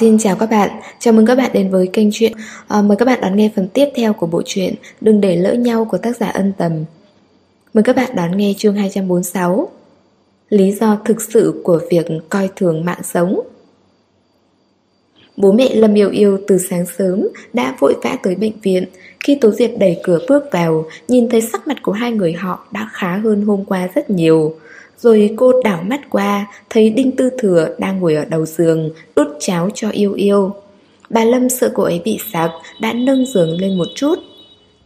Xin chào các bạn, chào mừng các bạn đến với kênh truyện. À, mời các bạn đón nghe phần tiếp theo của bộ truyện Đừng để lỡ nhau của tác giả ân tầm. Mời các bạn đón nghe chương 246 Lý do thực sự của việc coi thường mạng sống. Bố mẹ Lâm Yêu Yêu từ sáng sớm đã vội vã tới bệnh viện. Khi Tố Diệp đẩy cửa bước vào, nhìn thấy sắc mặt của hai người họ đã khá hơn hôm qua rất nhiều rồi cô đảo mắt qua, thấy Đinh Tư Thừa đang ngồi ở đầu giường, đút cháo cho yêu yêu. Bà Lâm sợ cô ấy bị sặc, đã nâng giường lên một chút.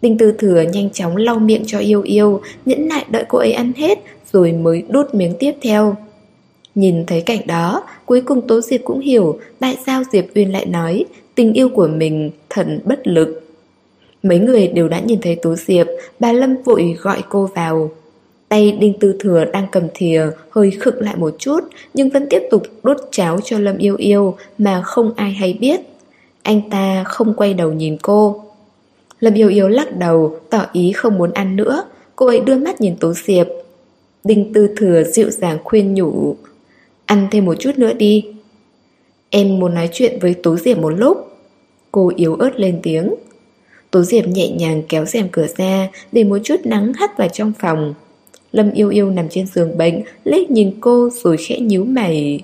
Đinh Tư Thừa nhanh chóng lau miệng cho yêu yêu, nhẫn nại đợi cô ấy ăn hết, rồi mới đút miếng tiếp theo. Nhìn thấy cảnh đó, cuối cùng Tố Diệp cũng hiểu tại sao Diệp Uyên lại nói tình yêu của mình thần bất lực. Mấy người đều đã nhìn thấy Tố Diệp, bà Lâm vội gọi cô vào. Tay Đinh Tư Thừa đang cầm thìa, hơi khựng lại một chút, nhưng vẫn tiếp tục đốt cháo cho Lâm Yêu Yêu mà không ai hay biết. Anh ta không quay đầu nhìn cô. Lâm Yêu Yêu lắc đầu, tỏ ý không muốn ăn nữa. Cô ấy đưa mắt nhìn Tố Diệp. Đinh Tư Thừa dịu dàng khuyên nhủ, Ăn thêm một chút nữa đi. Em muốn nói chuyện với Tố Diệp một lúc. Cô yếu ớt lên tiếng. Tố Diệp nhẹ nhàng kéo rèm cửa ra để một chút nắng hắt vào trong phòng. Lâm yêu yêu nằm trên giường bệnh, liếc nhìn cô rồi khẽ nhíu mày.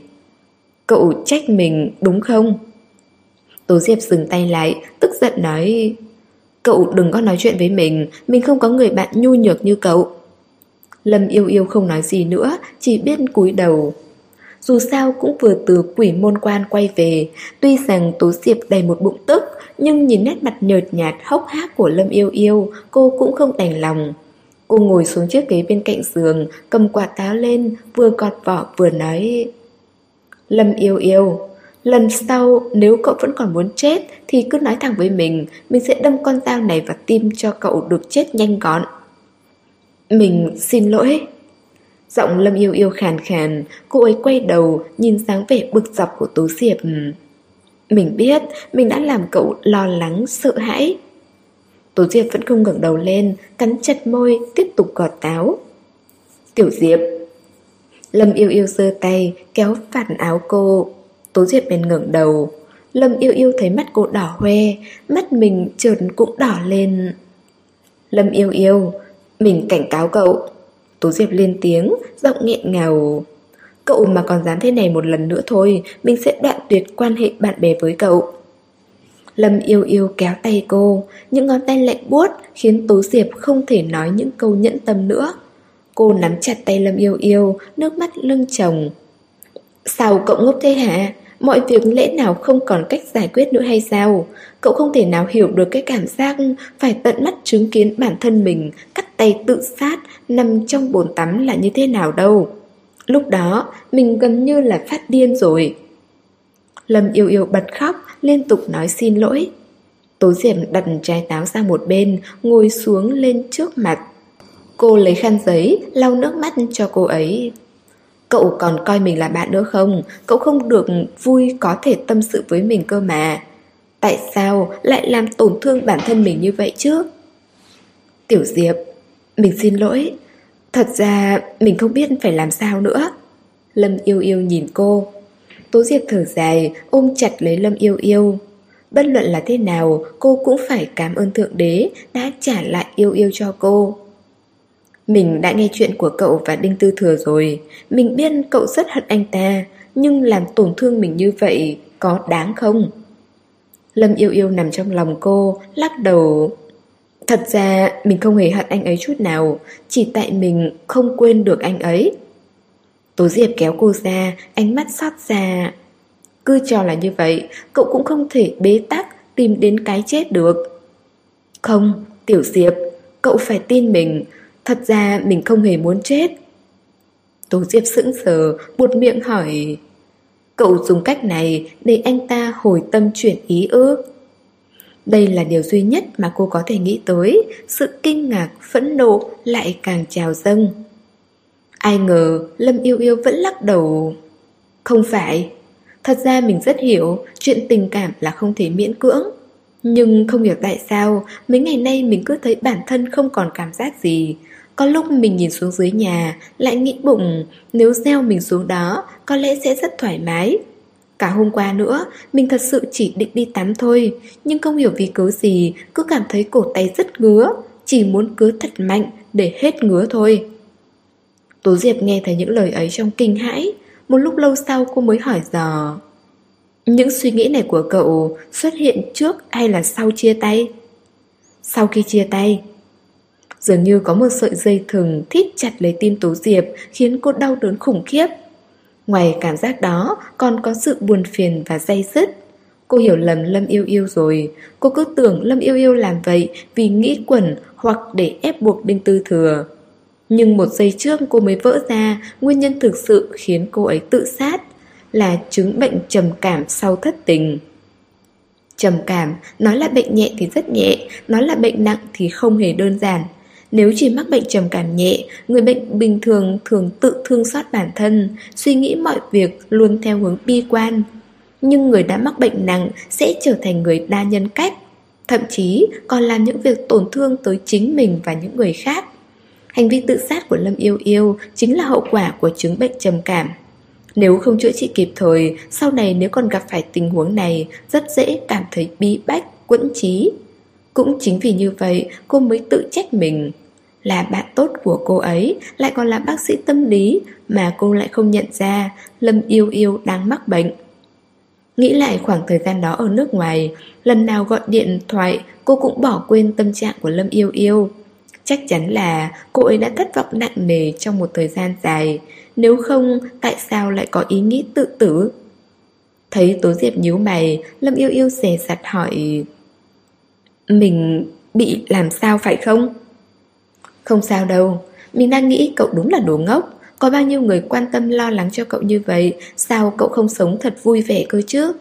Cậu trách mình đúng không? Tố Diệp dừng tay lại, tức giận nói Cậu đừng có nói chuyện với mình, mình không có người bạn nhu nhược như cậu. Lâm yêu yêu không nói gì nữa, chỉ biết cúi đầu. Dù sao cũng vừa từ quỷ môn quan quay về, tuy rằng Tố Diệp đầy một bụng tức, nhưng nhìn nét mặt nhợt nhạt hốc hác của Lâm yêu yêu, cô cũng không đành lòng. Cô ngồi xuống chiếc ghế bên cạnh giường, cầm quả táo lên, vừa gọt vỏ vừa nói Lâm yêu yêu, lần sau nếu cậu vẫn còn muốn chết thì cứ nói thẳng với mình, mình sẽ đâm con dao này vào tim cho cậu được chết nhanh gọn. Mình xin lỗi. Giọng Lâm yêu yêu khàn khàn, cô ấy quay đầu, nhìn sáng vẻ bực dọc của Tố Diệp. Mình biết, mình đã làm cậu lo lắng, sợ hãi. Tố Diệp vẫn không ngẩng đầu lên, cắn chặt môi, tiếp tục gọt táo. Tiểu Diệp Lâm yêu yêu giơ tay, kéo phản áo cô. Tố Diệp bèn ngẩng đầu. Lâm yêu yêu thấy mắt cô đỏ hoe, mắt mình trượt cũng đỏ lên. Lâm yêu yêu, mình cảnh cáo cậu. Tố Diệp lên tiếng, giọng nghẹn ngào. Cậu mà còn dám thế này một lần nữa thôi, mình sẽ đoạn tuyệt quan hệ bạn bè với cậu. Lâm yêu yêu kéo tay cô, những ngón tay lạnh buốt khiến Tố Diệp không thể nói những câu nhẫn tâm nữa. Cô nắm chặt tay Lâm yêu yêu, nước mắt lưng chồng. Sao cậu ngốc thế hả? Mọi việc lẽ nào không còn cách giải quyết nữa hay sao? Cậu không thể nào hiểu được cái cảm giác phải tận mắt chứng kiến bản thân mình cắt tay tự sát nằm trong bồn tắm là như thế nào đâu. Lúc đó, mình gần như là phát điên rồi. Lâm yêu yêu bật khóc, liên tục nói xin lỗi. Tố Diệp đặt trái táo sang một bên, ngồi xuống lên trước mặt. Cô lấy khăn giấy, lau nước mắt cho cô ấy. Cậu còn coi mình là bạn nữa không? Cậu không được vui có thể tâm sự với mình cơ mà. Tại sao lại làm tổn thương bản thân mình như vậy chứ? Tiểu Diệp, mình xin lỗi. Thật ra mình không biết phải làm sao nữa. Lâm yêu yêu nhìn cô. Tố Diệp thở dài, ôm chặt lấy Lâm yêu yêu. Bất luận là thế nào, cô cũng phải cảm ơn Thượng Đế đã trả lại yêu yêu cho cô. Mình đã nghe chuyện của cậu và Đinh Tư Thừa rồi. Mình biết cậu rất hận anh ta, nhưng làm tổn thương mình như vậy có đáng không? Lâm yêu yêu nằm trong lòng cô, lắc đầu. Thật ra mình không hề hận anh ấy chút nào, chỉ tại mình không quên được anh ấy. Tố Diệp kéo cô ra, ánh mắt xót xa. Cứ cho là như vậy, cậu cũng không thể bế tắc tìm đến cái chết được. Không, Tiểu Diệp, cậu phải tin mình, thật ra mình không hề muốn chết. Tố Diệp sững sờ, buột miệng hỏi Cậu dùng cách này để anh ta hồi tâm chuyển ý ư? Đây là điều duy nhất mà cô có thể nghĩ tới Sự kinh ngạc, phẫn nộ lại càng trào dâng Ai ngờ Lâm yêu yêu vẫn lắc đầu. Không phải. Thật ra mình rất hiểu Chuyện tình cảm là không thể miễn cưỡng. Nhưng không hiểu tại sao Mấy ngày nay mình cứ thấy bản thân không còn cảm giác gì. Có lúc mình nhìn xuống dưới nhà Lại nghĩ bụng Nếu gieo mình xuống đó Có lẽ sẽ rất thoải mái. Cả hôm qua nữa, mình thật sự chỉ định đi tắm thôi, nhưng không hiểu vì cớ gì, cứ cảm thấy cổ tay rất ngứa, chỉ muốn cứa thật mạnh để hết ngứa thôi. Tố Diệp nghe thấy những lời ấy trong kinh hãi, một lúc lâu sau cô mới hỏi dò. Những suy nghĩ này của cậu xuất hiện trước hay là sau chia tay? Sau khi chia tay, Dường như có một sợi dây thừng thít chặt lấy tim Tố Diệp khiến cô đau đớn khủng khiếp. Ngoài cảm giác đó còn có sự buồn phiền và dây dứt. Cô hiểu lầm Lâm Yêu Yêu rồi, cô cứ tưởng Lâm Yêu Yêu làm vậy vì nghĩ quẩn hoặc để ép buộc Đinh Tư Thừa. Nhưng một giây trước cô mới vỡ ra nguyên nhân thực sự khiến cô ấy tự sát là chứng bệnh trầm cảm sau thất tình. Trầm cảm, nói là bệnh nhẹ thì rất nhẹ, nói là bệnh nặng thì không hề đơn giản. Nếu chỉ mắc bệnh trầm cảm nhẹ, người bệnh bình thường thường tự thương xót bản thân, suy nghĩ mọi việc luôn theo hướng bi quan. Nhưng người đã mắc bệnh nặng sẽ trở thành người đa nhân cách, thậm chí còn làm những việc tổn thương tới chính mình và những người khác. Hành vi tự sát của Lâm Yêu Yêu chính là hậu quả của chứng bệnh trầm cảm. Nếu không chữa trị kịp thời, sau này nếu còn gặp phải tình huống này, rất dễ cảm thấy bí bách, quẫn trí. Cũng chính vì như vậy, cô mới tự trách mình. Là bạn tốt của cô ấy, lại còn là bác sĩ tâm lý, mà cô lại không nhận ra Lâm Yêu Yêu đang mắc bệnh. Nghĩ lại khoảng thời gian đó ở nước ngoài, lần nào gọi điện thoại, cô cũng bỏ quên tâm trạng của Lâm Yêu Yêu. Chắc chắn là cô ấy đã thất vọng nặng nề trong một thời gian dài. Nếu không, tại sao lại có ý nghĩ tự tử? Thấy Tố Diệp nhíu mày, Lâm yêu yêu xề sặt hỏi, Mình bị làm sao phải không? Không sao đâu. Mình đang nghĩ cậu đúng là đồ ngốc. Có bao nhiêu người quan tâm lo lắng cho cậu như vậy, Sao cậu không sống thật vui vẻ cơ chứ?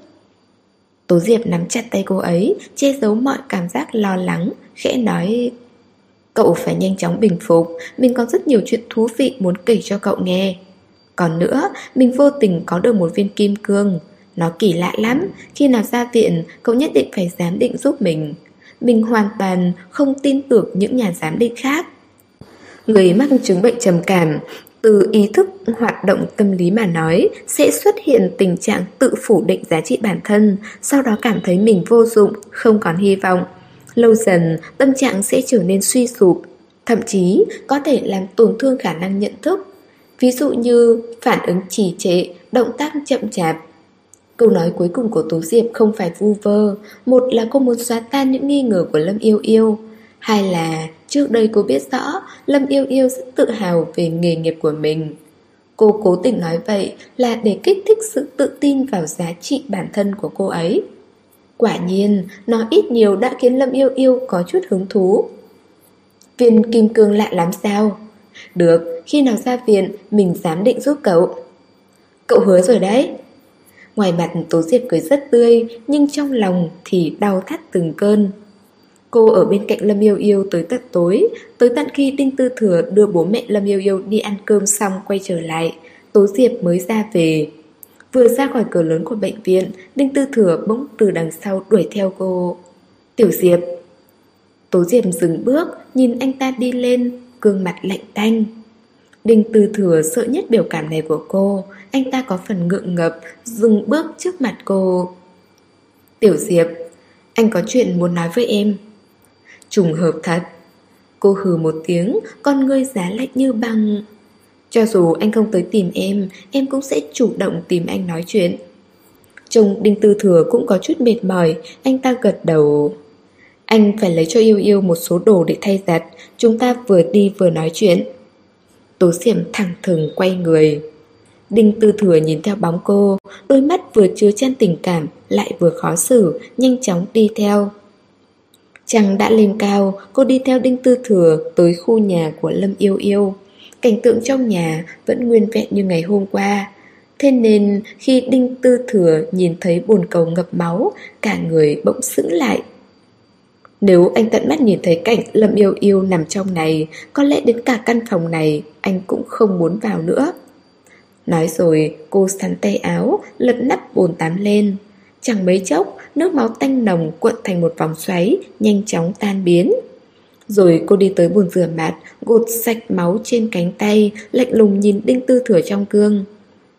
Tố Diệp nắm chặt tay cô ấy, Che giấu mọi cảm giác lo lắng, Khẽ nói Cậu phải nhanh chóng bình phục. Mình có rất nhiều chuyện thú vị muốn kể cho cậu nghe. Còn nữa Mình vô tình có được một viên kim cương. Nó kỳ lạ lắm. Khi nào ra viện Cậu nhất định phải giám định giúp mình. Mình hoàn toàn không tin tưởng những nhà giám định khác. Người mắc chứng bệnh trầm cảm từ ý thức hoạt động tâm lý mà nói sẽ xuất hiện tình trạng tự phủ định giá trị bản thân, sau đó cảm thấy mình vô dụng, không còn hy vọng. Lâu dần, tâm trạng sẽ trở nên suy sụp, thậm chí có thể làm tổn thương khả năng nhận thức. Ví dụ như phản ứng trì trệ, động tác chậm chạp. Câu nói cuối cùng của Tú Diệp không phải vu vơ, một là cô muốn xóa tan những nghi ngờ của Lâm Yêu Yêu, hai là trước đây cô biết rõ Lâm Yêu Yêu rất tự hào về nghề nghiệp của mình. Cô cố tình nói vậy là để kích thích sự tự tin vào giá trị bản thân của cô ấy. Quả nhiên, nó ít nhiều đã khiến Lâm Yêu Yêu có chút hứng thú. Viên kim cương lạ lắm sao? Được, khi nào ra viện, mình dám định giúp cậu. Cậu hứa rồi đấy. Ngoài mặt Tố Diệp cười rất tươi, nhưng trong lòng thì đau thắt từng cơn. Cô ở bên cạnh Lâm Yêu Yêu tới tận tối, tới tận khi Đinh Tư Thừa đưa bố mẹ Lâm Yêu Yêu đi ăn cơm xong quay trở lại, Tố Diệp mới ra về. Vừa ra khỏi cửa lớn của bệnh viện, Đinh Tư Thừa bỗng từ đằng sau đuổi theo cô. Tiểu Diệp. Tố Diệp dừng bước, nhìn anh ta đi lên, gương mặt lạnh tanh. Đinh Tư Thừa sợ nhất biểu cảm này của cô, anh ta có phần ngượng ngập, dừng bước trước mặt cô. Tiểu Diệp, anh có chuyện muốn nói với em. Trùng hợp thật. Cô hừ một tiếng, con ngươi giá lạnh như băng. Cho dù anh không tới tìm em, em cũng sẽ chủ động tìm anh nói chuyện. Trông Đinh Tư Thừa cũng có chút mệt mỏi, anh ta gật đầu. Anh phải lấy cho yêu yêu một số đồ để thay giặt, chúng ta vừa đi vừa nói chuyện. Tố xiểm thẳng thừng quay người. Đinh Tư Thừa nhìn theo bóng cô, đôi mắt vừa chứa chan tình cảm, lại vừa khó xử, nhanh chóng đi theo. Trăng đã lên cao, cô đi theo Đinh Tư Thừa tới khu nhà của Lâm Yêu Yêu. Cảnh tượng trong nhà vẫn nguyên vẹn như ngày hôm qua. Thế nên khi Đinh Tư Thừa nhìn thấy bồn cầu ngập máu, Cả người bỗng sững lại. Nếu anh tận mắt nhìn thấy cảnh Lâm Yêu Yêu nằm trong này, Có lẽ đến cả căn phòng này Anh cũng không muốn vào nữa. Nói rồi, cô sắn tay áo, Lật nắp bồn tắm lên. Chẳng mấy chốc, Nước máu tanh nồng cuộn thành một vòng xoáy Nhanh chóng tan biến rồi cô đi tới bồn rửa mặt, gột sạch máu trên cánh tay, lạnh lùng nhìn Đinh Tư Thừa trong gương.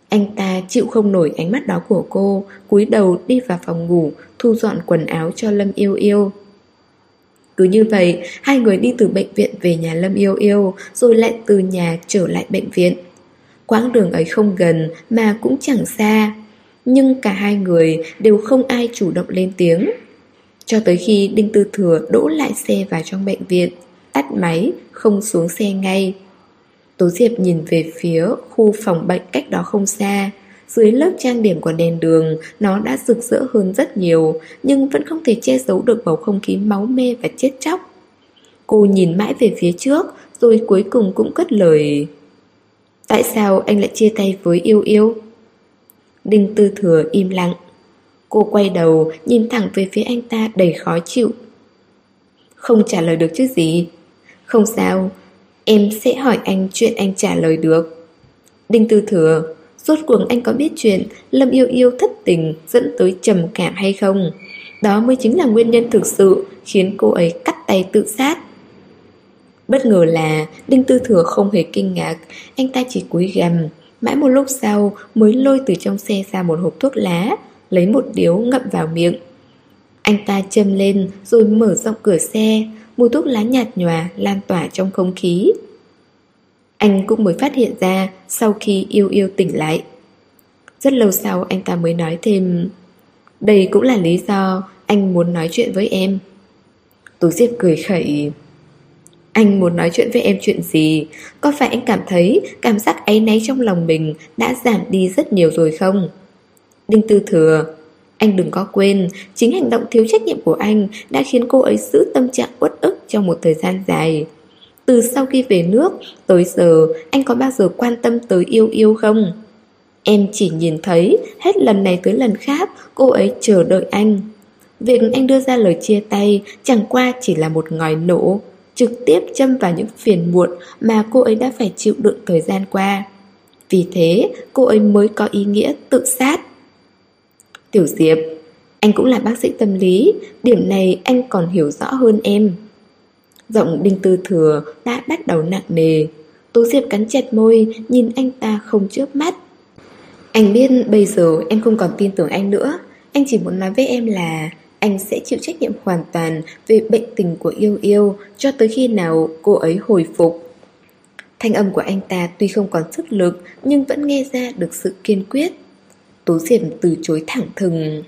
Anh ta chịu không nổi ánh mắt đó của cô, cúi đầu đi vào phòng ngủ, thu dọn quần áo cho Lâm Yêu Yêu. Cứ như vậy, hai người đi từ bệnh viện về nhà Lâm Yêu Yêu, rồi lại từ nhà trở lại bệnh viện. Quãng đường ấy không gần mà cũng chẳng xa, nhưng cả hai người đều không ai chủ động lên tiếng. Cho tới khi Đinh Tư Thừa đỗ lại xe vào trong bệnh viện, tắt máy, không xuống xe ngay. Tố Diệp nhìn về phía khu phòng bệnh cách đó không xa. Dưới lớp trang điểm của đèn đường, nó đã rực rỡ hơn rất nhiều, nhưng vẫn không thể che giấu được bầu không khí máu mê và chết chóc. Cô nhìn mãi về phía trước, rồi cuối cùng cũng cất lời. Tại sao anh lại chia tay với yêu yêu? Đinh Tư Thừa im lặng. Cô quay đầu, nhìn thẳng về phía anh ta đầy khó chịu. Không trả lời được chứ gì. Không sao, em sẽ hỏi anh chuyện anh trả lời được. Đinh Tư Thừa, rốt cuộc anh có biết chuyện Lâm Yêu Yêu thất tình dẫn tới trầm cảm hay không? Đó mới chính là nguyên nhân thực sự khiến cô ấy cắt tay tự sát. Bất ngờ là Đinh Tư Thừa không hề kinh ngạc, anh ta chỉ cúi gằm. Mãi một lúc sau mới lôi từ trong xe ra một hộp thuốc lá, lấy một điếu ngậm vào miệng. Anh ta châm lên rồi mở rộng cửa xe, mùi thuốc lá nhạt nhòa lan tỏa trong không khí. Anh cũng mới phát hiện ra sau khi yêu yêu tỉnh lại. Rất lâu sau anh ta mới nói thêm Đây cũng là lý do anh muốn nói chuyện với em. Tú Diệp cười khẩy Anh muốn nói chuyện với em chuyện gì? Có phải anh cảm thấy cảm giác áy náy trong lòng mình đã giảm đi rất nhiều rồi không? Đinh Tư Thừa, Anh đừng có quên, Chính hành động thiếu trách nhiệm của anh Đã khiến cô ấy giữ tâm trạng uất ức trong một thời gian dài. Từ sau khi về nước, Tới giờ, anh có bao giờ quan tâm tới yêu yêu không? Em chỉ nhìn thấy, Hết lần này tới lần khác, Cô ấy chờ đợi anh. Việc anh đưa ra lời chia tay Chẳng qua chỉ là một ngòi nổ, Trực tiếp châm vào những phiền muộn Mà cô ấy đã phải chịu đựng thời gian qua. Vì thế, cô ấy mới có ý nghĩa tự sát. Tiểu Diệp, anh cũng là bác sĩ tâm lý, điểm này anh còn hiểu rõ hơn em. Giọng đinh tư thừa đã bắt đầu nặng nề. Tố Diệp cắn chặt môi, nhìn anh ta không chớp mắt. Anh biết bây giờ em không còn tin tưởng anh nữa. Anh chỉ muốn nói với em là anh sẽ chịu trách nhiệm hoàn toàn về bệnh tình của yêu yêu cho tới khi nào cô ấy hồi phục. Thanh âm của anh ta tuy không còn sức lực nhưng vẫn nghe ra được sự kiên quyết. Tố Diệp từ chối thẳng thừng.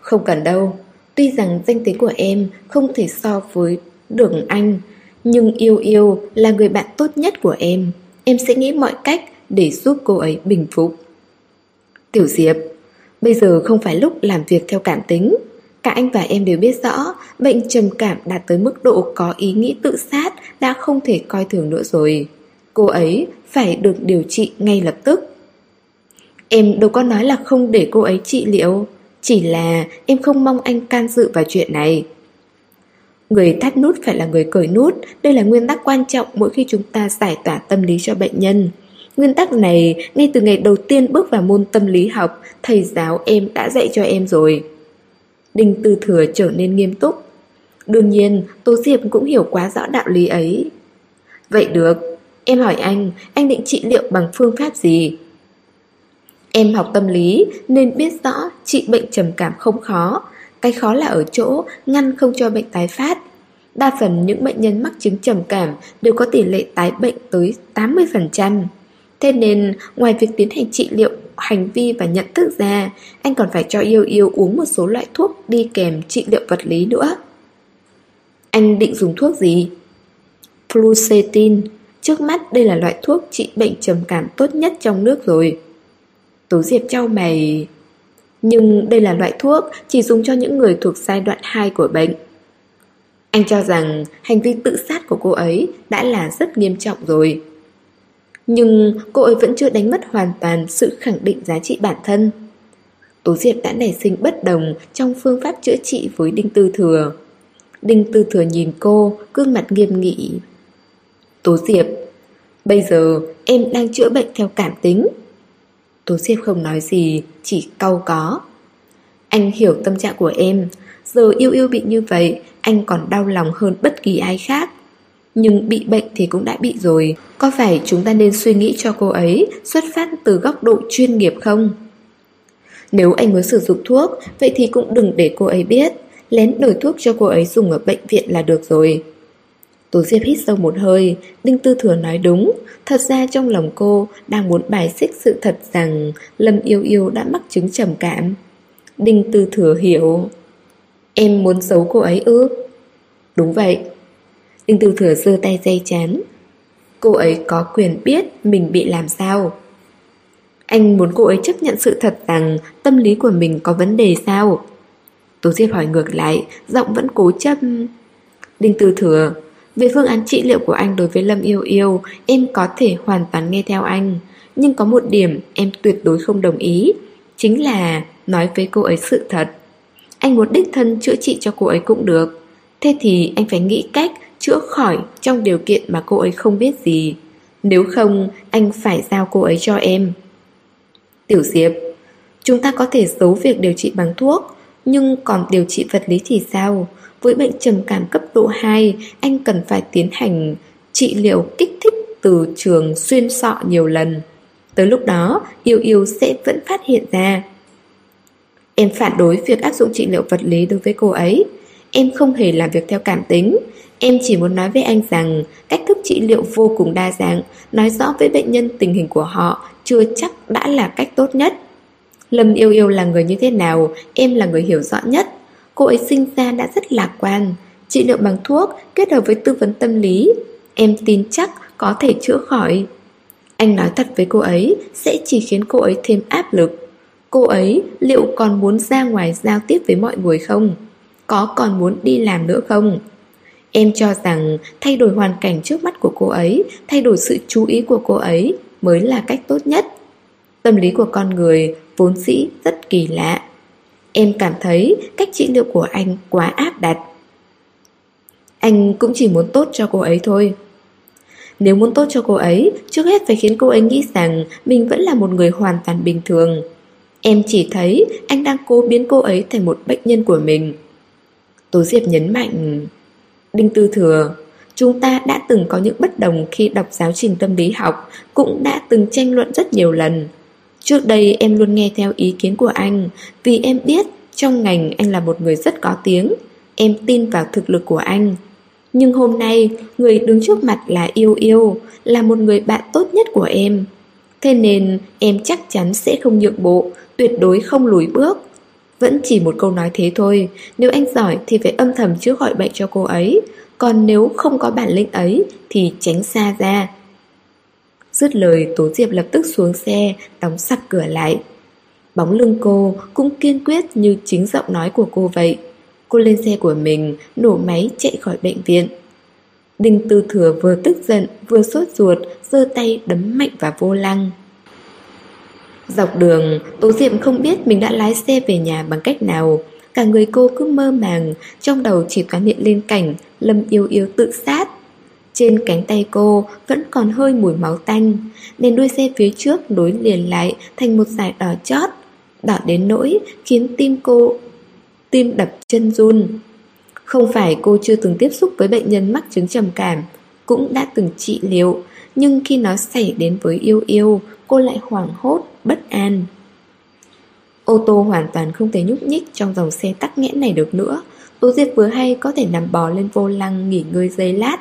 Không cần đâu, Tuy rằng danh tiếng của em không thể so với đường anh, Nhưng yêu yêu là người bạn tốt nhất của em. Em sẽ nghĩ mọi cách để giúp cô ấy bình phục. Tiểu Diệp, Bây giờ không phải lúc làm việc theo cảm tính. Cả anh và em đều biết rõ, Bệnh trầm cảm đạt tới mức độ có ý nghĩ tự sát Đã không thể coi thường nữa rồi. Cô ấy phải được điều trị ngay lập tức. Em đâu có nói là không để cô ấy trị liệu, Chỉ là em không mong anh can dự vào chuyện này. Người thắt nút phải là người cởi nút, Đây là nguyên tắc quan trọng mỗi khi chúng ta giải tỏa tâm lý cho bệnh nhân. Nguyên tắc này, ngay từ ngày đầu tiên bước vào môn tâm lý học, Thầy giáo em đã dạy cho em rồi. Đinh Tư Thừa trở nên nghiêm túc. Đương nhiên Tố Diệp cũng hiểu quá rõ đạo lý ấy. Vậy được, Em hỏi anh Anh định trị liệu bằng phương pháp gì? Em học tâm lý nên biết rõ trị bệnh trầm cảm không khó. Cái khó là ở chỗ ngăn không cho bệnh tái phát. Đa phần những bệnh nhân mắc chứng trầm cảm đều có tỷ lệ tái bệnh tới 80%. Thế nên ngoài việc tiến hành trị liệu hành vi và nhận thức ra, anh còn phải cho yêu yêu uống một số loại thuốc đi kèm trị liệu vật lý nữa. Anh định dùng thuốc gì? Fluoxetine. Trước mắt đây là loại thuốc trị bệnh trầm cảm tốt nhất trong nước rồi. Tố Diệp trao mày... Nhưng đây là loại thuốc chỉ dùng cho những người thuộc giai đoạn 2 của bệnh. Anh cho rằng hành vi tự sát của cô ấy đã là rất nghiêm trọng rồi. Nhưng cô ấy vẫn chưa đánh mất hoàn toàn sự khẳng định giá trị bản thân. Tố Diệp đã nảy sinh bất đồng trong phương pháp chữa trị với Đinh Tư Thừa. Đinh Tư Thừa nhìn cô, gương mặt nghiêm nghị. Tố Diệp, bây giờ em đang chữa bệnh theo cảm tính. Tố Diệp không nói gì, chỉ cau có. Anh hiểu tâm trạng của em, giờ yêu yêu bị như vậy, anh còn đau lòng hơn bất kỳ ai khác. Nhưng bị bệnh thì cũng đã bị rồi Có phải chúng ta nên suy nghĩ cho cô ấy Xuất phát từ góc độ chuyên nghiệp không? Nếu anh muốn sử dụng thuốc Vậy thì cũng đừng để cô ấy biết Lén đổi thuốc cho cô ấy dùng ở bệnh viện là được rồi Tố Diệp hít sâu một hơi, Đinh Tư Thừa nói đúng. Thật ra trong lòng cô đang muốn bài xích sự thật rằng Lâm Yêu Yêu đã mắc chứng trầm cảm. Đinh Tư Thừa hiểu. Em muốn giấu cô ấy ư? Đúng vậy. Đinh Tư Thừa giơ tay dây chán. Cô ấy có quyền biết mình bị làm sao. Anh muốn cô ấy chấp nhận sự thật rằng Tâm lý của mình có vấn đề sao? Tố Diệp hỏi ngược lại, Giọng vẫn cố chấp. Đinh Tư Thừa về phương án trị liệu của anh đối với Lâm Yêu Yêu, Em có thể hoàn toàn nghe theo anh. Nhưng có một điểm em tuyệt đối không đồng ý, Chính là nói với cô ấy sự thật. Anh muốn đích thân chữa trị cho cô ấy cũng được. Thế thì anh phải nghĩ cách chữa khỏi trong điều kiện mà cô ấy không biết gì. Nếu không, anh phải giao cô ấy cho em. Tiểu Diệp, Chúng ta có thể giấu việc điều trị bằng thuốc, Nhưng còn điều trị vật lý thì sao? Với bệnh trầm cảm cấp độ 2 Anh cần phải tiến hành trị liệu kích thích từ trường xuyên sọ nhiều lần Tới lúc đó Yêu yêu sẽ vẫn phát hiện ra Em phản đối việc áp dụng trị liệu vật lý đối với cô ấy Em không hề làm việc theo cảm tính Em chỉ muốn nói với anh rằng cách thức trị liệu vô cùng đa dạng, nói rõ với bệnh nhân tình hình của họ chưa chắc đã là cách tốt nhất. Lâm yêu yêu là người như thế nào, em là người hiểu rõ nhất. Cô ấy sinh ra đã rất lạc quan, trị liệu bằng thuốc kết hợp với tư vấn tâm lý. Em tin chắc có thể chữa khỏi. Anh nói thật với cô ấy sẽ chỉ khiến cô ấy thêm áp lực. Cô ấy liệu còn muốn ra ngoài giao tiếp với mọi người không? Có còn muốn đi làm nữa không? Em cho rằng thay đổi hoàn cảnh trước mắt của cô ấy, thay đổi sự chú ý của cô ấy mới là cách tốt nhất. Tâm lý của con người vốn dĩ rất kỳ lạ. Em cảm thấy cách trị liệu của anh quá áp đặt. Anh cũng chỉ muốn tốt cho cô ấy thôi. Nếu muốn tốt cho cô ấy, trước hết phải khiến cô ấy nghĩ rằng mình vẫn là một người hoàn toàn bình thường. Em chỉ thấy anh đang cố biến cô ấy thành một bệnh nhân của mình. Tố Diệp nhấn mạnh Đinh Tư Thừa Chúng ta đã từng có những bất đồng khi đọc giáo trình tâm lý học Cũng đã từng tranh luận rất nhiều lần Trước đây em luôn nghe theo ý kiến của anh, Vì em biết trong ngành anh là một người rất có tiếng, Em tin vào thực lực của anh. Nhưng hôm nay, người đứng trước mặt là Yêu Yêu, Là một người bạn tốt nhất của em. Thế nên em chắc chắn sẽ không nhượng bộ, Tuyệt đối không lùi bước. Vẫn chỉ một câu nói thế thôi, Nếu anh giỏi thì phải âm thầm chữa khỏi bệnh cho cô ấy, Còn nếu không có bản lĩnh ấy Thì tránh xa ra. Dứt lời Tố Diệp lập tức xuống xe Đóng sập cửa lại Bóng lưng cô cũng kiên quyết như chính giọng nói của cô vậy Cô lên xe của mình Nổ máy chạy khỏi bệnh viện Đinh Tư Thừa vừa tức giận Vừa sốt ruột giơ tay đấm mạnh vào vô lăng Dọc đường, Tố diệp không biết mình đã lái xe về nhà bằng cách nào. Cả người cô cứ mơ màng, trong đầu chỉ toán hiện lên cảnh Lâm yêu yêu tự sát. Trên cánh tay cô vẫn còn hơi mùi máu tanh, nên đuôi xe phía trước nối liền lại thành một dải đỏ chót, đỏ đến nỗi khiến tim cô tim đập chân run. Không phải cô chưa từng tiếp xúc với bệnh nhân mắc chứng trầm cảm, cũng đã từng trị liệu, nhưng khi nó xảy đến với yêu yêu, cô lại hoảng hốt, bất an. Ô tô hoàn toàn không thể nhúc nhích trong dòng xe tắc nghẽn này được nữa. Tố Diệp vừa hay có thể nằm bò lên vô lăng nghỉ ngơi giây lát.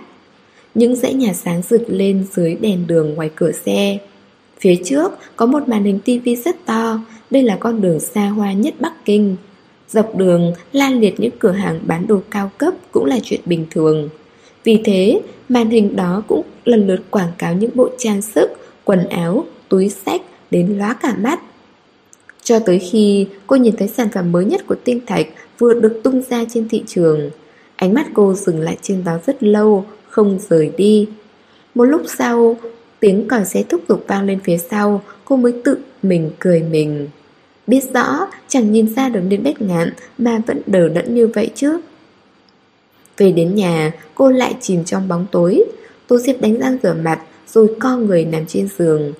Những dãy nhà sáng rực lên dưới đèn đường ngoài cửa xe. Phía trước có một màn hình tivi rất to, đây là con đường xa hoa nhất Bắc Kinh. Dọc đường lan liệt những cửa hàng bán đồ cao cấp cũng là chuyện bình thường. Vì thế, màn hình đó cũng lần lượt quảng cáo những bộ trang sức, quần áo, túi sách đến lóa cả mắt. Cho tới khi cô nhìn thấy sản phẩm mới nhất của tinh thạch vừa được tung ra trên thị trường, ánh mắt cô dừng lại trên đó rất lâu, không rời đi. Một lúc sau, tiếng còi xe thúc giục vang lên phía sau, cô mới tự mình cười mình. Biết rõ, chẳng nhìn ra được đến bếp ngạn mà vẫn đờ đẫn như vậy chứ. Về đến nhà, cô lại chìm trong bóng tối. Tô Diệp đánh răng rửa mặt, rồi co người nằm trên giường.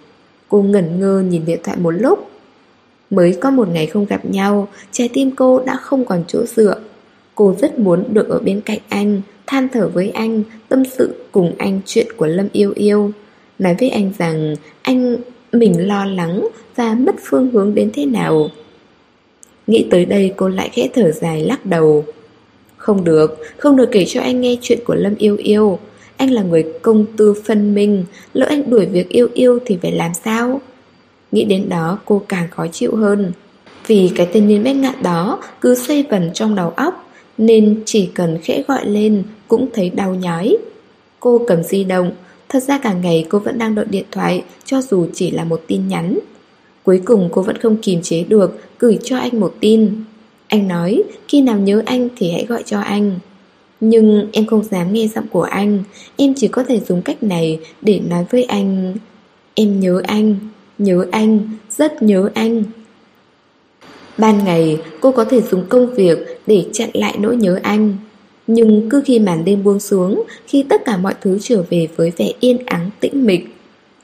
Cô ngẩn ngơ nhìn điện thoại một lúc Mới có một ngày không gặp nhau Trái tim cô đã không còn chỗ dựa Cô rất muốn được ở bên cạnh anh than thở với anh, tâm sự cùng anh chuyện của Lâm Yêu Yêu. Nói với anh rằng anh mình lo lắng và mất phương hướng đến thế nào. Nghĩ tới đây cô lại khẽ thở dài lắc đầu. Không được, không được kể cho anh nghe chuyện của Lâm Yêu Yêu. Anh là người công tư phân minh, lỡ anh đuổi việc yêu yêu thì phải làm sao? Nghĩ đến đó cô càng khó chịu hơn. Vì cái tên niên bách ngạn đó cứ xây vần trong đầu óc, nên chỉ cần khẽ gọi lên cũng thấy đau nhói. Cô cầm di động, thật ra cả ngày cô vẫn đang đợi điện thoại cho dù chỉ là một tin nhắn. Cuối cùng cô vẫn không kìm chế được, gửi cho anh một tin. Anh nói, khi nào nhớ anh thì hãy gọi cho anh. Nhưng em không dám nghe giọng của anh, em chỉ có thể dùng cách này để nói với anh Em nhớ anh, nhớ anh, rất nhớ anh. Ban ngày cô có thể dùng công việc để chặn lại nỗi nhớ anh. Nhưng cứ khi màn đêm buông xuống, khi tất cả mọi thứ trở về với vẻ yên ắng tĩnh mịch,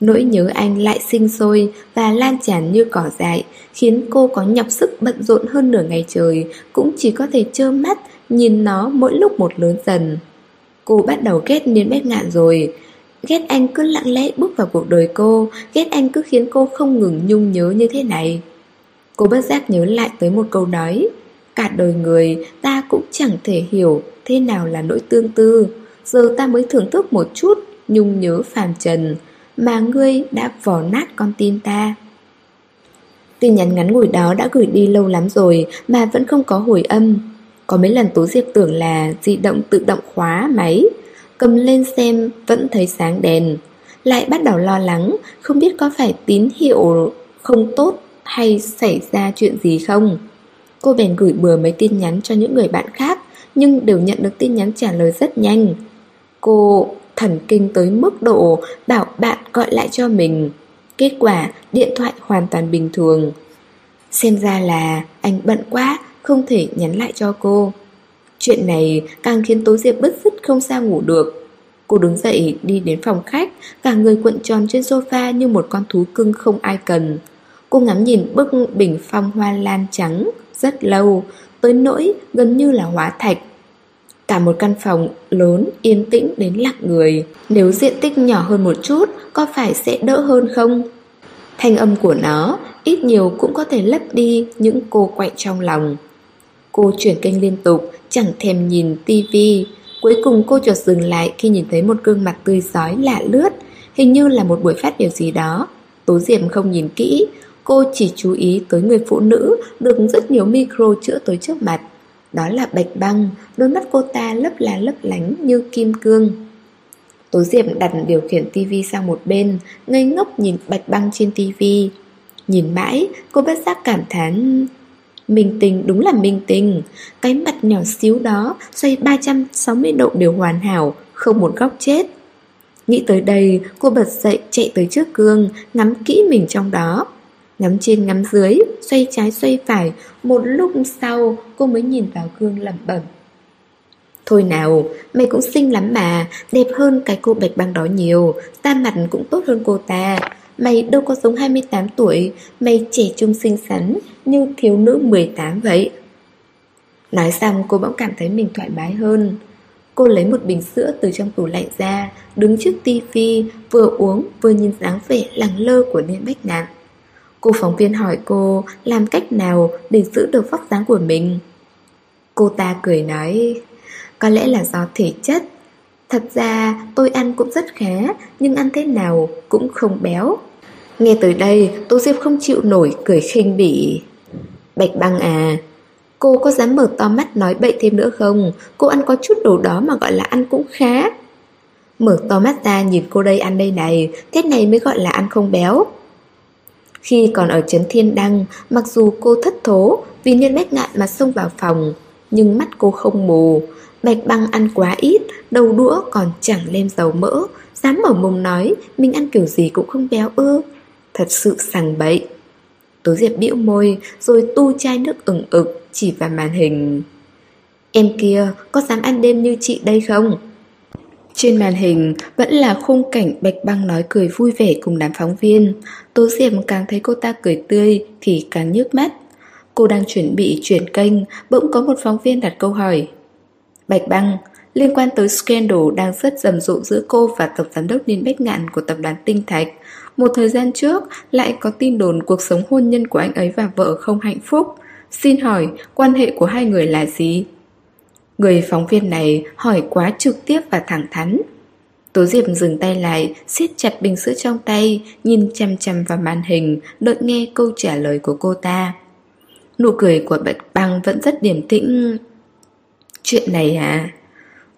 Nỗi nhớ anh lại sinh sôi và lan tràn như cỏ dại, khiến cô có nhọc sức bận rộn hơn nửa ngày trời, cũng chỉ có thể trơ mắt nhìn nó mỗi lúc một lớn dần. Cô bắt đầu ghét Niên Bách Ngạn rồi, ghét anh cứ lặng lẽ bước vào cuộc đời cô, ghét anh cứ khiến cô không ngừng nhung nhớ như thế này. Cô bất giác nhớ lại tới một câu nói, cả đời người ta cũng chẳng thể hiểu thế nào là nỗi tương tư, giờ ta mới thưởng thức một chút nhung nhớ phàm trần, mà ngươi đã vò nát con tim ta. Tin nhắn ngắn ngủi đó đã gửi đi lâu lắm rồi mà vẫn không có hồi âm. Có mấy lần Tố Diệp tưởng là di động tự động khóa máy, cầm lên xem vẫn thấy sáng đèn. Lại bắt đầu lo lắng, không biết có phải tín hiệu không tốt hay xảy ra chuyện gì không. Cô bèn gửi bừa mấy tin nhắn cho những người bạn khác, nhưng đều nhận được tin nhắn trả lời rất nhanh. Cô thần kinh tới mức độ bảo bạn gọi lại cho mình. Kết quả, điện thoại hoàn toàn bình thường. Xem ra là anh bận quá, không thể nhắn lại cho cô. Chuyện này càng khiến Tố Diệp bứt rứt không sao ngủ được. Cô đứng dậy đi đến phòng khách, cả người cuộn tròn trên sofa như một con thú cưng không ai cần. Cô ngắm nhìn bức bình phong hoa lan trắng rất lâu, tới nỗi gần như là hóa thạch. Cả một căn phòng lớn, yên tĩnh đến lặng người. Nếu diện tích nhỏ hơn một chút Có phải sẽ đỡ hơn không? Thanh âm của nó Ít nhiều cũng có thể lấp đi Những cô quạnh trong lòng. Cô chuyển kênh liên tục Chẳng thèm nhìn tivi Cuối cùng cô chợt dừng lại Khi nhìn thấy một gương mặt tươi giói lạ lướt. Hình như là một buổi phát biểu gì đó. Tố Diệm không nhìn kỹ Cô chỉ chú ý tới người phụ nữ Được rất nhiều micro chữa tới trước mặt đó là Bạch Băng, đôi mắt cô ta lấp lá lấp lánh như kim cương. Tố Diệp đặt điều khiển tivi sang một bên, ngây ngốc nhìn Bạch Băng trên tivi. Nhìn mãi, cô bất giác cảm thán Minh tình đúng là minh tình Cái mặt nhỏ xíu đó Xoay 360 độ đều hoàn hảo Không một góc chết Nghĩ tới đây cô bật dậy chạy tới trước gương Ngắm kỹ mình trong đó Ngắm trên ngắm dưới, xoay trái xoay phải Một lúc sau cô mới nhìn vào gương lẩm bẩm. Thôi nào, mày cũng xinh lắm mà Đẹp hơn cái cô bạch băng đó nhiều Ta mặt cũng tốt hơn cô ta. Mày đâu có giống 28 tuổi Mày trẻ trung xinh xắn Như thiếu nữ 18 vậy. Nói xong cô bỗng cảm thấy mình thoải mái hơn. Cô lấy một bình sữa từ trong tủ lạnh ra Đứng trước tivi Vừa uống vừa nhìn dáng vẻ lẳng lơ của liên Bách Nạn Cô phóng viên hỏi cô làm cách nào để giữ được vóc dáng của mình. Cô ta cười nói, có lẽ là do thể chất. Thật ra tôi ăn cũng rất khá, nhưng ăn thế nào cũng không béo. Nghe tới đây, Tô Diệp không chịu nổi cười khinh bỉ. Bạch băng à, cô có dám mở to mắt nói bậy thêm nữa không? Cô ăn có chút đồ đó mà gọi là ăn cũng khá. Mở to mắt ra nhìn cô đây ăn đây này, thế này mới gọi là ăn không béo. Khi còn ở Trấn Thiên Đăng, mặc dù cô thất thố vì niên bách ngạn mà xông vào phòng, nhưng mắt cô không mù. Bạch băng ăn quá ít, đầu đũa còn chẳng lên dầu mỡ, dám mở mồm nói mình ăn kiểu gì cũng không béo ư. Thật sự sằng bậy. Tố Diệp bĩu môi rồi tu chai nước ửng ực chỉ vào màn hình. Em kia có dám ăn đêm như chị đây không? Trên màn hình vẫn là khung cảnh Bạch Băng nói cười vui vẻ cùng đám phóng viên. Tố Diệm càng thấy cô ta cười tươi thì càng nhức mắt. Cô đang chuẩn bị chuyển kênh, bỗng có một phóng viên đặt câu hỏi. Bạch Băng, liên quan tới scandal đang rất rầm rộ giữa cô và Tổng Giám đốc Ninh Bách Ngạn của tập đoàn Tinh Thạch. Một thời gian trước, lại có tin đồn cuộc sống hôn nhân của anh ấy và vợ không hạnh phúc. Xin hỏi, quan hệ của hai người là gì? Người phóng viên này hỏi quá trực tiếp và thẳng thắn. Tố Diệp dừng tay lại, siết chặt bình sữa trong tay, nhìn chăm chăm vào màn hình, đợi nghe câu trả lời của cô ta. Nụ cười của Bạch Băng vẫn rất điềm tĩnh. Chuyện này à?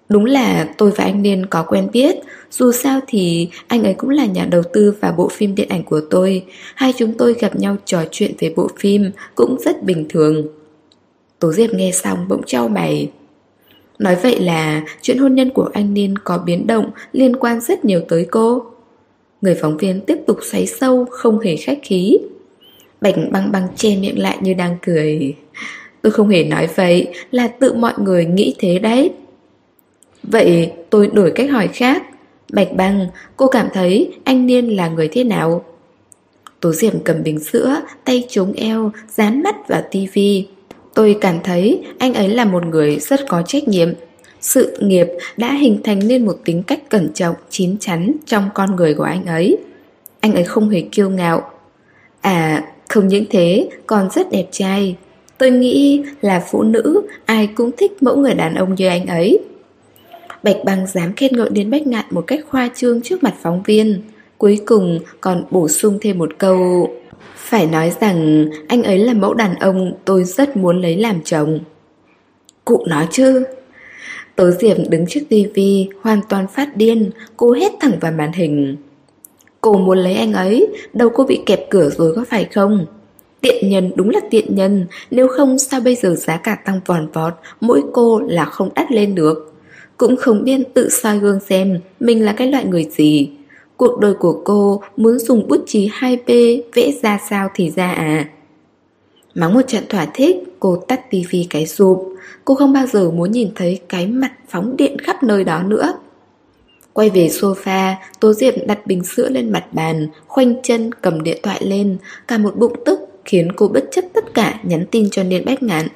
Đúng là tôi và anh Niên có quen biết, dù sao thì anh ấy cũng là nhà đầu tư và bộ phim điện ảnh của tôi. Hai chúng tôi gặp nhau trò chuyện về bộ phim cũng rất bình thường. Tố Diệp nghe xong bỗng trao mày. Nói vậy là chuyện hôn nhân của anh Niên có biến động liên quan rất nhiều tới cô. Người phóng viên tiếp tục xoáy sâu, không hề khách khí. Bạch băng băng che miệng lại như đang cười. Tôi không hề nói vậy, là tự mọi người nghĩ thế đấy. Vậy tôi đổi cách hỏi khác. Bạch băng, cô cảm thấy anh Niên là người thế nào? Tố Diệm cầm bình sữa, tay chống eo, dán mắt vào tivi. Tôi cảm thấy anh ấy là một người rất có trách nhiệm. Sự nghiệp đã hình thành nên một tính cách cẩn trọng, chín chắn trong con người của anh ấy. Anh ấy không hề kiêu ngạo. À, không những thế, còn rất đẹp trai. Tôi nghĩ là phụ nữ ai cũng thích mẫu người đàn ông như anh ấy. Bạch Băng dám khen ngợi đến Bách Ngạn một cách khoa trương trước mặt phóng viên. Cuối cùng còn bổ sung thêm một câu phải nói rằng anh ấy là mẫu đàn ông tôi rất muốn lấy làm chồng. Cụ nói chứ? Tố Diệp đứng trước tivi hoàn toàn phát điên, cô hét thẳng vào màn hình. Cô muốn lấy anh ấy, đâu cô bị kẹp cửa rồi có phải không? Tiện nhân đúng là tiện nhân, nếu không sao bây giờ giá cả tăng vòn vọt, mỗi cô là không đắt lên được. Cũng không biết tự soi gương xem mình là cái loại người gì. Cuộc đời của cô muốn dùng bút chì 2B vẽ ra sao thì ra à Mắng một trận thỏa thích, cô tắt tivi cái sụp Cô không bao giờ muốn nhìn thấy cái mặt phóng điện khắp nơi đó nữa Quay về sofa, Tố Diệp đặt bình sữa lên mặt bàn, khoanh chân cầm điện thoại lên, cả một bụng tức khiến cô bất chấp tất cả nhắn tin cho Niên Bách Ngạn.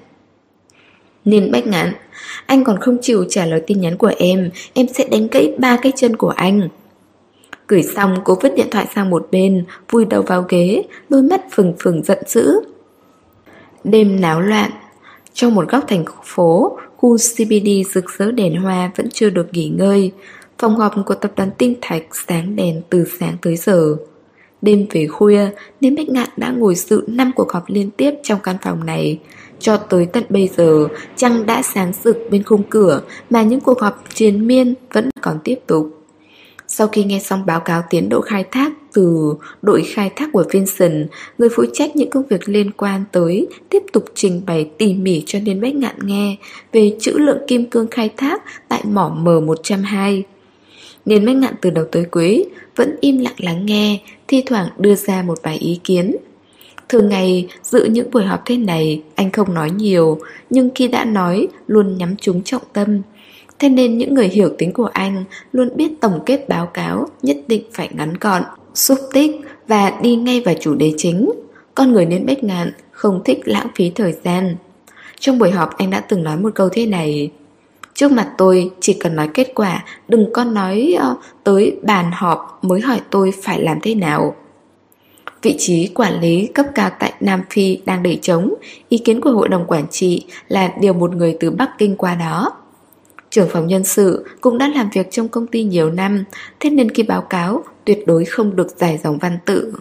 Niên Bách Ngạn, anh còn không chịu trả lời tin nhắn của em, em sẽ đánh gãy ba cái chân của anh. Gửi xong, cô vứt điện thoại sang một bên, Vùi đầu vào ghế, Đôi mắt phừng phừng giận dữ. Đêm náo loạn. Trong một góc thành phố, Khu CBD rực rỡ đèn hoa Vẫn chưa được nghỉ ngơi. Phòng họp của tập đoàn Tinh Thạch sáng đèn từ sáng tới giờ. Đêm về khuya Nên Bích Ngạn đã ngồi dự năm cuộc họp liên tiếp trong căn phòng này. Cho tới tận bây giờ Trăng đã sáng rực bên khung cửa Mà những cuộc họp triền miên vẫn còn tiếp tục sau khi nghe xong báo cáo tiến độ khai thác từ đội khai thác của Vincent, người phụ trách những công việc liên quan tới tiếp tục trình bày tỉ mỉ cho Liên Bách Ngạn nghe về chữ lượng kim cương khai thác tại mỏ M102. Liên Bách Ngạn từ đầu tới cuối vẫn im lặng lắng nghe, thi thoảng đưa ra một vài ý kiến. Thường ngày, dự những buổi họp thế này, anh không nói nhiều, nhưng khi đã nói, luôn nhắm trúng trọng tâm. Thế nên những người hiểu tính của anh luôn biết tổng kết báo cáo nhất định phải ngắn gọn, xúc tích và đi ngay vào chủ đề chính. Con người nên bách ngạn, không thích lãng phí thời gian. Trong buổi họp anh đã từng nói một câu thế này Trước mặt tôi chỉ cần nói kết quả Đừng có nói uh, tới bàn họp mới hỏi tôi phải làm thế nào Vị trí quản lý cấp cao tại Nam Phi đang để trống Ý kiến của hội đồng quản trị là điều một người từ Bắc Kinh qua đó Trưởng phòng nhân sự cũng đã làm việc trong công ty nhiều năm, thế nên khi báo cáo tuyệt đối không được giải dòng văn tự.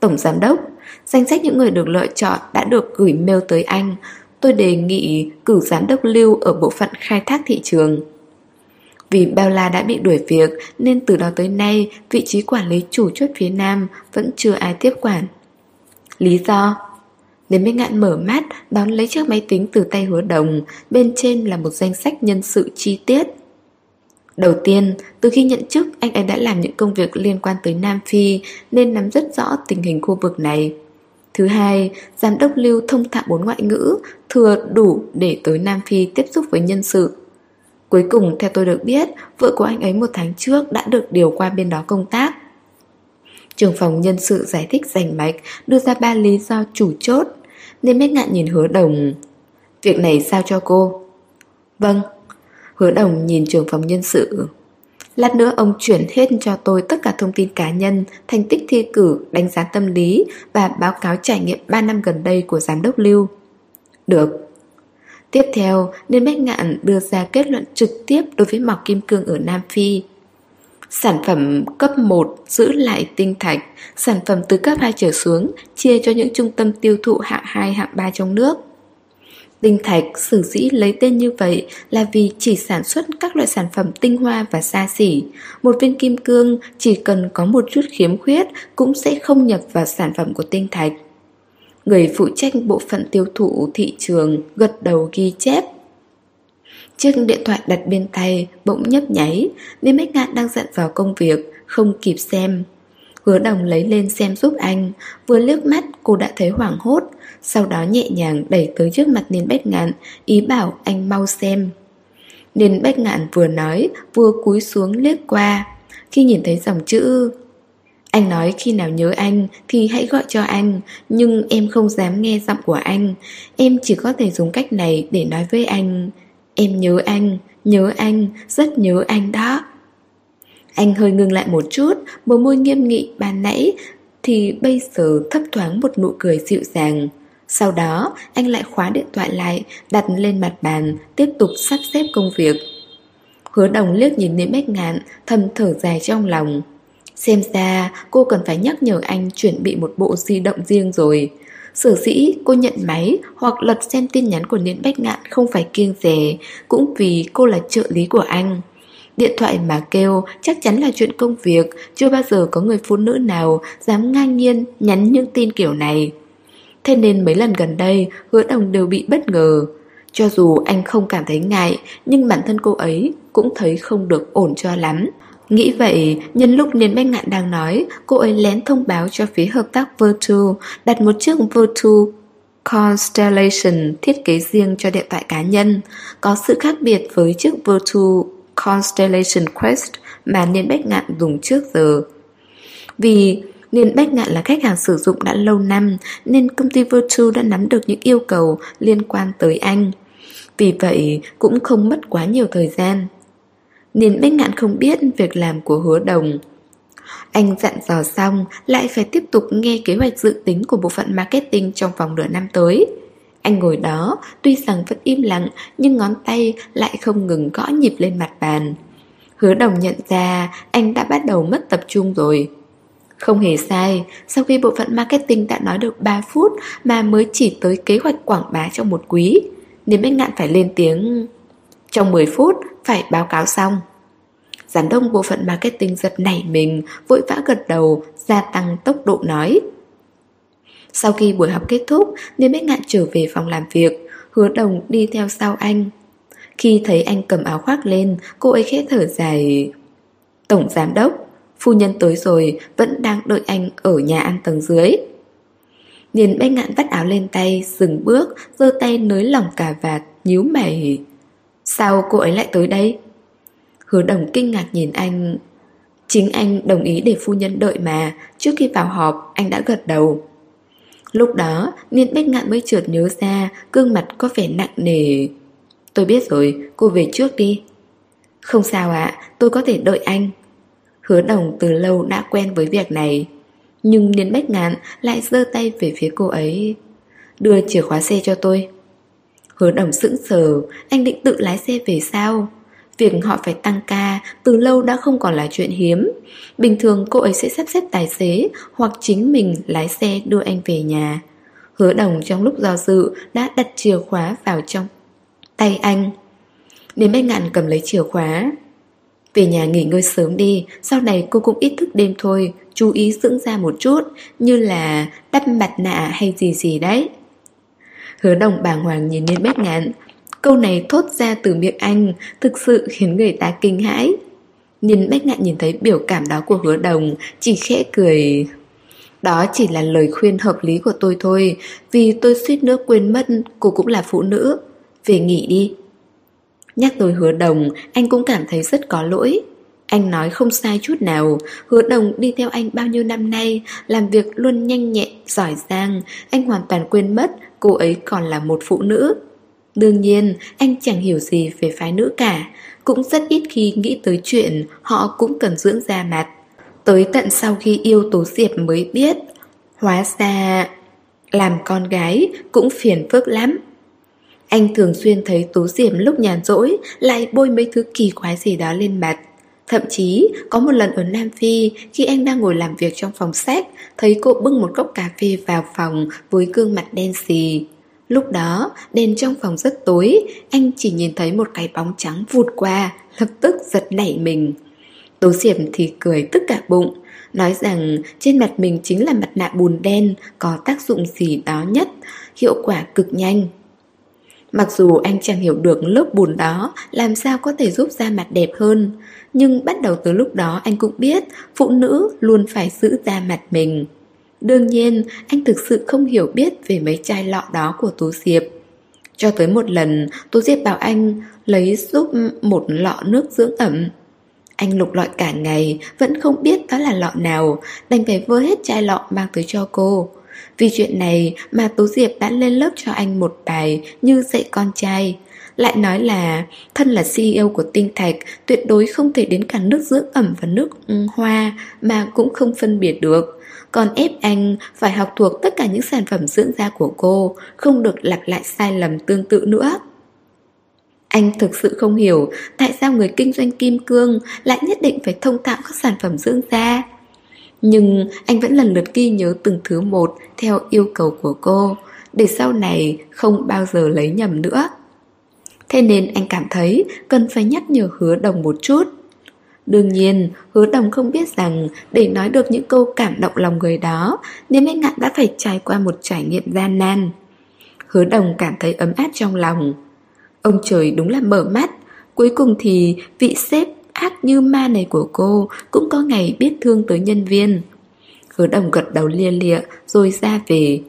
Tổng giám đốc, danh sách những người được lựa chọn đã được gửi mail tới anh. Tôi đề nghị cử giám đốc lưu ở bộ phận khai thác thị trường. Vì Bella đã bị đuổi việc nên từ đó tới nay vị trí quản lý chủ chốt phía Nam vẫn chưa ai tiếp quản. Lý do? Đến bên ngạn mở mắt Đón lấy chiếc máy tính từ tay hứa đồng Bên trên là một danh sách nhân sự chi tiết Đầu tiên, từ khi nhận chức, anh ấy đã làm những công việc liên quan tới Nam Phi nên nắm rất rõ tình hình khu vực này. Thứ hai, giám đốc lưu thông thạo bốn ngoại ngữ, thừa đủ để tới Nam Phi tiếp xúc với nhân sự. Cuối cùng, theo tôi được biết, vợ của anh ấy một tháng trước đã được điều qua bên đó công tác. Trường phòng nhân sự giải thích rành mạch, đưa ra ba lý do chủ chốt nên Bách Ngạn nhìn hứa đồng Việc này sao cho cô Vâng Hứa đồng nhìn trường phòng nhân sự Lát nữa ông chuyển hết cho tôi tất cả thông tin cá nhân, thành tích thi cử, đánh giá tâm lý và báo cáo trải nghiệm 3 năm gần đây của giám đốc Lưu. Được. Tiếp theo, nên Bách Ngạn đưa ra kết luận trực tiếp đối với mọc kim cương ở Nam Phi. Sản phẩm cấp 1 giữ lại tinh thạch, sản phẩm từ cấp 2 trở xuống chia cho những trung tâm tiêu thụ hạng 2, hạng 3 trong nước. Tinh thạch sử dĩ lấy tên như vậy là vì chỉ sản xuất các loại sản phẩm tinh hoa và xa xỉ. Một viên kim cương chỉ cần có một chút khiếm khuyết cũng sẽ không nhập vào sản phẩm của tinh thạch. Người phụ trách bộ phận tiêu thụ thị trường gật đầu ghi chép. Chiếc điện thoại đặt bên tay bỗng nhấp nháy, nên Bách Ngạn đang giận vào công việc, không kịp xem. Hứa đồng lấy lên xem giúp anh Vừa liếc mắt cô đã thấy hoảng hốt Sau đó nhẹ nhàng đẩy tới trước mặt Niên Bách Ngạn Ý bảo anh mau xem. Niên Bách Ngạn vừa nói Vừa cúi xuống liếc qua. Khi nhìn thấy dòng chữ Anh nói khi nào nhớ anh Thì hãy gọi cho anh Nhưng em không dám nghe giọng của anh. Em chỉ có thể dùng cách này để nói với anh. Em nhớ anh Nhớ anh, rất nhớ anh đó anh hơi ngưng lại một chút, bờ môi nghiêm nghị ban nãy thì bây giờ thấp thoáng một nụ cười dịu dàng. Sau đó, anh lại khóa điện thoại lại, đặt lên mặt bàn, tiếp tục sắp xếp công việc. Hứa đồng liếc nhìn đến bách ngạn, thầm thở dài trong lòng. Xem ra cô cần phải nhắc nhở anh chuẩn bị một bộ di động riêng rồi. Sở dĩ cô nhận máy hoặc lật xem tin nhắn của Niễn Bách Ngạn không phải kiêng rẻ, cũng vì cô là trợ lý của anh. Điện thoại mà kêu chắc chắn là chuyện công việc, chưa bao giờ có người phụ nữ nào dám ngang nhiên nhắn những tin kiểu này. Thế nên mấy lần gần đây, hứa đồng đều bị bất ngờ. Cho dù anh không cảm thấy ngại, nhưng bản thân cô ấy cũng thấy không được ổn cho lắm. Nghĩ vậy, nhân lúc Niên Bách Ngạn đang nói, cô ấy lén thông báo cho phía hợp tác Virtu đặt một chiếc Virtu Constellation thiết kế riêng cho điện thoại cá nhân, có sự khác biệt với chiếc Virtu Constellation Quest mà Niên Bách Ngạn dùng trước giờ. Vì Niên Bách Ngạn là khách hàng sử dụng đã lâu năm nên công ty Virtu đã nắm được những yêu cầu liên quan tới anh. Vì vậy cũng không mất quá nhiều thời gian. Niên Bách Ngạn không biết việc làm của hứa đồng. Anh dặn dò xong lại phải tiếp tục nghe kế hoạch dự tính của bộ phận marketing trong vòng nửa năm tới. Anh ngồi đó, tuy rằng vẫn im lặng nhưng ngón tay lại không ngừng gõ nhịp lên mặt bàn. Hứa đồng nhận ra anh đã bắt đầu mất tập trung rồi. Không hề sai, sau khi bộ phận marketing đã nói được 3 phút mà mới chỉ tới kế hoạch quảng bá trong một quý, nên Bách Ngạn phải lên tiếng trong 10 phút phải báo cáo xong. Giám đốc bộ phận marketing giật nảy mình, vội vã gật đầu, gia tăng tốc độ nói. Sau khi buổi học kết thúc, Niêm Bích Ngạn trở về phòng làm việc, hứa đồng đi theo sau anh. Khi thấy anh cầm áo khoác lên, cô ấy khẽ thở dài. Tổng giám đốc, phu nhân tới rồi, vẫn đang đợi anh ở nhà ăn tầng dưới. Nhìn Bách Ngạn vắt áo lên tay, dừng bước, giơ tay nới lỏng cà vạt, nhíu mày. Sao cô ấy lại tới đây? Hứa đồng kinh ngạc nhìn anh Chính anh đồng ý để phu nhân đợi mà Trước khi vào họp anh đã gật đầu Lúc đó, Niên Bách Ngạn mới chợt nhớ ra, gương mặt có vẻ nặng nề. Tôi biết rồi, cô về trước đi. Không sao ạ, tôi có thể đợi anh. Hứa đồng từ lâu đã quen với việc này. Nhưng Niên Bách Ngạn lại giơ tay về phía cô ấy. Đưa chìa khóa xe cho tôi. Hứa đồng sững sờ, anh định tự lái xe về sao? Việc họ phải tăng ca từ lâu đã không còn là chuyện hiếm. Bình thường cô ấy sẽ sắp xếp tài xế hoặc chính mình lái xe đưa anh về nhà. Hứa đồng trong lúc do dự đã đặt chìa khóa vào trong tay anh. Đến bên ngạn cầm lấy chìa khóa. Về nhà nghỉ ngơi sớm đi, sau này cô cũng ít thức đêm thôi, chú ý dưỡng ra một chút, như là đắp mặt nạ hay gì gì đấy. Hứa đồng bàng hoàng nhìn lên bếp ngạn, Câu này thốt ra từ miệng anh Thực sự khiến người ta kinh hãi. Nhìn Bách Ngạn nhìn thấy biểu cảm đó của hứa đồng Chỉ khẽ cười. Đó chỉ là lời khuyên hợp lý của tôi thôi Vì tôi suýt nữa quên mất Cô cũng là phụ nữ. Về nghỉ đi. Nhắc tới hứa đồng Anh cũng cảm thấy rất có lỗi. Anh nói không sai chút nào Hứa đồng đi theo anh bao nhiêu năm nay Làm việc luôn nhanh nhẹn, giỏi giang Anh hoàn toàn quên mất Cô ấy còn là một phụ nữ Đương nhiên, anh chẳng hiểu gì về phái nữ cả, cũng rất ít khi nghĩ tới chuyện họ cũng cần dưỡng da mặt. Tới tận sau khi yêu Tố Diệp mới biết, hóa ra làm con gái cũng phiền phức lắm. Anh thường xuyên thấy Tố Diệp lúc nhàn rỗi lại bôi mấy thứ kỳ quái gì đó lên mặt. Thậm chí, có một lần ở Nam Phi, khi anh đang ngồi làm việc trong phòng sách, thấy cô bưng một cốc cà phê vào phòng với gương mặt đen xì. Lúc đó, đèn trong phòng rất tối, anh chỉ nhìn thấy một cái bóng trắng vụt qua, lập tức giật nảy mình. Tố Diệp thì cười tức cả bụng, nói rằng trên mặt mình chính là mặt nạ bùn đen, có tác dụng gì đó nhất, hiệu quả cực nhanh. Mặc dù anh chẳng hiểu được lớp bùn đó làm sao có thể giúp da mặt đẹp hơn, nhưng bắt đầu từ lúc đó anh cũng biết phụ nữ luôn phải giữ da mặt mình. Đương nhiên, anh thực sự không hiểu biết về mấy chai lọ đó của tú Diệp. Cho tới một lần, tú Diệp bảo anh lấy giúp một lọ nước dưỡng ẩm. Anh lục lọi cả ngày, vẫn không biết đó là lọ nào, đành phải vơ hết chai lọ mang tới cho cô. Vì chuyện này mà tú Diệp đã lên lớp cho anh một bài như dạy con trai. Lại nói là thân là CEO của Tinh Thạch tuyệt đối không thể đến cả nước dưỡng ẩm và nước ừ, hoa mà cũng không phân biệt được. Còn ép anh phải học thuộc tất cả những sản phẩm dưỡng da của cô, không được lặp lại sai lầm tương tự nữa. Anh thực sự không hiểu tại sao người kinh doanh kim cương lại nhất định phải thông tạo các sản phẩm dưỡng da. Nhưng anh vẫn lần lượt ghi nhớ từng thứ một theo yêu cầu của cô, để sau này không bao giờ lấy nhầm nữa. Thế nên anh cảm thấy cần phải nhắc nhở hứa đồng một chút. Đương nhiên, hứa đồng không biết rằng để nói được những câu cảm động lòng người đó, nên mấy ngạn đã phải trải qua một trải nghiệm gian nan. Hứa đồng cảm thấy ấm áp trong lòng. Ông trời đúng là mở mắt, cuối cùng thì vị sếp ác như ma này của cô cũng có ngày biết thương tới nhân viên. Hứa đồng gật đầu lia lịa rồi ra về.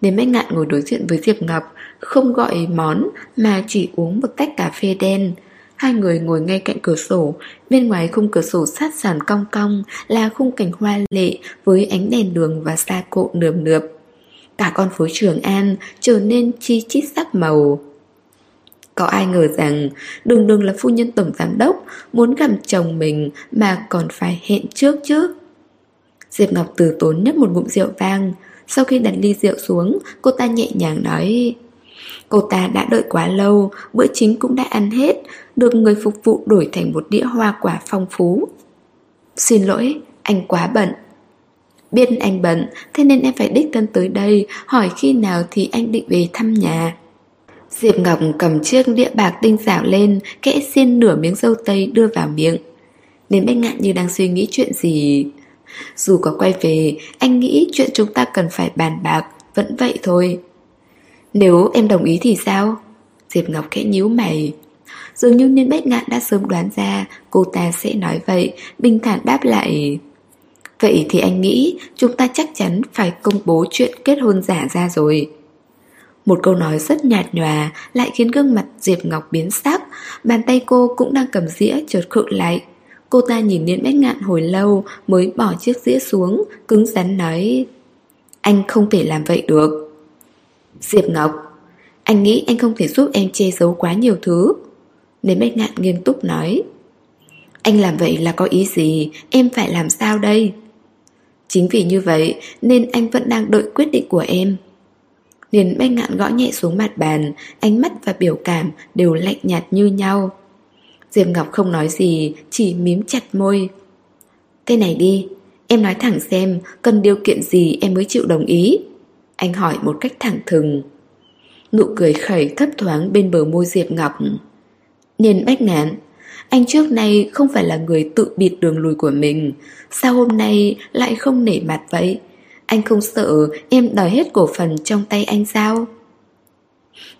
Đến mấy ngạn ngồi đối diện với Diệp Ngọc, không gọi món mà chỉ uống một tách cà phê đen. Hai người ngồi ngay cạnh cửa sổ, bên ngoài khung cửa sổ sát sàn cong cong là khung cảnh hoa lệ với ánh đèn đường và xa cộ nườm nượp. Cả con phố Trường An trở nên chi chít sắc màu. Có ai ngờ rằng đường đường là phu nhân tổng giám đốc muốn gặp chồng mình mà còn phải hẹn trước chứ. Diệp Ngọc từ tốn nhấp một ngụm rượu vang. Sau khi đặt ly rượu xuống, cô ta nhẹ nhàng nói Cô ta đã đợi quá lâu, bữa chính cũng đã ăn hết, được người phục vụ đổi thành một đĩa hoa quả phong phú. Xin lỗi, anh quá bận. Biết anh bận, thế nên em phải đích thân tới đây, hỏi khi nào thì anh định về thăm nhà. Diệp Ngọc cầm chiếc đĩa bạc tinh xảo lên, kẽ xiên nửa miếng dâu tây đưa vào miệng. Nên Bách Ngạn như đang suy nghĩ chuyện gì. Dù có quay về, anh nghĩ chuyện chúng ta cần phải bàn bạc, vẫn vậy thôi. Nếu em đồng ý thì sao? Diệp Ngọc khẽ nhíu mày. Dường như nên Bách Ngạn đã sớm đoán ra cô ta sẽ nói vậy, bình thản đáp lại. Vậy thì anh nghĩ chúng ta chắc chắn phải công bố chuyện kết hôn giả ra rồi. Một câu nói rất nhạt nhòa lại khiến gương mặt Diệp Ngọc biến sắc, bàn tay cô cũng đang cầm dĩa chợt khựng lại. Cô ta nhìn Niên Bách Ngạn hồi lâu mới bỏ chiếc dĩa xuống, cứng rắn nói Anh không thể làm vậy được. Diệp Ngọc, anh nghĩ anh không thể giúp em che giấu quá nhiều thứ. nên Bách Ngạn nghiêm túc nói Anh làm vậy là có ý gì, em phải làm sao đây? Chính vì như vậy nên anh vẫn đang đợi quyết định của em. Liền bách ngạn gõ nhẹ xuống mặt bàn Ánh mắt và biểu cảm đều lạnh nhạt như nhau Diệp Ngọc không nói gì Chỉ mím chặt môi Thế này đi Em nói thẳng xem Cần điều kiện gì em mới chịu đồng ý anh hỏi một cách thẳng thừng Nụ cười khẩy thấp thoáng bên bờ môi Diệp Ngọc Niên bách ngạn Anh trước nay không phải là người tự bịt đường lùi của mình Sao hôm nay lại không nể mặt vậy anh không sợ em đòi hết cổ phần trong tay anh sao?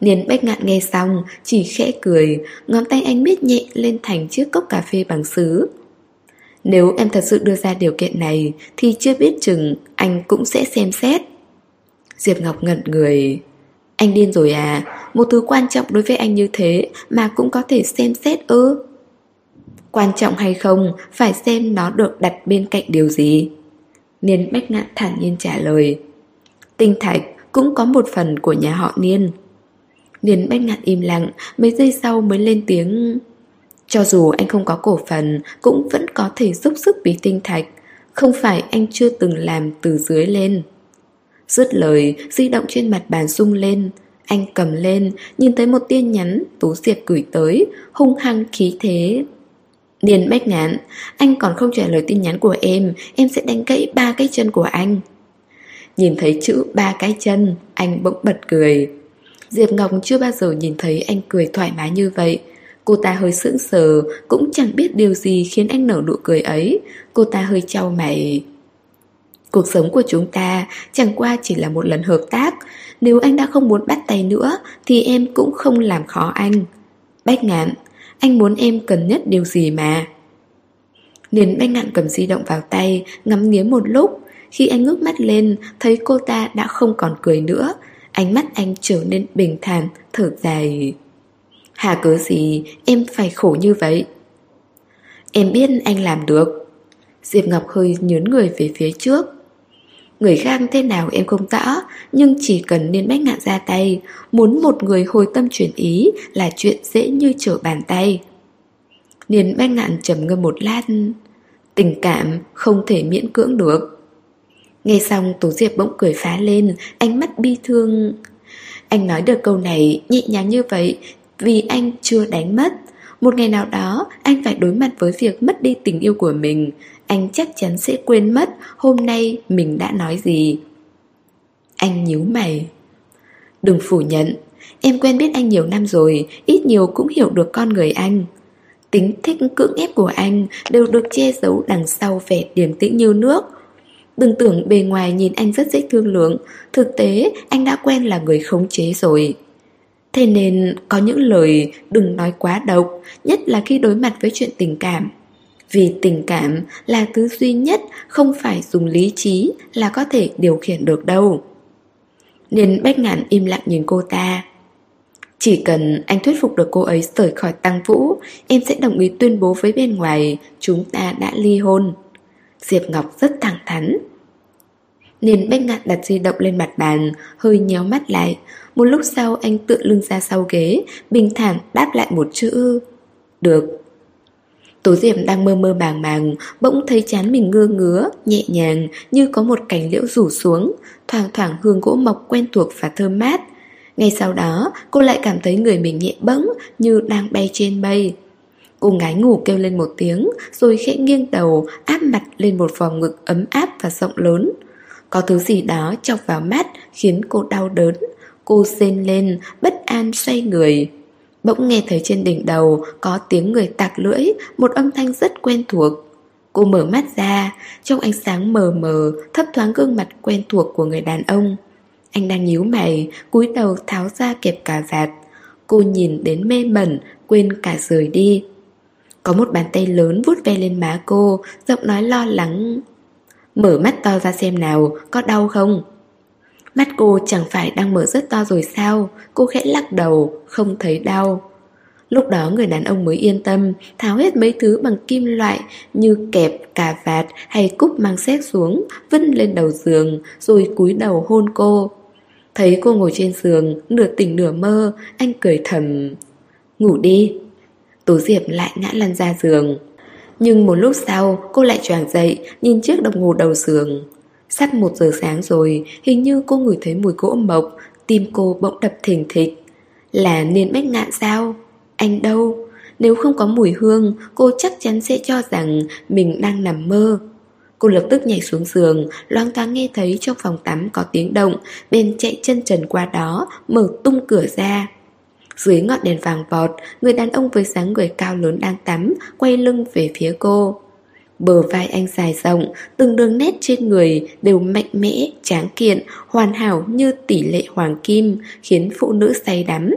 Niên bách ngạn nghe xong, chỉ khẽ cười, ngón tay anh biết nhẹ lên thành chiếc cốc cà phê bằng sứ. Nếu em thật sự đưa ra điều kiện này, thì chưa biết chừng anh cũng sẽ xem xét. Diệp Ngọc ngẩn người. Anh điên rồi à, một thứ quan trọng đối với anh như thế mà cũng có thể xem xét ư. Quan trọng hay không, phải xem nó được đặt bên cạnh điều gì. Niên Bách Ngạn thản nhiên trả lời Tinh Thạch cũng có một phần của nhà họ Niên Niên bách ngạn im lặng, mấy giây sau mới lên tiếng Cho dù anh không có cổ phần, cũng vẫn có thể giúp sức vì tinh thạch Không phải anh chưa từng làm từ dưới lên Dứt lời, di động trên mặt bàn rung lên. Anh cầm lên, nhìn thấy một tin nhắn Tú Diệp gửi tới, hung hăng khí thế. Điền bách ngạn, anh còn không trả lời tin nhắn của em Em sẽ đánh gãy ba cái chân của anh. Nhìn thấy chữ ba cái chân, anh bỗng bật cười. Diệp Ngọc chưa bao giờ nhìn thấy anh cười thoải mái như vậy. Cô ta hơi sững sờ Cũng chẳng biết điều gì khiến anh nở nụ cười ấy. Cô ta hơi trao mày. Cuộc sống của chúng ta chẳng qua chỉ là một lần hợp tác. Nếu anh đã không muốn bắt tay nữa, Thì em cũng không làm khó anh. Bách ngạn, Anh muốn em cần nhất điều gì mà? Niền bách ngạn cầm di động vào tay, Ngắm nghía một lúc. Khi anh ngước mắt lên, Thấy cô ta đã không còn cười nữa. Ánh mắt anh trở nên bình thản, Thở dài. Hà cớ gì em phải khổ như vậy? Em biết anh làm được. Diệp Ngọc hơi nhớn người về phía trước. Người khác thế nào em không rõ Nhưng chỉ cần nên bách ngạn ra tay. Muốn một người hồi tâm chuyển ý Là chuyện dễ như trở bàn tay. Niên bách ngạn trầm ngâm một lát. Tình cảm không thể miễn cưỡng được. Nghe xong Tố Diệp bỗng cười phá lên, Ánh mắt bi thương. Anh nói được câu này nhẹ nhàng như vậy Vì anh chưa đánh mất. Một ngày nào đó, anh phải đối mặt với việc mất đi tình yêu của mình. Anh chắc chắn sẽ quên mất Hôm nay mình đã nói gì. Anh nhíu mày. Đừng phủ nhận. Em quen biết anh nhiều năm rồi, Ít nhiều cũng hiểu được con người anh. Tính thích cưỡng ép của anh Đều được che giấu đằng sau vẻ điềm tĩnh như nước. Đừng tưởng bề ngoài nhìn anh rất dễ thương lượng, Thực tế anh đã quen là người khống chế rồi. Thế nên có những lời đừng nói quá độc, Nhất là khi đối mặt với chuyện tình cảm. Vì tình cảm là thứ duy nhất Không phải dùng lý trí là có thể điều khiển được đâu. Nên Bách Ngạn im lặng nhìn cô ta. Chỉ cần anh thuyết phục được cô ấy rời khỏi tăng vũ, Em sẽ đồng ý tuyên bố với bên ngoài Chúng ta đã ly hôn. Diệp Ngọc rất thẳng thắn. Nên Bách Ngạn đặt di động lên mặt bàn, Hơi nhéo mắt lại. Một lúc sau anh tựa lưng ra sau ghế, Bình thản đáp lại một chữ. Được. Tố Diệp đang mơ mơ bàng bàng, Bỗng thấy chán mình ngơ ngứa, Nhẹ nhàng, như có một cành liễu rủ xuống. Thoảng thoảng hương gỗ mộc quen thuộc và thơm mát. Ngay sau đó, cô lại cảm thấy người mình nhẹ bẫng Như đang bay trên mây. Cô ngái ngủ kêu lên một tiếng, Rồi khẽ nghiêng đầu, Áp mặt lên một vòng ngực ấm áp và rộng lớn. Có thứ gì đó chọc vào mắt Khiến cô đau đớn. Cô rên lên, Bất an xoay người. Bỗng nghe thấy trên đỉnh đầu Có tiếng người tạc lưỡi, Một âm thanh rất quen thuộc. Cô mở mắt ra, Trong ánh sáng mờ mờ, Thấp thoáng gương mặt quen thuộc của người đàn ông. Anh đang nhíu mày, cúi đầu tháo ra kẹp cà vạt Cô nhìn đến mê mẩn, Quên cả rời đi. Có một bàn tay lớn vút ve lên má cô, Giọng nói lo lắng. Mở mắt to ra xem nào, Có đau không? Mắt cô chẳng phải đang mở rất to rồi sao? Cô khẽ lắc đầu Không thấy đau. Lúc đó người đàn ông mới yên tâm Tháo hết mấy thứ bằng kim loại Như kẹp, cà vạt hay cúp mang xét xuống Vân lên đầu giường Rồi cúi đầu hôn cô. Thấy cô ngồi trên giường Nửa tỉnh nửa mơ Anh cười thầm. Ngủ đi. Tố Diệp lại ngã lăn ra giường. Nhưng một lúc sau cô lại choàng dậy Nhìn chiếc đồng hồ đầu giường. Sắp một giờ sáng rồi Hình như cô ngửi thấy mùi gỗ mộc Tim cô bỗng đập thình thịch. Là niên bách ngạn sao? Anh đâu? Nếu không có mùi hương Cô chắc chắn sẽ cho rằng Mình đang nằm mơ. Cô lập tức nhảy xuống giường Loang thoáng nghe thấy trong phòng tắm có tiếng động Bên chạy chân trần qua đó Mở tung cửa ra. Dưới ngọn đèn vàng vọt, người đàn ông với dáng người cao lớn đang tắm, quay lưng về phía cô. Bờ vai anh dài rộng, từng đường nét trên người đều mạnh mẽ, tráng kiện, hoàn hảo như tỷ lệ hoàng kim, khiến phụ nữ say đắm.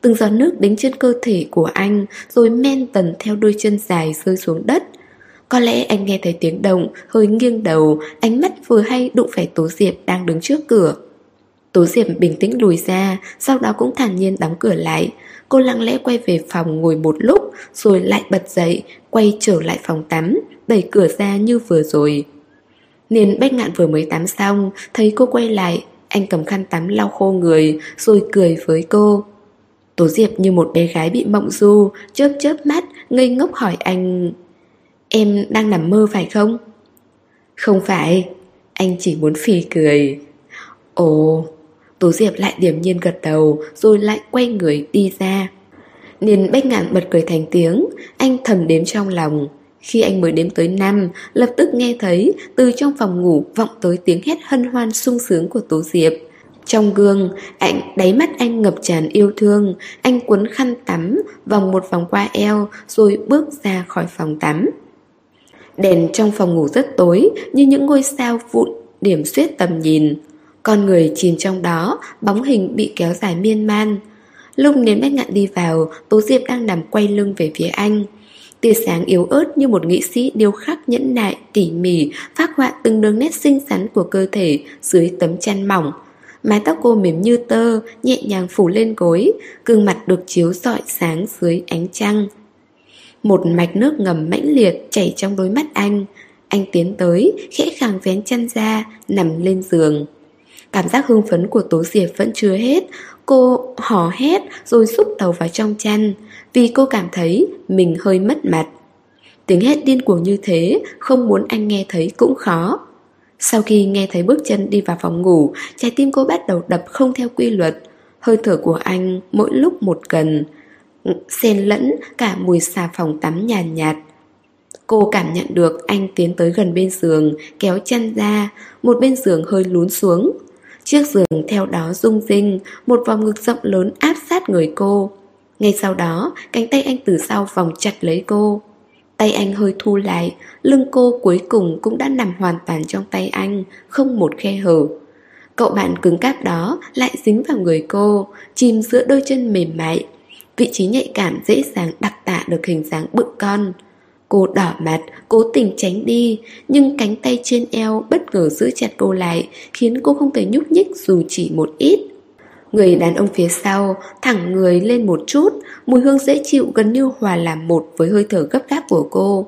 Từng giọt nước đính trên cơ thể của anh, rồi men tần theo đôi chân dài rơi xuống đất. Có lẽ anh nghe thấy tiếng động, hơi nghiêng đầu, ánh mắt vừa hay đụng phải Tố Diệp đang đứng trước cửa. Tố Diệp bình tĩnh lùi ra, sau đó cũng thản nhiên đóng cửa lại. Cô lặng lẽ quay về phòng ngồi một lúc, rồi lại bật dậy, quay trở lại phòng tắm, đẩy cửa ra như vừa rồi. Niên Bách Ngạn vừa mới tắm xong, thấy cô quay lại, anh cầm khăn tắm lau khô người, rồi cười với cô. Tố Diệp như một bé gái bị mộng du, chớp chớp mắt, ngây ngốc hỏi anh Em đang nằm mơ phải không? Không phải, anh chỉ muốn phì cười Ồ, Tố Diệp lại điểm nhiên gật đầu rồi lại quay người đi ra Niên bách ngạn bật cười thành tiếng, anh thầm đếm trong lòng khi anh mới đếm tới năm, lập tức nghe thấy từ trong phòng ngủ vọng tới tiếng hét hân hoan sung sướng của Tố Diệp. Trong gương, anh đáy mắt anh ngập tràn yêu thương, anh cuốn khăn tắm, vòng một vòng qua eo rồi bước ra khỏi phòng tắm. Đèn trong phòng ngủ rất tối như những ngôi sao vụn điểm xuyết tầm nhìn. Con người chìm trong đó, bóng hình bị kéo dài miên man. Lúc nến bách ngạn đi vào, Tố Diệp đang nằm quay lưng về phía anh. Tia sáng yếu ớt như một nghị sĩ điêu khắc nhẫn nại, tỉ mỉ, phát họa từng đường nét xinh xắn của cơ thể dưới tấm chăn mỏng. Mái tóc cô mềm như tơ, nhẹ nhàng phủ lên gối, gương mặt được chiếu rọi sáng dưới ánh trăng. Một mạch nước ngầm mãnh liệt chảy trong đôi mắt anh. Anh tiến tới, khẽ khàng vén chăn ra, nằm lên giường. Cảm giác hưng phấn của Tố Diệp vẫn chưa hết. Cô hò hét rồi xúc đầu vào trong chăn Vì cô cảm thấy mình hơi mất mặt. Tiếng hét điên cuồng như thế Không muốn anh nghe thấy cũng khó. Sau khi nghe thấy bước chân đi vào phòng ngủ Trái tim cô bắt đầu đập không theo quy luật. Hơi thở của anh mỗi lúc một gần Xen lẫn cả mùi xà phòng tắm nhàn nhạt, nhạt. Cô cảm nhận được anh tiến tới gần bên giường Kéo chăn ra. Một bên giường hơi lún xuống. Chiếc giường theo đó rung rinh, một vòng ngực rộng lớn áp sát người cô. Ngay sau đó, cánh tay anh từ sau vòng chặt lấy cô. Tay anh hơi thu lại, lưng cô cuối cùng cũng đã nằm hoàn toàn trong tay anh, không một khe hở. Cậu bạn cứng cáp đó lại dính vào người cô, chìm giữa đôi chân mềm mại. Vị trí nhạy cảm dễ dàng đặc tả được hình dáng bự con. Cô đỏ mặt, cố tình tránh đi, nhưng cánh tay trên eo bất ngờ giữ chặt cô lại, khiến cô không thể nhúc nhích dù chỉ một ít. Người đàn ông phía sau thẳng người lên một chút, mùi hương dễ chịu gần như hòa làm một với hơi thở gấp gáp của cô.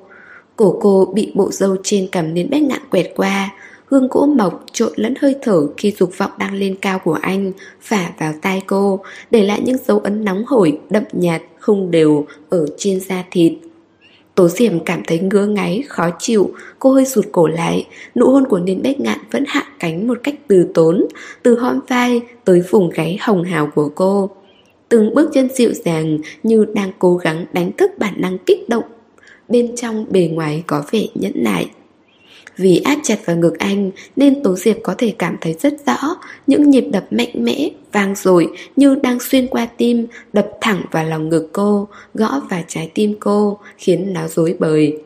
Cổ cô bị bộ dâu trên cầm nến bét nặng quẹt qua, hương gỗ mộc trộn lẫn hơi thở khi dục vọng đang lên cao của anh phả vào tai cô, để lại những dấu ấn nóng hổi, đậm nhạt, không đều ở trên da thịt. Tố Diệm cảm thấy ngứa ngáy, khó chịu, cô hơi rụt cổ lại, nụ hôn của Niên Bách Ngạn vẫn hạ cánh một cách từ tốn, từ hõm vai tới vùng gáy hồng hào của cô. Từng bước chân dịu dàng như đang cố gắng đánh thức bản năng kích động, bên trong bề ngoài có vẻ nhẫn nại. Vì áp chặt vào ngực anh nên Tố Diệp có thể cảm thấy rất rõ những nhịp đập mạnh mẽ, vang dội như đang xuyên qua tim, đập thẳng vào lòng ngực cô, gõ vào trái tim cô, khiến nó rối bời.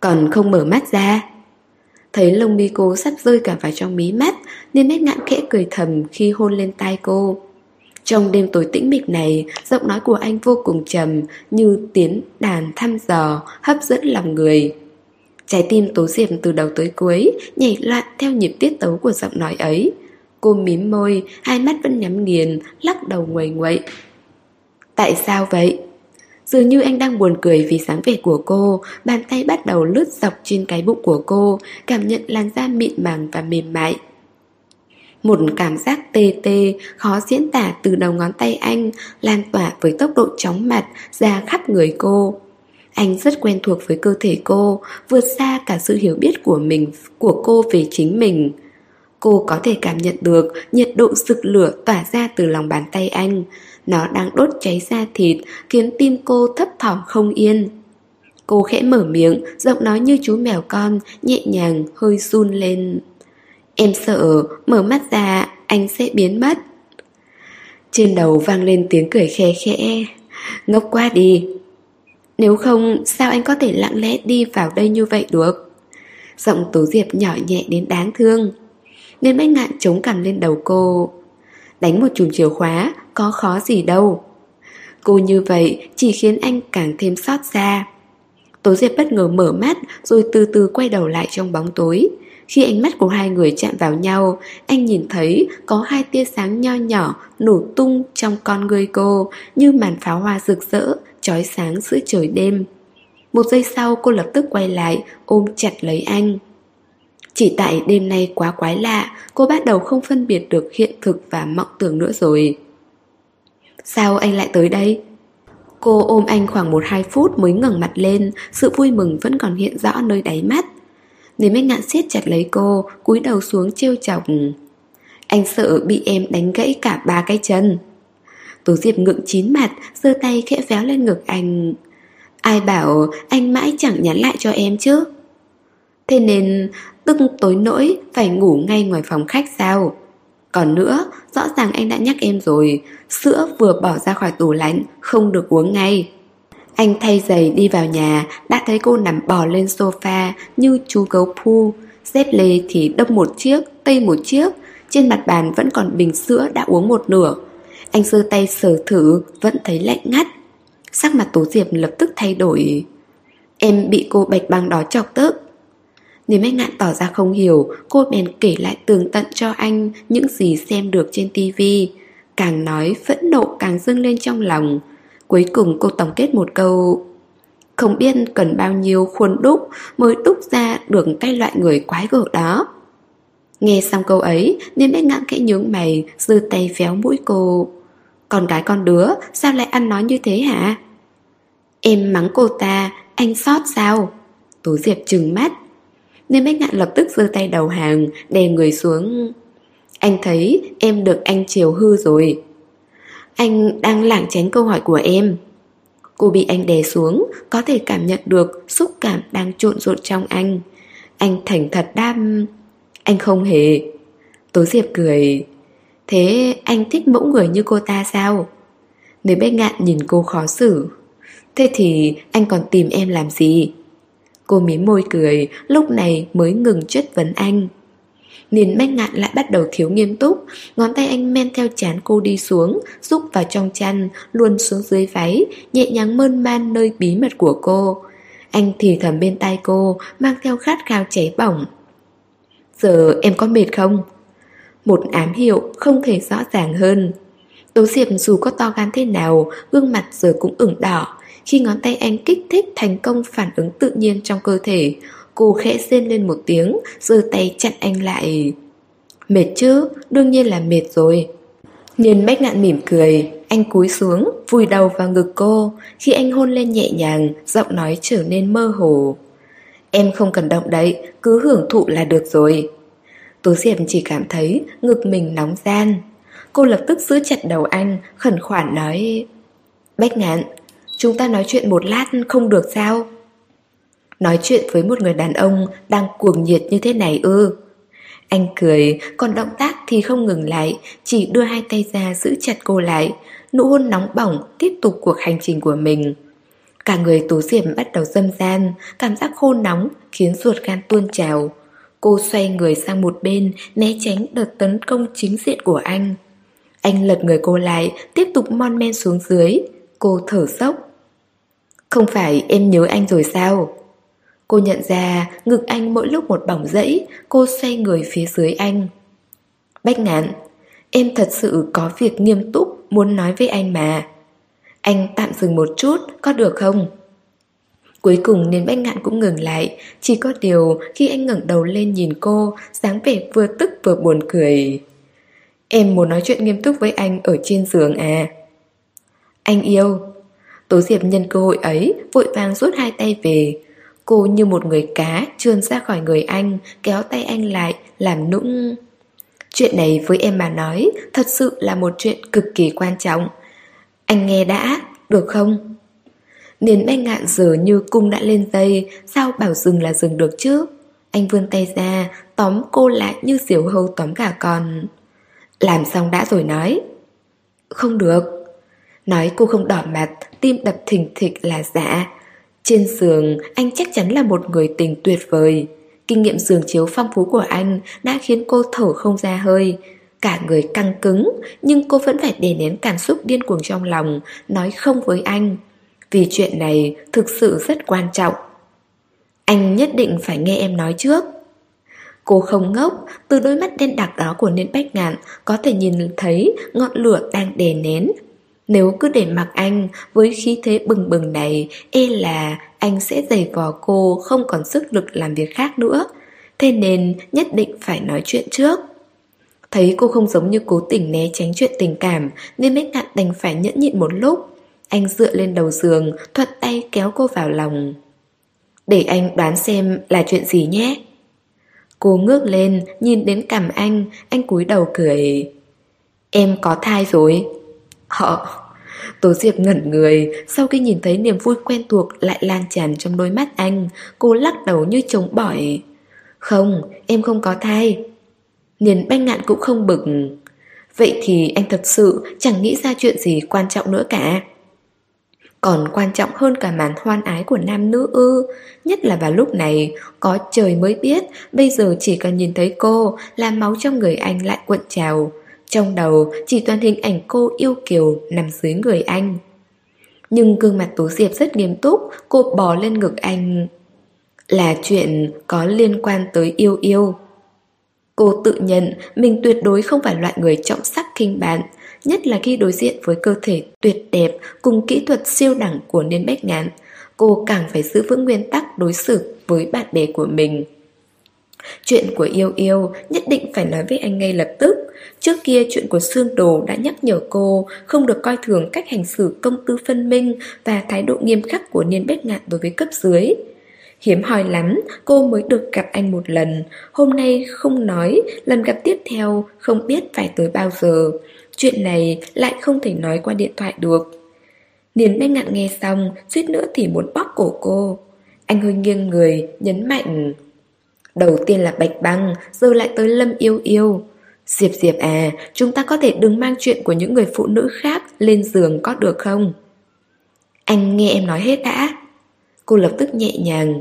Còn không mở mắt ra. Thấy lông mi cô sắp rơi cả vào trong mí mắt nên nét ngạn khẽ cười thầm khi hôn lên tai cô. Trong đêm tối tĩnh mịch này, giọng nói của anh vô cùng trầm như tiếng đàn thăm dò, hấp dẫn lòng người. Trái tim Tố Diệp từ đầu tới cuối nhảy loạn theo nhịp tiết tấu của giọng nói ấy. Cô mím môi, hai mắt vẫn nhắm nghiền, lắc đầu nguầy nguậy. Tại sao vậy? Dường như anh đang buồn cười vì sáng vẻ của cô, bàn tay bắt đầu lướt dọc trên cái bụng của cô, cảm nhận làn da mịn màng và mềm mại. Một cảm giác tê tê, khó diễn tả từ đầu ngón tay anh, lan tỏa với tốc độ chóng mặt ra khắp người cô. Anh rất quen thuộc với cơ thể cô, vượt xa cả sự hiểu biết của mình, của cô về chính mình. Cô có thể cảm nhận được nhiệt độ sực lửa tỏa ra từ lòng bàn tay anh. Nó đang đốt cháy da thịt, khiến tim cô thấp thỏm không yên. Cô khẽ mở miệng, giọng nói như chú mèo con, nhẹ nhàng, hơi run lên. Em sợ, mở mắt ra, anh sẽ biến mất. Trên đầu vang lên tiếng cười khe khẽ. Ngốc quá đi, nếu không, sao anh có thể lặng lẽ đi vào đây như vậy được? Giọng Tố Diệp nhỏ nhẹ đến đáng thương. Nên bách ngạn chống cằm lên đầu cô. Đánh một chùm chìa khóa, có khó gì đâu. Cô như vậy chỉ khiến anh càng thêm xót xa. Tố Diệp bất ngờ mở mắt rồi từ từ quay đầu lại trong bóng tối. Khi ánh mắt của hai người chạm vào nhau, anh nhìn thấy có hai tia sáng nho nhỏ nổ tung trong con người cô như màn pháo hoa rực rỡ chói sáng giữa trời đêm. Một giây sau cô lập tức quay lại, ôm chặt lấy anh. Chỉ tại đêm nay quá quái lạ, cô bắt đầu không phân biệt được hiện thực và mộng tưởng nữa rồi. Sao anh lại tới đây? Cô ôm anh khoảng 1-2 phút mới ngẩng mặt lên, sự vui mừng vẫn còn hiện rõ nơi đáy mắt. Nếu mấy ngạn siết chặt lấy cô, cúi đầu xuống trêu chọc. Anh sợ bị em đánh gãy cả ba cái chân. Tố Diệp ngượng chín mặt, giơ tay khẽ véo lên ngực anh. Ai bảo anh mãi chẳng nhắn lại cho em chứ? Thế nên tức tối nỗi phải ngủ ngay ngoài phòng khách sao? Còn nữa, rõ ràng anh đã nhắc em rồi, sữa vừa bỏ ra khỏi tủ lạnh, không được uống ngay. Anh thay giày đi vào nhà, đã thấy cô nằm bò lên sofa như chú gấu pu. Dép lê thì đâm một chiếc, tây một chiếc, trên mặt bàn vẫn còn bình sữa đã uống một nửa. Anh giơ tay sờ thử, vẫn thấy lạnh ngắt. Sắc mặt Tố Diệp lập tức thay đổi. Em bị cô bạch băng đó chọc tức. Nếu anh ngạn tỏ ra không hiểu, cô bèn kể lại tường tận cho anh những gì xem được trên tivi. Càng nói, phẫn nộ càng dâng lên trong lòng. Cuối cùng cô tổng kết một câu Không biết cần bao nhiêu khuôn đúc mới đúc ra được cái loại người quái gở đó. Nghe xong câu ấy, nên bé ngạn kẽ nhướng mày, giơ tay véo mũi cô. Con gái con đứa, sao lại ăn nói như thế hả? Em mắng cô ta, anh sót sao? Tố Diệp trừng mắt. Nên bách ngạn lập tức giơ tay đầu hàng, đè người xuống. Anh thấy em được anh chiều hư rồi. Anh đang lảng tránh câu hỏi của em. Cô bị anh đè xuống, có thể cảm nhận được xúc cảm đang trộn rộn trong anh. Anh thành thật đam... Anh không hề. Tố Diệp cười. Thế anh thích mẫu người như cô ta sao? Người bách ngạn nhìn cô khó xử. Thế thì anh còn tìm em làm gì? Cô mím môi cười, lúc này mới ngừng chất vấn anh. Niền bách ngạn lại bắt đầu thiếu nghiêm túc Ngón tay anh men theo chán cô đi xuống Rúc vào trong chăn Luôn xuống dưới váy Nhẹ nhàng mơn man nơi bí mật của cô Anh thì thầm bên tai cô Mang theo khát khao cháy bỏng Giờ em có mệt không? Một ám hiệu không thể rõ ràng hơn. Tố Diệp dù có to gan thế nào Gương mặt giờ cũng ửng đỏ. Khi ngón tay anh kích thích thành công phản ứng tự nhiên trong cơ thể Cô khẽ rên lên một tiếng giơ tay chặn anh lại. Mệt chứ, đương nhiên là mệt rồi. Niên bách ngạn mỉm cười Anh cúi xuống, vùi đầu vào ngực cô. Khi anh hôn lên nhẹ nhàng Giọng nói trở nên mơ hồ. Em không cần động đậy Cứ hưởng thụ là được rồi. Tố Diệp chỉ cảm thấy ngực mình nóng gian. Cô lập tức giữ chặt đầu anh, Khẩn khoản nói, Bách ngạn, Chúng ta nói chuyện một lát không được sao? Nói chuyện với một người đàn ông Đang cuồng nhiệt như thế này ư? Anh cười, Còn động tác thì không ngừng lại, Chỉ đưa hai tay ra giữ chặt cô lại. Nụ hôn nóng bỏng Tiếp tục cuộc hành trình của mình. Cả người tố diệp bắt đầu dâm gian, Cảm giác khô nóng khiến ruột gan tuôn trào. Cô xoay người sang một bên, Né tránh đợt tấn công chính diện của anh. Anh lật người cô lại, Tiếp tục mon men xuống dưới. Cô thở dốc. Không phải em nhớ anh rồi sao? Cô nhận ra, ngực anh mỗi lúc một bỏng rẫy, Cô xoay người phía dưới anh. Bách ngạn, Em thật sự có việc nghiêm túc Muốn nói với anh mà. Anh tạm dừng một chút, Có được không? Cuối cùng nên bách ngạn cũng ngừng lại. Chỉ có điều khi anh ngẩng đầu lên nhìn cô dáng vẻ vừa tức vừa buồn cười. Em muốn nói chuyện nghiêm túc với anh Ở trên giường à? Anh yêu. Tố Diệp nhân cơ hội ấy Vội vàng rút hai tay về. Cô như một người cá trườn ra khỏi người anh Kéo tay anh lại Làm nũng. Chuyện này với em mà nói Thật sự là một chuyện cực kỳ quan trọng. Anh nghe đã, được không? Niền bách ngạn giờ như cung đã lên dây Sao bảo dừng là dừng được chứ? Anh vươn tay ra, Tóm cô lại như diều hâu tóm gà con. Làm xong đã rồi nói. Không được. Nói cô không đỏ mặt, Tim đập thình thịch là dạ Trên giường, anh chắc chắn là một người tình tuyệt vời. Kinh nghiệm giường chiếu phong phú của anh Đã khiến cô thở không ra hơi. Cả người căng cứng, Nhưng cô vẫn phải đè nén cảm xúc điên cuồng trong lòng, Nói không với anh vì chuyện này thực sự rất quan trọng Anh nhất định phải nghe em nói trước Cô không ngốc, từ đôi mắt đen đặc đó của Niên Bách Ngạn có thể nhìn thấy ngọn lửa đang đè nén. Nếu cứ để mặc anh với khí thế bừng bừng này, e là anh sẽ giày vò cô không còn sức lực làm việc khác nữa. Thế nên nhất định phải nói chuyện trước. Thấy cô không giống như cố tình né tránh chuyện tình cảm Nên Bách Ngạn đành phải nhẫn nhịn một lúc anh dựa lên đầu giường Thuận tay kéo cô vào lòng. Để anh đoán xem là chuyện gì nhé. Cô ngước lên Nhìn đến cằm anh Anh cúi đầu cười. Em có thai rồi. Họ Tố Diệp ngẩn người Sau khi nhìn thấy niềm vui quen thuộc Lại lan tràn trong đôi mắt anh Cô lắc đầu như chống bỏi. Không, em không có thai. Niền banh ngạn cũng không bực. Vậy thì anh thật sự chẳng nghĩ ra chuyện gì quan trọng nữa cả. Còn quan trọng hơn cả màn hoan ái của nam nữ ư. Nhất là vào lúc này Có trời mới biết Bây giờ chỉ cần nhìn thấy cô Là máu trong người anh lại cuộn trào. Trong đầu chỉ toàn hình ảnh cô yêu kiều Nằm dưới người anh. Nhưng gương mặt Tú Diệp rất nghiêm túc Cô bò lên ngực anh. Là chuyện có liên quan tới yêu yêu. Cô tự nhận mình tuyệt đối không phải loại người trọng sắc kinh bạn, nhất là khi đối diện với cơ thể tuyệt đẹp cùng kỹ thuật siêu đẳng của Niên Bách Ngạn. Cô càng phải giữ vững nguyên tắc đối xử với bạn bè của mình. Chuyện của yêu yêu nhất định phải nói với anh ngay lập tức. Trước kia chuyện của Sương Đồ đã nhắc nhở cô không được coi thường cách hành xử công tư phân minh và thái độ nghiêm khắc của Niên Bách Ngạn đối với cấp dưới. Hiếm hoi lắm, cô mới được gặp anh một lần. Hôm nay không nói, lần gặp tiếp theo không biết phải tới bao giờ. Chuyện này lại không thể nói qua điện thoại được. Niền bên ngạn nghe xong, suýt nữa thì muốn bóp cổ cô. Anh hơi nghiêng người, nhấn mạnh. Đầu tiên là Bạch Băng, giờ lại tới Lâm Yêu Yêu. Diệp Diệp à, chúng ta có thể đừng mang chuyện của những người phụ nữ khác lên giường có được không? Anh nghe em nói hết đã. Cô lập tức nhẹ nhàng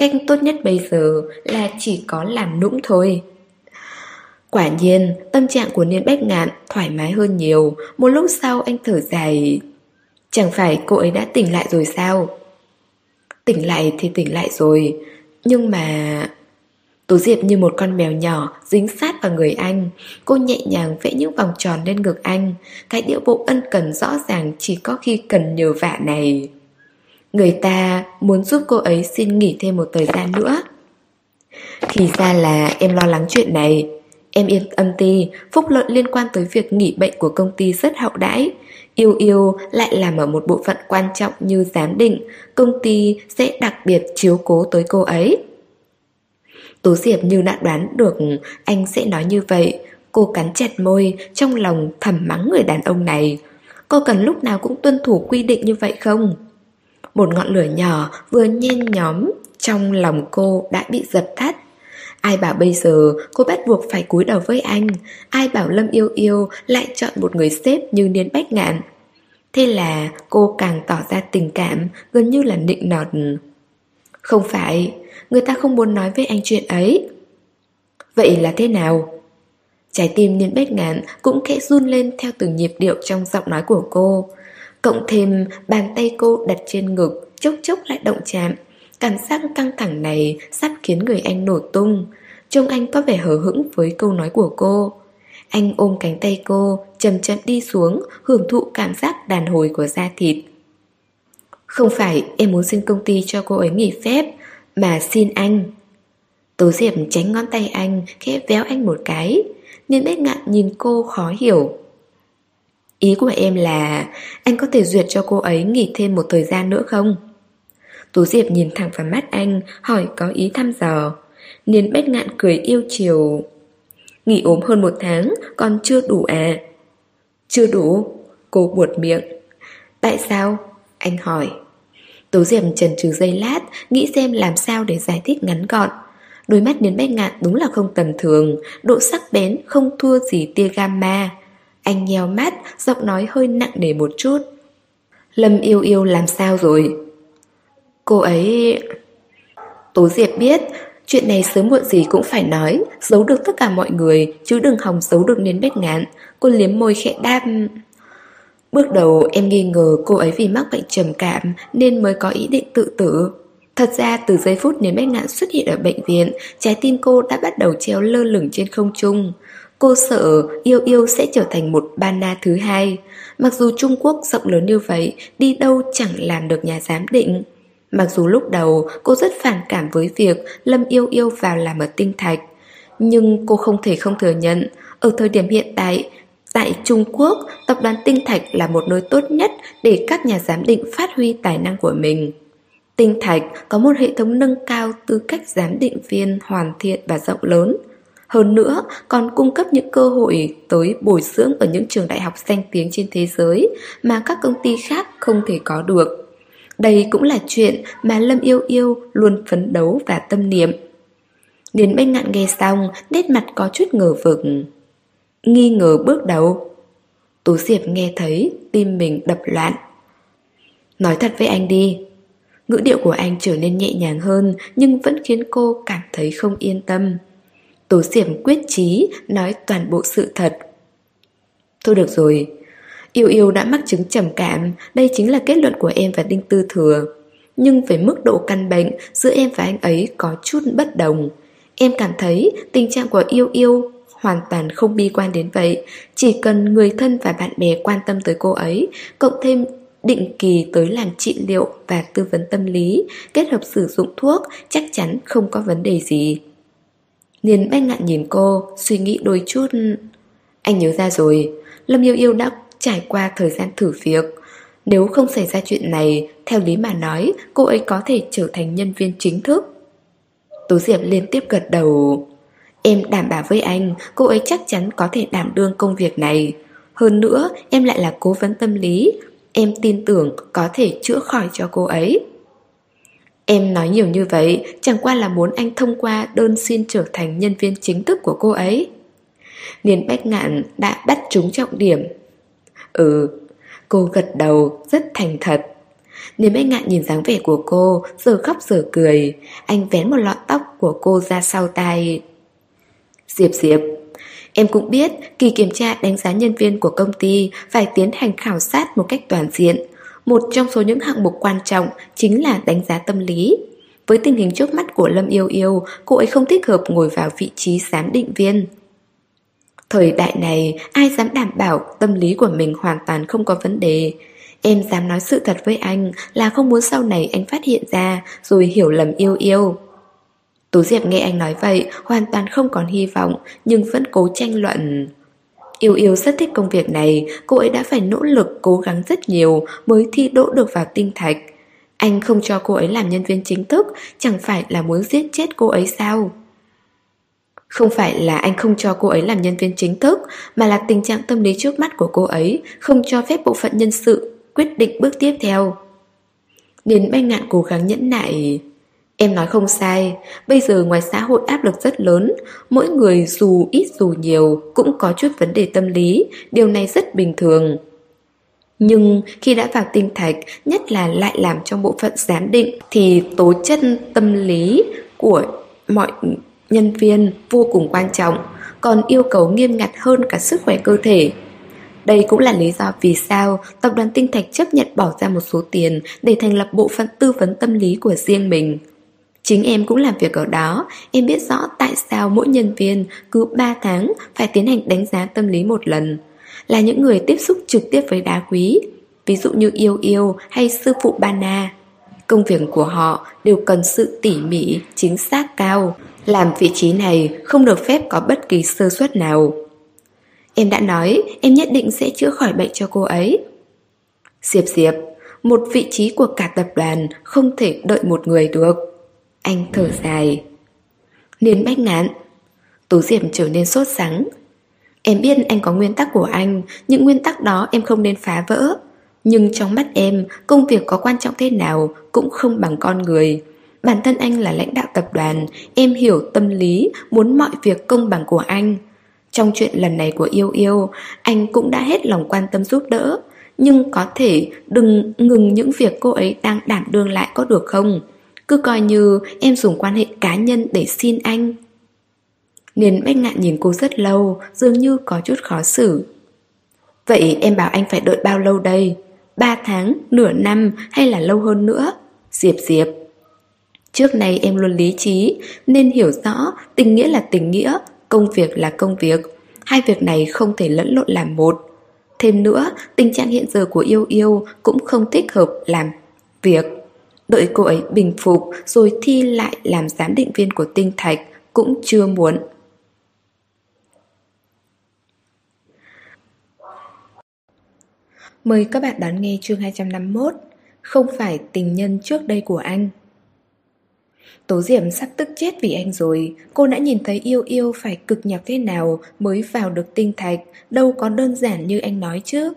Cách tốt nhất bây giờ là chỉ có làm nũng thôi Quả nhiên, tâm trạng của Niên Bách Ngạn thoải mái hơn nhiều. Một lúc sau anh thở dài. Chẳng phải cô ấy đã tỉnh lại rồi sao? Tỉnh lại thì tỉnh lại rồi. Nhưng mà... Tố Diệp như một con mèo nhỏ dính sát vào người anh. Cô nhẹ nhàng vẽ những vòng tròn lên ngực anh. Cái điệu bộ ân cần rõ ràng chỉ có khi cần nhờ vả này. Người ta muốn giúp cô ấy xin nghỉ thêm một thời gian nữa. Thì ra là em lo lắng chuyện này. Em yên tâm đi, phúc lợi liên quan tới việc nghỉ bệnh của công ty rất hậu đãi Yêu yêu lại làm ở một bộ phận quan trọng như giám định Công ty sẽ đặc biệt chiếu cố tới cô ấy Tố Diệp như đã đoán được anh sẽ nói như vậy Cô cắn chặt môi, trong lòng thầm mắng người đàn ông này Cô cần lúc nào cũng tuân thủ quy định như vậy không? Một ngọn lửa nhỏ vừa nhen nhóm trong lòng cô đã bị dập tắt. Ai bảo bây giờ cô bắt buộc phải cúi đầu với anh? Ai bảo Lâm yêu yêu lại chọn một người sếp như Niên Bách Ngạn? Thế là cô càng tỏ ra tình cảm, Gần như là nịnh nọt. Không phải, Người ta không muốn nói với anh chuyện ấy. Vậy là thế nào? Trái tim Niên Bách Ngạn cũng khẽ run lên theo từng nhịp điệu trong giọng nói của cô. Cộng thêm bàn tay cô đặt trên ngực, Chốc chốc lại động chạm. Cảm giác căng thẳng này sắp khiến người anh nổ tung. Trông anh có vẻ hờ hững với câu nói của cô. Anh ôm cánh tay cô, chậm chậm đi xuống, Hưởng thụ cảm giác đàn hồi của da thịt. Không phải em muốn xin công ty cho cô ấy nghỉ phép, Mà xin anh. Tố Diệp tránh ngón tay anh, Khẽ véo anh một cái. Nên bết ngạn nhìn cô khó hiểu. Ý của em là, anh có thể duyệt cho cô ấy nghỉ thêm một thời gian nữa không? Tú Diệp nhìn thẳng vào mắt anh, hỏi có ý thăm dò. Niên bách ngạn cười yêu chiều. Nghỉ ốm hơn một tháng, còn chưa đủ à? Chưa đủ, cô buột miệng. Tại sao? Anh hỏi. Tú Diệp trần trừ giây lát, nghĩ xem làm sao để giải thích ngắn gọn. Đôi mắt Niên bách ngạn đúng là không tầm thường, độ sắc bén không thua gì tia gamma. Anh nheo mắt, giọng nói hơi nặng nề một chút. Lâm yêu yêu làm sao rồi? Cô ấy... Tố Diệp biết, chuyện này sớm muộn gì cũng phải nói, giấu được tất cả mọi người, chứ đừng hòng giấu được nến bết ngạn. Cô liếm môi khẽ đáp... Bước đầu em nghi ngờ cô ấy vì mắc bệnh trầm cảm nên mới có ý định tự tử. Thật ra từ giây phút nến bách ngạn xuất hiện ở bệnh viện, trái tim cô đã bắt đầu treo lơ lửng trên không trung. Cô sợ yêu yêu sẽ trở thành một Bana thứ hai. Mặc dù Trung Quốc rộng lớn như vậy, đi đâu chẳng làm được nhà giám định. Mặc dù lúc đầu cô rất phản cảm với việc Lâm yêu yêu vào làm ở tinh thạch. Nhưng cô không thể không thừa nhận, Ở thời điểm hiện tại, tại Trung Quốc, tập đoàn Tinh Thạch là một nơi tốt nhất để các nhà giám định phát huy tài năng của mình. Tinh Thạch có một hệ thống nâng cao tư cách giám định viên hoàn thiện và rộng lớn. Hơn nữa, còn cung cấp những cơ hội tới bồi dưỡng ở những trường đại học danh tiếng trên thế giới mà các công ty khác không thể có được. Đây cũng là chuyện mà Lâm Yêu Yêu luôn phấn đấu và tâm niệm. Điền Bách Ngạn nghe xong, nét mặt có chút ngờ vực. Nghi ngờ bước đầu. Tú Diệp nghe thấy, tim mình đập loạn. Nói thật với anh đi. Ngữ điệu của anh trở nên nhẹ nhàng hơn nhưng vẫn khiến cô cảm thấy không yên tâm. Tú Diệp quyết chí nói toàn bộ sự thật. Thôi được rồi, Yêu yêu đã mắc chứng trầm cảm, đây chính là kết luận của em và Đinh Tư Thừa. Nhưng về mức độ căn bệnh, giữa em và anh ấy có chút bất đồng. Em cảm thấy tình trạng của yêu yêu hoàn toàn không bi quan đến vậy. Chỉ cần người thân và bạn bè quan tâm tới cô ấy, cộng thêm định kỳ tới làm trị liệu và tư vấn tâm lý, kết hợp sử dụng thuốc, chắc chắn không có vấn đề gì. Niên bách ngạn nhìn cô, suy nghĩ đôi chút. Anh nhớ ra rồi, Lâm Yêu Yêu đã trải qua thời gian thử việc. Nếu không xảy ra chuyện này, theo lý mà nói, cô ấy có thể trở thành nhân viên chính thức. Tú Diệp liên tiếp gật đầu. Em đảm bảo với anh, cô ấy chắc chắn có thể đảm đương công việc này. Hơn nữa, em lại là cố vấn tâm lý. Em tin tưởng có thể chữa khỏi cho cô ấy. Em nói nhiều như vậy, chẳng qua là muốn anh thông qua đơn xin trở thành nhân viên chính thức của cô ấy. Niên Bách Ngạn đã bắt trúng trọng điểm. Ừ, cô gật đầu, rất thành thật. Niềm anh ngạn nhìn dáng vẻ của cô, giờ khóc giờ cười. Anh vén một lọn tóc của cô ra sau tai. Diệp Diệp, em cũng biết kỳ kiểm tra đánh giá nhân viên của công ty phải tiến hành khảo sát một cách toàn diện. Một trong số những hạng mục quan trọng chính là đánh giá tâm lý. Với tình hình trước mắt của Lâm Yêu Yêu, cô ấy không thích hợp ngồi vào vị trí giám định viên. Thời đại này, ai dám đảm bảo tâm lý của mình hoàn toàn không có vấn đề. Em dám nói sự thật với anh là không muốn sau này anh phát hiện ra rồi hiểu lầm yêu yêu. Tú Diệp nghe anh nói vậy, hoàn toàn không còn hy vọng, nhưng vẫn cố tranh luận. Yêu yêu rất thích công việc này, cô ấy đã phải nỗ lực cố gắng rất nhiều mới thi đỗ được vào tinh thạch. Anh không cho cô ấy làm nhân viên chính thức, chẳng phải là muốn giết chết cô ấy sao? Không phải là anh không cho cô ấy làm nhân viên chính thức, mà là tình trạng tâm lý trước mắt của cô ấy không cho phép bộ phận nhân sự quyết định bước tiếp theo. Điền bay ngạn cố gắng nhẫn nại. Em nói không sai, bây giờ ngoài xã hội áp lực rất lớn, mỗi người dù ít dù nhiều cũng có chút vấn đề tâm lý, điều này rất bình thường. Nhưng khi đã vào tinh thạch, nhất là lại làm trong bộ phận giám định, thì tố chất tâm lý của mọi nhân viên vô cùng quan trọng, còn yêu cầu nghiêm ngặt hơn cả sức khỏe cơ thể. Đây cũng là lý do vì sao tập đoàn Tinh Thạch chấp nhận bỏ ra một số tiền để thành lập bộ phận tư vấn tâm lý của riêng mình. Chính em cũng làm việc ở đó, em biết rõ tại sao mỗi nhân viên cứ 3 tháng phải tiến hành đánh giá tâm lý một lần. Là những người tiếp xúc trực tiếp với đá quý, ví dụ như Yêu Yêu hay sư phụ Bana. Công việc của họ đều cần sự tỉ mỉ, chính xác cao. Làm vị trí này không được phép có bất kỳ sơ suất nào. Em đã nói em nhất định sẽ chữa khỏi bệnh cho cô ấy. Diệp Diệp, một vị trí của cả tập đoàn không thể đợi một người được. Anh thở dài. Liên bách ngạn. Tú Diệp trở nên sốt sắng. Em biết anh có nguyên tắc của anh, những nguyên tắc đó em không nên phá vỡ. Nhưng trong mắt em, công việc có quan trọng thế nào cũng không bằng con người. Bản thân anh là lãnh đạo tập đoàn, em hiểu tâm lý, muốn mọi việc công bằng của anh. Trong chuyện lần này của Yêu Yêu, anh cũng đã hết lòng quan tâm giúp đỡ. Nhưng có thể đừng ngừng những việc cô ấy đang đảm đương lại có được không? Cứ coi như em dùng quan hệ cá nhân để xin anh. Niên bách ngạn nhìn cô rất lâu, dường như có chút khó xử. Vậy em bảo anh phải đợi bao lâu đây? Ba tháng, nửa năm hay là lâu hơn nữa? Diệp Diệp. Trước nay em luôn lý trí, nên hiểu rõ tình nghĩa là tình nghĩa, công việc là công việc. Hai việc này không thể lẫn lộn làm một. Thêm nữa, tình trạng hiện giờ của yêu yêu cũng không thích hợp làm việc. Đợi cô ấy bình phục rồi thi lại làm giám định viên của tinh thạch cũng chưa muốn. Mời các bạn đón nghe chương 251 Không phải tình nhân trước đây của anh Tố Diệm sắp tức chết vì anh rồi. Cô đã nhìn thấy yêu yêu phải cực nhọc thế nào Mới vào được tinh thạch. Đâu có đơn giản như anh nói chứ.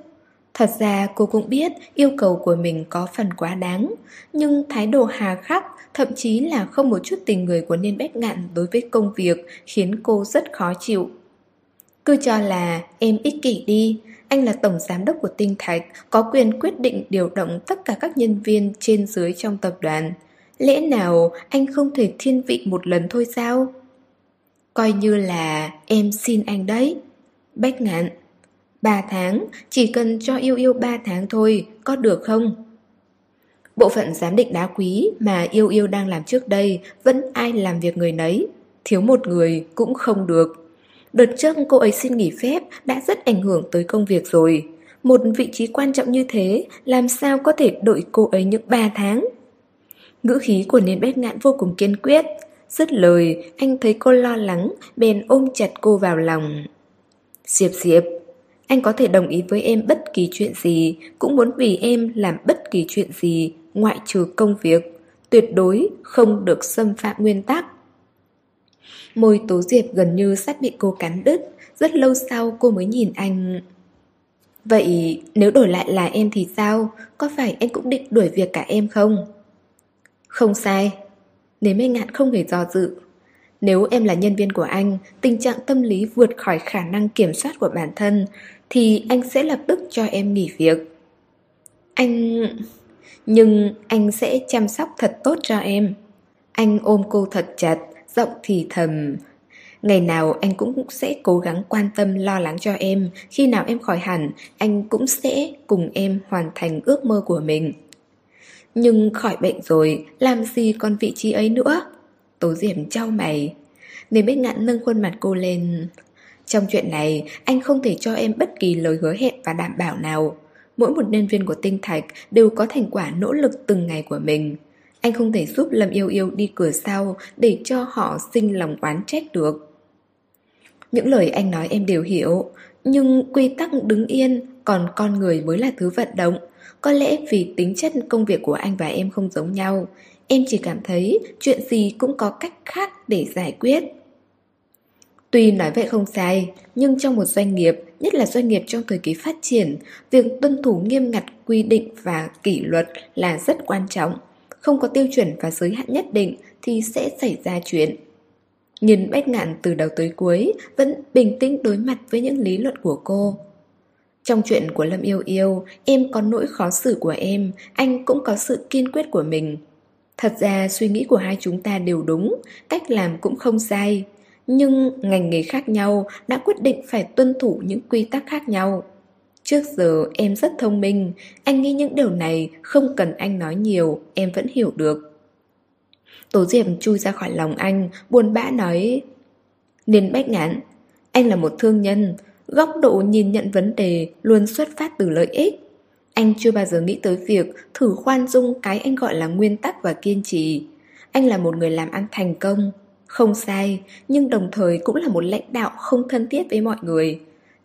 Thật ra cô cũng biết yêu cầu của mình có phần quá đáng. Nhưng thái độ hà khắc Thậm chí là không một chút tình người của Niên Bách Ngạn đối với công việc Khiến cô rất khó chịu. Cứ cho là em ích kỷ đi. Anh là tổng giám đốc của Tinh Thạch, có quyền quyết định điều động tất cả các nhân viên trên dưới trong tập đoàn. Lẽ nào anh không thể thiên vị một lần thôi sao? Coi như là em xin anh đấy. Bách ngạn. Ba tháng, chỉ cần cho yêu yêu ba tháng thôi, có được không? Bộ phận giám định đá quý mà yêu yêu đang làm trước đây vẫn ai làm việc người nấy. Thiếu một người cũng không được. Đợt trước cô ấy xin nghỉ phép đã rất ảnh hưởng tới công việc rồi. Một vị trí quan trọng như thế, làm sao có thể đội cô ấy những 3 tháng? Ngữ khí của Niên Bét Ngạn vô cùng kiên quyết. Dứt lời, anh thấy cô lo lắng, bèn ôm chặt cô vào lòng. Diệp Diệp, anh có thể đồng ý với em bất kỳ chuyện gì, cũng muốn vì em làm bất kỳ chuyện gì, ngoại trừ công việc. Tuyệt đối không được xâm phạm nguyên tắc. Môi Tố Diệp gần như sắp bị cô cắn đứt Rất lâu sau cô mới nhìn anh Vậy nếu đổi lại là em thì sao? Có phải anh cũng định đuổi việc cả em không? Không sai Nếu mê ngạn không hề do dự Nếu em là nhân viên của anh Tình trạng tâm lý vượt khỏi khả năng kiểm soát của bản thân Thì anh sẽ lập tức cho em nghỉ việc Anh... Nhưng anh sẽ chăm sóc thật tốt cho em Anh ôm cô thật chặt giọng thì thầm. Ngày nào anh cũng sẽ cố gắng quan tâm lo lắng cho em, khi nào em khỏi hẳn, anh cũng sẽ cùng em hoàn thành ước mơ của mình. Nhưng khỏi bệnh rồi, làm gì còn vị trí ấy nữa? Tố Diệm trao mày. Nên biết ngạn nâng khuôn mặt cô lên. Trong chuyện này, anh không thể cho em bất kỳ lời hứa hẹn và đảm bảo nào. Mỗi một nhân viên của tinh thạch đều có thành quả nỗ lực từng ngày của mình. Anh không thể giúp Lâm Yêu Yêu đi cửa sau để cho họ sinh lòng oán trách được. Những lời anh nói em đều hiểu, nhưng quy tắc đứng yên, còn con người mới là thứ vận động. Có lẽ vì tính chất công việc của anh và em không giống nhau, em chỉ cảm thấy chuyện gì cũng có cách khác để giải quyết. Tuy nói vậy không sai, nhưng trong một doanh nghiệp, nhất là doanh nghiệp trong thời kỳ phát triển, việc tuân thủ nghiêm ngặt quy định và kỷ luật là rất quan trọng không có tiêu chuẩn và giới hạn nhất định thì sẽ xảy ra chuyện. Nhìn Bách Ngạn từ đầu tới cuối vẫn bình tĩnh đối mặt với những lý luận của cô. Trong chuyện của Lâm Yêu Yêu, em có nỗi khó xử của em, anh cũng có sự kiên quyết của mình. Thật ra suy nghĩ của hai chúng ta đều đúng, cách làm cũng không sai. Nhưng ngành nghề khác nhau đã quyết định phải tuân thủ những quy tắc khác nhau. Trước giờ em rất thông minh, anh nghĩ những điều này không cần anh nói nhiều, em vẫn hiểu được. Tố Diệp chui ra khỏi lòng anh, buồn bã nói Nên bách ngạn, anh là một thương nhân, góc độ nhìn nhận vấn đề luôn xuất phát từ lợi ích. Anh chưa bao giờ nghĩ tới việc thử khoan dung cái anh gọi là nguyên tắc và kiên trì. Anh là một người làm ăn thành công, không sai, nhưng đồng thời cũng là một lãnh đạo không thân thiết với mọi người.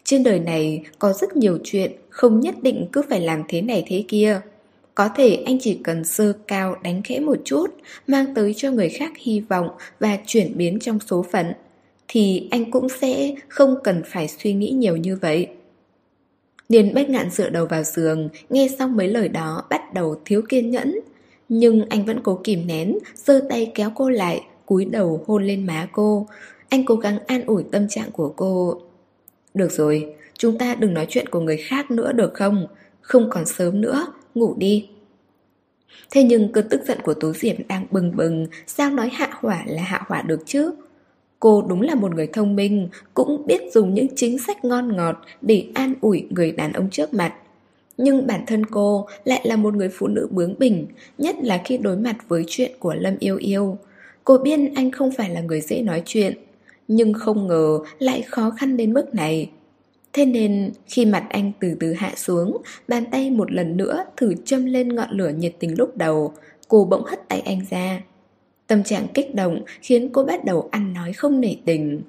Trên đời này có rất nhiều chuyện không nhất định cứ phải làm thế này thế kia. Có thể anh chỉ cần sơ cao đánh khẽ một chút, mang tới cho người khác hy vọng và chuyển biến trong số phận, thì anh cũng sẽ không cần phải suy nghĩ nhiều như vậy. Điền Bách Ngạn dựa đầu vào giường, nghe xong mấy lời đó bắt đầu thiếu kiên nhẫn. Nhưng anh vẫn cố kìm nén, giơ tay kéo cô lại, cúi đầu hôn lên má cô. Anh cố gắng an ủi tâm trạng của cô. Được rồi, chúng ta đừng nói chuyện của người khác nữa được không? Không còn sớm nữa, ngủ đi. Thế nhưng cơn tức giận của Tố Diệp đang bừng bừng, sao nói hạ hỏa là hạ hỏa được chứ? Cô đúng là một người thông minh, cũng biết dùng những chính sách ngon ngọt để an ủi người đàn ông trước mặt. Nhưng bản thân cô lại là một người phụ nữ bướng bỉnh, nhất là khi đối mặt với chuyện của Lâm Yêu Yêu. Cô biết anh không phải là người dễ nói chuyện, nhưng không ngờ lại khó khăn đến mức này. Thế nên khi mặt anh từ từ hạ xuống, bàn tay một lần nữa thử châm lên ngọn lửa nhiệt tình lúc đầu, cô bỗng hất tay anh ra. Tâm trạng kích động khiến cô bắt đầu ăn nói không nể tình.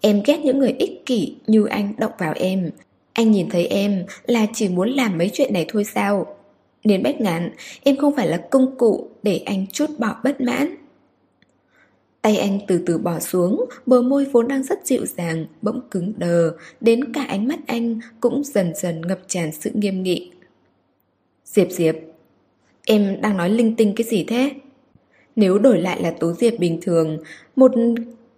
Em ghét những người ích kỷ như anh động vào em. Anh nhìn thấy em là chỉ muốn làm mấy chuyện này thôi sao? Nên bách ngạn, em không phải là công cụ để anh chút bỏ bất mãn. Tay anh từ từ bỏ xuống, bờ môi vốn đang rất dịu dàng, bỗng cứng đờ, đến cả ánh mắt anh cũng dần dần ngập tràn sự nghiêm nghị. Diệp Diệp, em đang nói linh tinh cái gì thế? Nếu đổi lại là Tố Diệp bình thường, một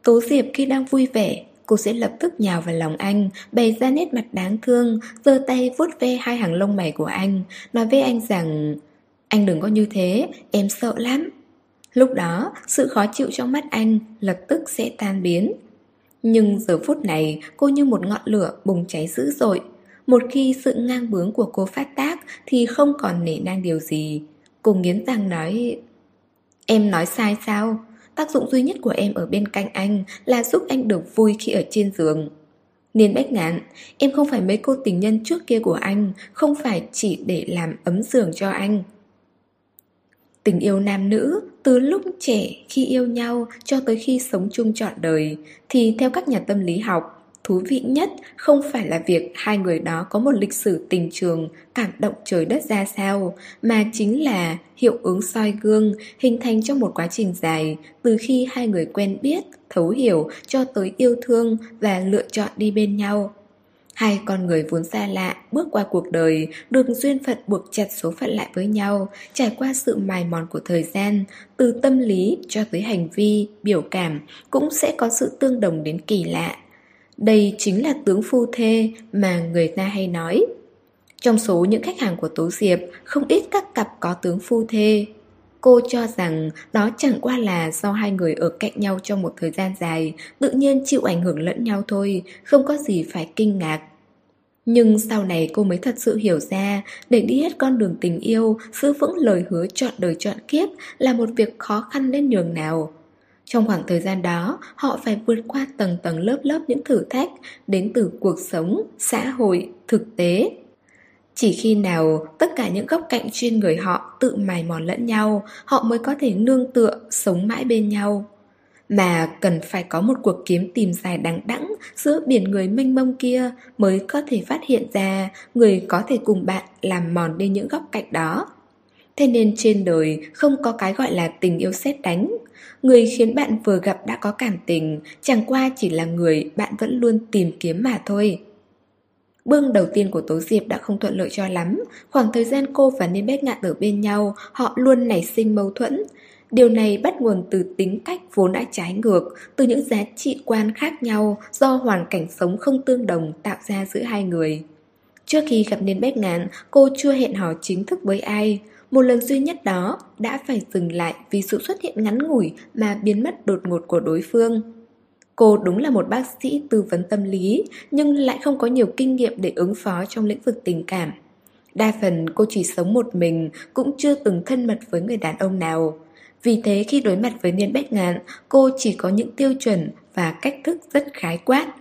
Tố Diệp khi đang vui vẻ, cô sẽ lập tức nhào vào lòng anh, bày ra nét mặt đáng thương, giơ tay vuốt ve hai hàng lông mày của anh, nói với anh rằng Anh đừng có như thế, em sợ lắm. Lúc đó, sự khó chịu trong mắt anh lập tức sẽ tan biến. Nhưng giờ phút này, cô như một ngọn lửa bùng cháy dữ dội. Một khi sự ngang bướng của cô phát tác thì không còn nể nang điều gì. Cô nghiến răng nói Em nói sai sao? Tác dụng duy nhất của em ở bên cạnh anh là giúp anh được vui khi ở trên giường. Niên bách ngạn, em không phải mấy cô tình nhân trước kia của anh, không phải chỉ để làm ấm giường cho anh. Tình yêu nam nữ, từ lúc trẻ khi yêu nhau cho tới khi sống chung trọn đời, thì theo các nhà tâm lý học, Thú vị nhất không phải là việc hai người đó có một lịch sử tình trường cảm động trời đất ra sao, mà chính là hiệu ứng soi gương hình thành trong một quá trình dài từ khi hai người quen biết, thấu hiểu cho tới yêu thương và lựa chọn đi bên nhau. Hai con người vốn xa lạ bước qua cuộc đời, được duyên phận buộc chặt số phận lại với nhau, trải qua sự mài mòn của thời gian, từ tâm lý cho tới hành vi, biểu cảm cũng sẽ có sự tương đồng đến kỳ lạ. Đây chính là tướng phu thê mà người ta hay nói. Trong số những khách hàng của Tố Diệp, không ít các cặp có tướng phu thê. Cô cho rằng đó chẳng qua là do hai người ở cạnh nhau trong một thời gian dài, tự nhiên chịu ảnh hưởng lẫn nhau thôi, không có gì phải kinh ngạc. Nhưng sau này cô mới thật sự hiểu ra, để đi hết con đường tình yêu, giữ vững lời hứa chọn đời chọn kiếp là một việc khó khăn đến nhường nào. Trong khoảng thời gian đó, họ phải vượt qua tầng tầng lớp lớp những thử thách đến từ cuộc sống, xã hội, thực tế. Chỉ khi nào tất cả những góc cạnh trên người họ tự mài mòn lẫn nhau, họ mới có thể nương tựa, sống mãi bên nhau. Mà cần phải có một cuộc kiếm tìm dài đằng đẵng giữa biển người mênh mông kia mới có thể phát hiện ra người có thể cùng bạn làm mòn đi những góc cạnh đó. Thế nên trên đời không có cái gọi là tình yêu xét đánh Người khiến bạn vừa gặp đã có cảm tình, Chẳng qua chỉ là người bạn vẫn luôn tìm kiếm mà thôi. Bương đầu tiên của Tố Diệp đã không thuận lợi cho lắm. Khoảng thời gian cô và Niên Bét Ngạn ở bên nhau, Họ luôn nảy sinh mâu thuẫn. Điều này bắt nguồn từ tính cách vốn đã trái ngược, Từ những giá trị quan khác nhau Do hoàn cảnh sống không tương đồng tạo ra giữa hai người. Trước khi gặp Niên Bét Ngạn, Cô chưa hẹn hò chính thức với ai một lần duy nhất đó đã phải dừng lại vì sự xuất hiện ngắn ngủi mà biến mất đột ngột của đối phương. Cô đúng là một bác sĩ tư vấn tâm lý, nhưng lại không có nhiều kinh nghiệm để ứng phó trong lĩnh vực tình cảm. Đa phần cô chỉ sống một mình, cũng chưa từng thân mật với người đàn ông nào. Vì thế khi đối mặt với Niên Bách Ngạn, cô chỉ có những tiêu chuẩn và cách thức rất khái quát.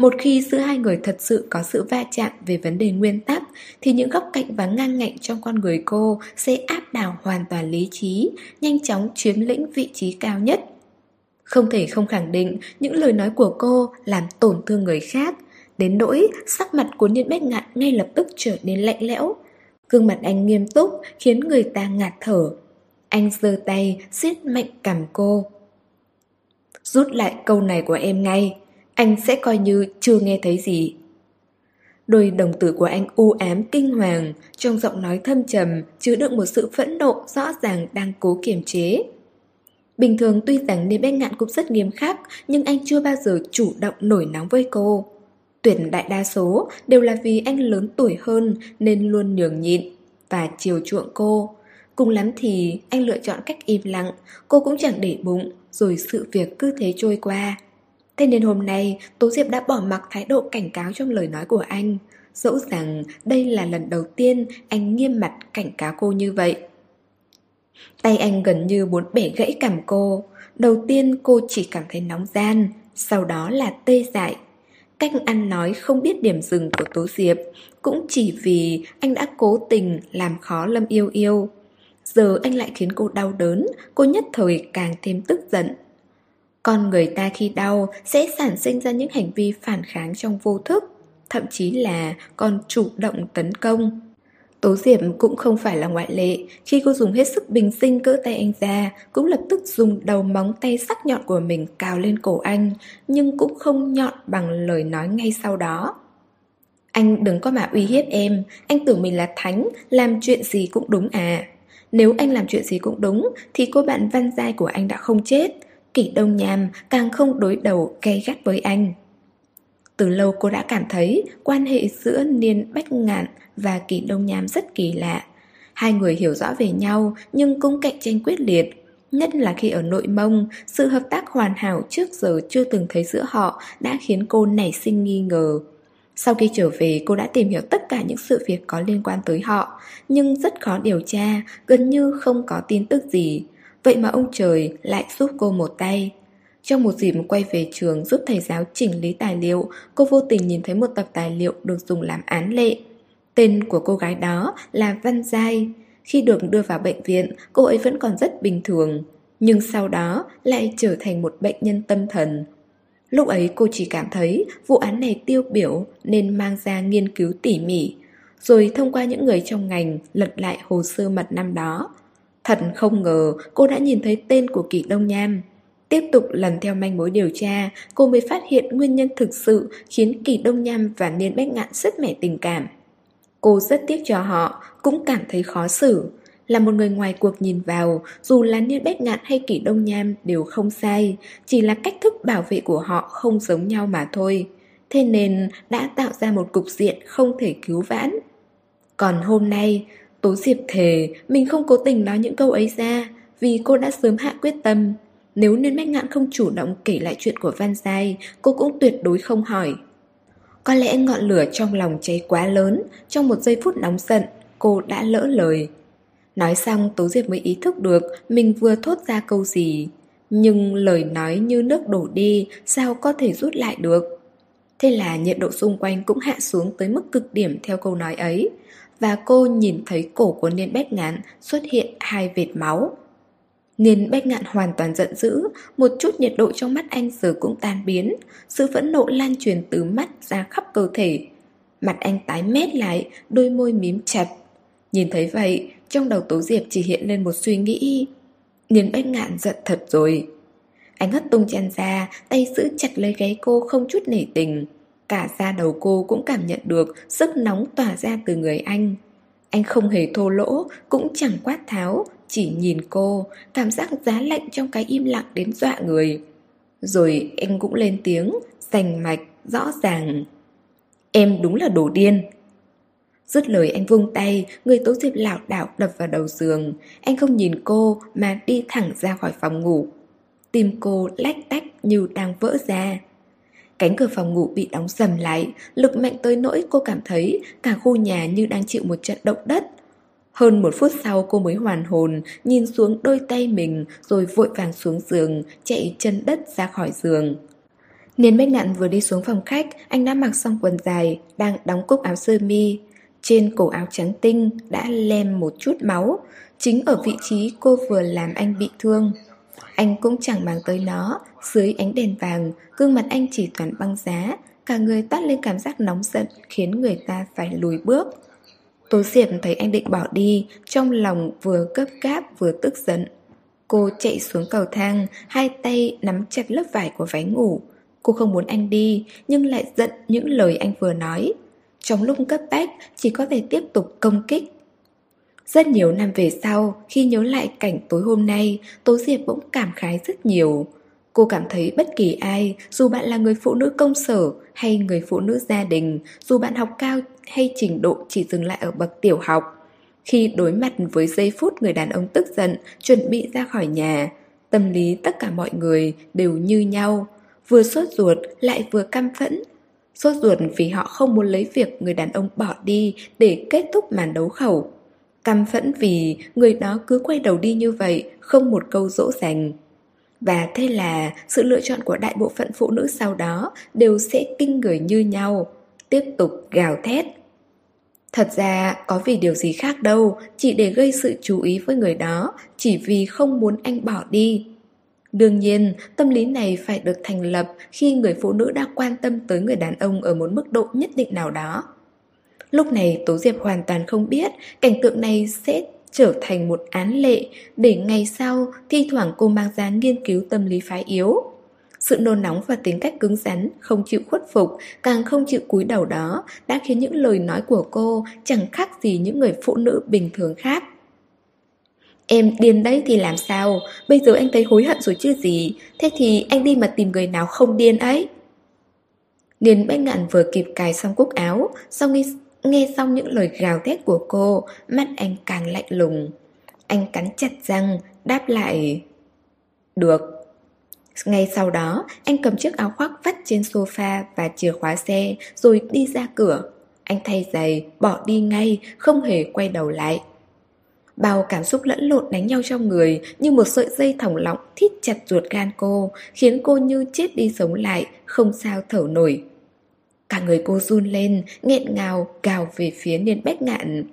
Một khi giữa hai người thật sự có sự va chạm về vấn đề nguyên tắc thì những góc cạnh và ngang ngạnh trong con người cô sẽ áp đảo hoàn toàn lý trí, nhanh chóng chiếm lĩnh vị trí cao nhất. Không thể không khẳng định những lời nói của cô làm tổn thương người khác, đến nỗi sắc mặt của Niên Bách Ngạn ngay lập tức trở nên lạnh lẽo. Gương mặt anh nghiêm túc khiến người ta ngạt thở. Anh giơ tay siết mạnh cầm cô. Rút lại câu này của em ngay anh sẽ coi như chưa nghe thấy gì. Đôi đồng tử của anh u ám kinh hoàng, trong giọng nói thâm trầm, chứa đựng một sự phẫn nộ rõ ràng đang cố kiềm chế. Bình thường tuy rằng Niêm Bách e Ngạn cũng rất nghiêm khắc, nhưng anh chưa bao giờ chủ động nổi nóng với cô. Tuyển đại đa số đều là vì anh lớn tuổi hơn nên luôn nhường nhịn và chiều chuộng cô. Cùng lắm thì anh lựa chọn cách im lặng, cô cũng chẳng để bụng, rồi sự việc cứ thế trôi qua. Thế nên hôm nay, Tố Diệp đã bỏ mặc thái độ cảnh cáo trong lời nói của anh. Dẫu rằng đây là lần đầu tiên anh nghiêm mặt cảnh cáo cô như vậy. Tay anh gần như muốn bể gãy cằm cô. Đầu tiên cô chỉ cảm thấy nóng gian, Sau đó là tê dại. Cách ăn nói không biết điểm dừng của Tố Diệp Cũng chỉ vì anh đã cố tình làm khó Lâm Yêu Yêu. Giờ anh lại khiến cô đau đớn, Cô nhất thời càng thêm tức giận con người ta khi đau sẽ sản sinh ra những hành vi phản kháng trong vô thức. thậm chí là còn chủ động tấn công. Tố Diệp cũng không phải là ngoại lệ, khi cô dùng hết sức bình sinh cỡ tay anh ra, cũng lập tức dùng đầu móng tay sắc nhọn của mình cào lên cổ anh, nhưng cũng không nhọn bằng lời nói ngay sau đó. Anh đừng có mà uy hiếp em, anh tưởng mình là thánh, làm chuyện gì cũng đúng à. Nếu anh làm chuyện gì cũng đúng, thì cô bạn văn giai của anh đã không chết. Kỷ đông Nham càng không đối đầu gay gắt với anh. Từ lâu cô đã cảm thấy quan hệ giữa Niên Bách Ngạn và Kỳ Đông Nham rất kỳ lạ. Hai người hiểu rõ về nhau nhưng cũng cạnh tranh quyết liệt. Nhất là khi ở nội mông, sự hợp tác hoàn hảo trước giờ chưa từng thấy giữa họ đã khiến cô nảy sinh nghi ngờ. Sau khi trở về cô đã tìm hiểu tất cả những sự việc có liên quan tới họ Nhưng rất khó điều tra, gần như không có tin tức gì Vậy mà ông trời lại giúp cô một tay. Trong một dịp quay về trường giúp thầy giáo chỉnh lý tài liệu Cô vô tình nhìn thấy một tập tài liệu được dùng làm án lệ. Tên của cô gái đó là Văn Giai. Khi được đưa vào bệnh viện, cô ấy vẫn còn rất bình thường Nhưng sau đó lại trở thành một bệnh nhân tâm thần. Lúc ấy cô chỉ cảm thấy vụ án này tiêu biểu nên mang ra nghiên cứu tỉ mỉ, rồi thông qua những người trong ngành lật lại hồ sơ mật năm đó. Thật không ngờ cô đã nhìn thấy tên của Kỳ Đông Nham. Tiếp tục lần theo manh mối điều tra, cô mới phát hiện nguyên nhân thực sự khiến Kỳ Đông Nham và Niên Bách Ngạn rất mẻ tình cảm. Cô rất tiếc cho họ, cũng cảm thấy khó xử. Là một người ngoài cuộc nhìn vào, dù là Niên Bách Ngạn hay kỳ Đông Nham đều không sai, chỉ là cách thức bảo vệ của họ không giống nhau mà thôi. Thế nên đã tạo ra một cục diện không thể cứu vãn. Còn hôm nay, Tố Diệp thề mình không cố tình nói những câu ấy ra, vì cô đã sớm hạ quyết tâm. Nếu nên Bách Ngạn không chủ động kể lại chuyện của Văn Giai, cô cũng tuyệt đối không hỏi. Có lẽ ngọn lửa trong lòng cháy quá lớn, trong một giây phút nóng giận, cô đã lỡ lời. Nói xong Tố Diệp mới ý thức được mình vừa thốt ra câu gì. Nhưng lời nói như nước đổ đi, sao có thể rút lại được? Thế là nhiệt độ xung quanh cũng hạ xuống tới mức cực điểm theo câu nói ấy. Và cô nhìn thấy cổ của Niên Bách Ngạn xuất hiện hai vệt máu. Niên Bách Ngạn hoàn toàn giận dữ, một chút nhiệt độ trong mắt anh giờ cũng tan biến, sự phẫn nộ lan truyền từ mắt ra khắp cơ thể. Mặt anh tái mét lại, đôi môi mím chặt. Nhìn thấy vậy, trong đầu Tố Diệp chỉ hiện lên một suy nghĩ Niên bách ngạn giận thật rồi Anh hất tung chân ra Tay giữ chặt lấy gáy cô không chút nể tình Cả da đầu cô cũng cảm nhận được Sức nóng tỏa ra từ người anh Anh không hề thô lỗ Cũng chẳng quát tháo Chỉ nhìn cô Cảm giác giá lạnh trong cái im lặng đến dọa người Rồi anh cũng lên tiếng Rành mạch, rõ ràng Em đúng là đồ điên Dứt lời anh vung tay, người tố diệp lảo đảo đập vào đầu giường. Anh không nhìn cô mà đi thẳng ra khỏi phòng ngủ. Tim cô lách tách như đang vỡ ra. Cánh cửa phòng ngủ bị đóng sầm lại, lực mạnh tới nỗi cô cảm thấy cả khu nhà như đang chịu một trận động đất. Hơn một phút sau cô mới hoàn hồn, nhìn xuống đôi tay mình rồi vội vàng xuống giường, chạy chân đất ra khỏi giường. Niên Bách Ngạn vừa đi xuống phòng khách, anh đã mặc xong quần dài, đang đóng cúc áo sơ mi. Trên cổ áo trắng tinh đã lem một chút máu, chính ở vị trí cô vừa làm anh bị thương. Anh cũng chẳng mang tới nó, dưới ánh đèn vàng, gương mặt anh chỉ toàn băng giá, cả người toát lên cảm giác nóng giận khiến người ta phải lùi bước. Tố Diệp thấy anh định bỏ đi, trong lòng vừa cấp cáp vừa tức giận. Cô chạy xuống cầu thang, hai tay nắm chặt lớp vải của váy ngủ. Cô không muốn anh đi, nhưng lại giận những lời anh vừa nói. Trong lúc cấp bách chỉ có thể tiếp tục công kích rất nhiều năm về sau, Khi nhớ lại cảnh tối hôm nay, Tố Diệp bỗng cảm khái rất nhiều. Cô cảm thấy bất kỳ ai, Dù bạn là người phụ nữ công sở Hay người phụ nữ gia đình, Dù bạn học cao hay trình độ chỉ dừng lại ở bậc tiểu học, Khi đối mặt với giây phút người đàn ông tức giận, Chuẩn bị ra khỏi nhà, Tâm lý tất cả mọi người đều như nhau. Vừa sốt ruột, lại vừa căm phẫn. Sốt ruột vì họ không muốn lấy việc người đàn ông bỏ đi để kết thúc màn đấu khẩu. Căm phẫn vì người đó cứ quay đầu đi như vậy, không một câu dỗ dành. Và thế là sự lựa chọn của đại bộ phận phụ nữ sau đó đều sẽ kinh người như nhau, tiếp tục gào thét. Thật ra có vì điều gì khác đâu, chỉ để gây sự chú ý với người đó, chỉ vì không muốn anh bỏ đi. Đương nhiên, tâm lý này phải được thành lập khi người phụ nữ đã quan tâm tới người đàn ông ở một mức độ nhất định nào đó. Lúc này Tố Diệp hoàn toàn không biết cảnh tượng này sẽ trở thành một án lệ để ngày sau thi thoảng cô mang ra nghiên cứu tâm lý phái yếu. Sự nôn nóng và tính cách cứng rắn, không chịu khuất phục, càng không chịu cúi đầu đó đã khiến những lời nói của cô chẳng khác gì những người phụ nữ bình thường khác. Em điên đấy thì làm sao Bây giờ anh thấy hối hận rồi chứ gì Thế thì anh đi mà tìm người nào không điên ấy Niên bách ngạn vừa kịp cài xong cúc áo Sau nghe, nghe xong những lời gào thét của cô Mắt anh càng lạnh lùng Anh cắn chặt răng Đáp lại Được ngay sau đó, anh cầm chiếc áo khoác vắt trên sofa và chìa khóa xe rồi đi ra cửa. Anh thay giày, bỏ đi ngay, không hề quay đầu lại. Bao cảm xúc lẫn lộn đánh nhau trong người như một sợi dây thòng lọng thít chặt ruột gan cô, khiến cô như chết đi sống lại, không sao thở nổi. Cả người cô run lên, nghẹn ngào, gào về phía niên bách ngạn.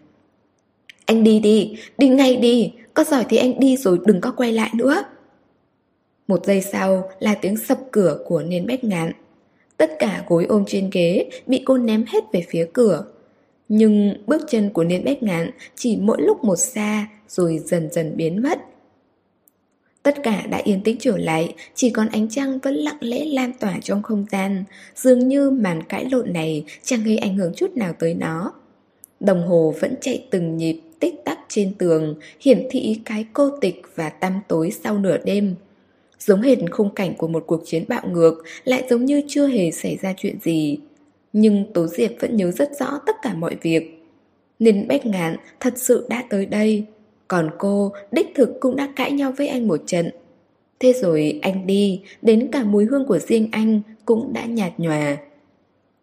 Anh đi đi, đi ngay đi, có giỏi thì anh đi rồi đừng có quay lại nữa. Một giây sau là tiếng sập cửa của niên bách ngạn. Tất cả gối ôm trên ghế bị cô ném hết về phía cửa. Nhưng bước chân của Niên Bách Ngạn chỉ mỗi lúc một xa rồi dần dần biến mất. Tất cả đã yên tĩnh trở lại, chỉ còn ánh trăng vẫn lặng lẽ lan tỏa trong không gian, dường như màn cãi lộn này chẳng gây ảnh hưởng chút nào tới nó. Đồng hồ vẫn chạy từng nhịp tích tắc trên tường, hiển thị cái cô tịch và tăm tối sau nửa đêm. Giống hệt khung cảnh của một cuộc chiến bạo ngược, lại giống như chưa hề xảy ra chuyện gì. Nhưng Tố Diệp vẫn nhớ rất rõ tất cả mọi việc Ninh Bách Ngạn thật sự đã tới đây còn cô đích thực cũng đã cãi nhau với anh một trận. Thế rồi anh đi Đến cả mùi hương của riêng anh Cũng đã nhạt nhòa.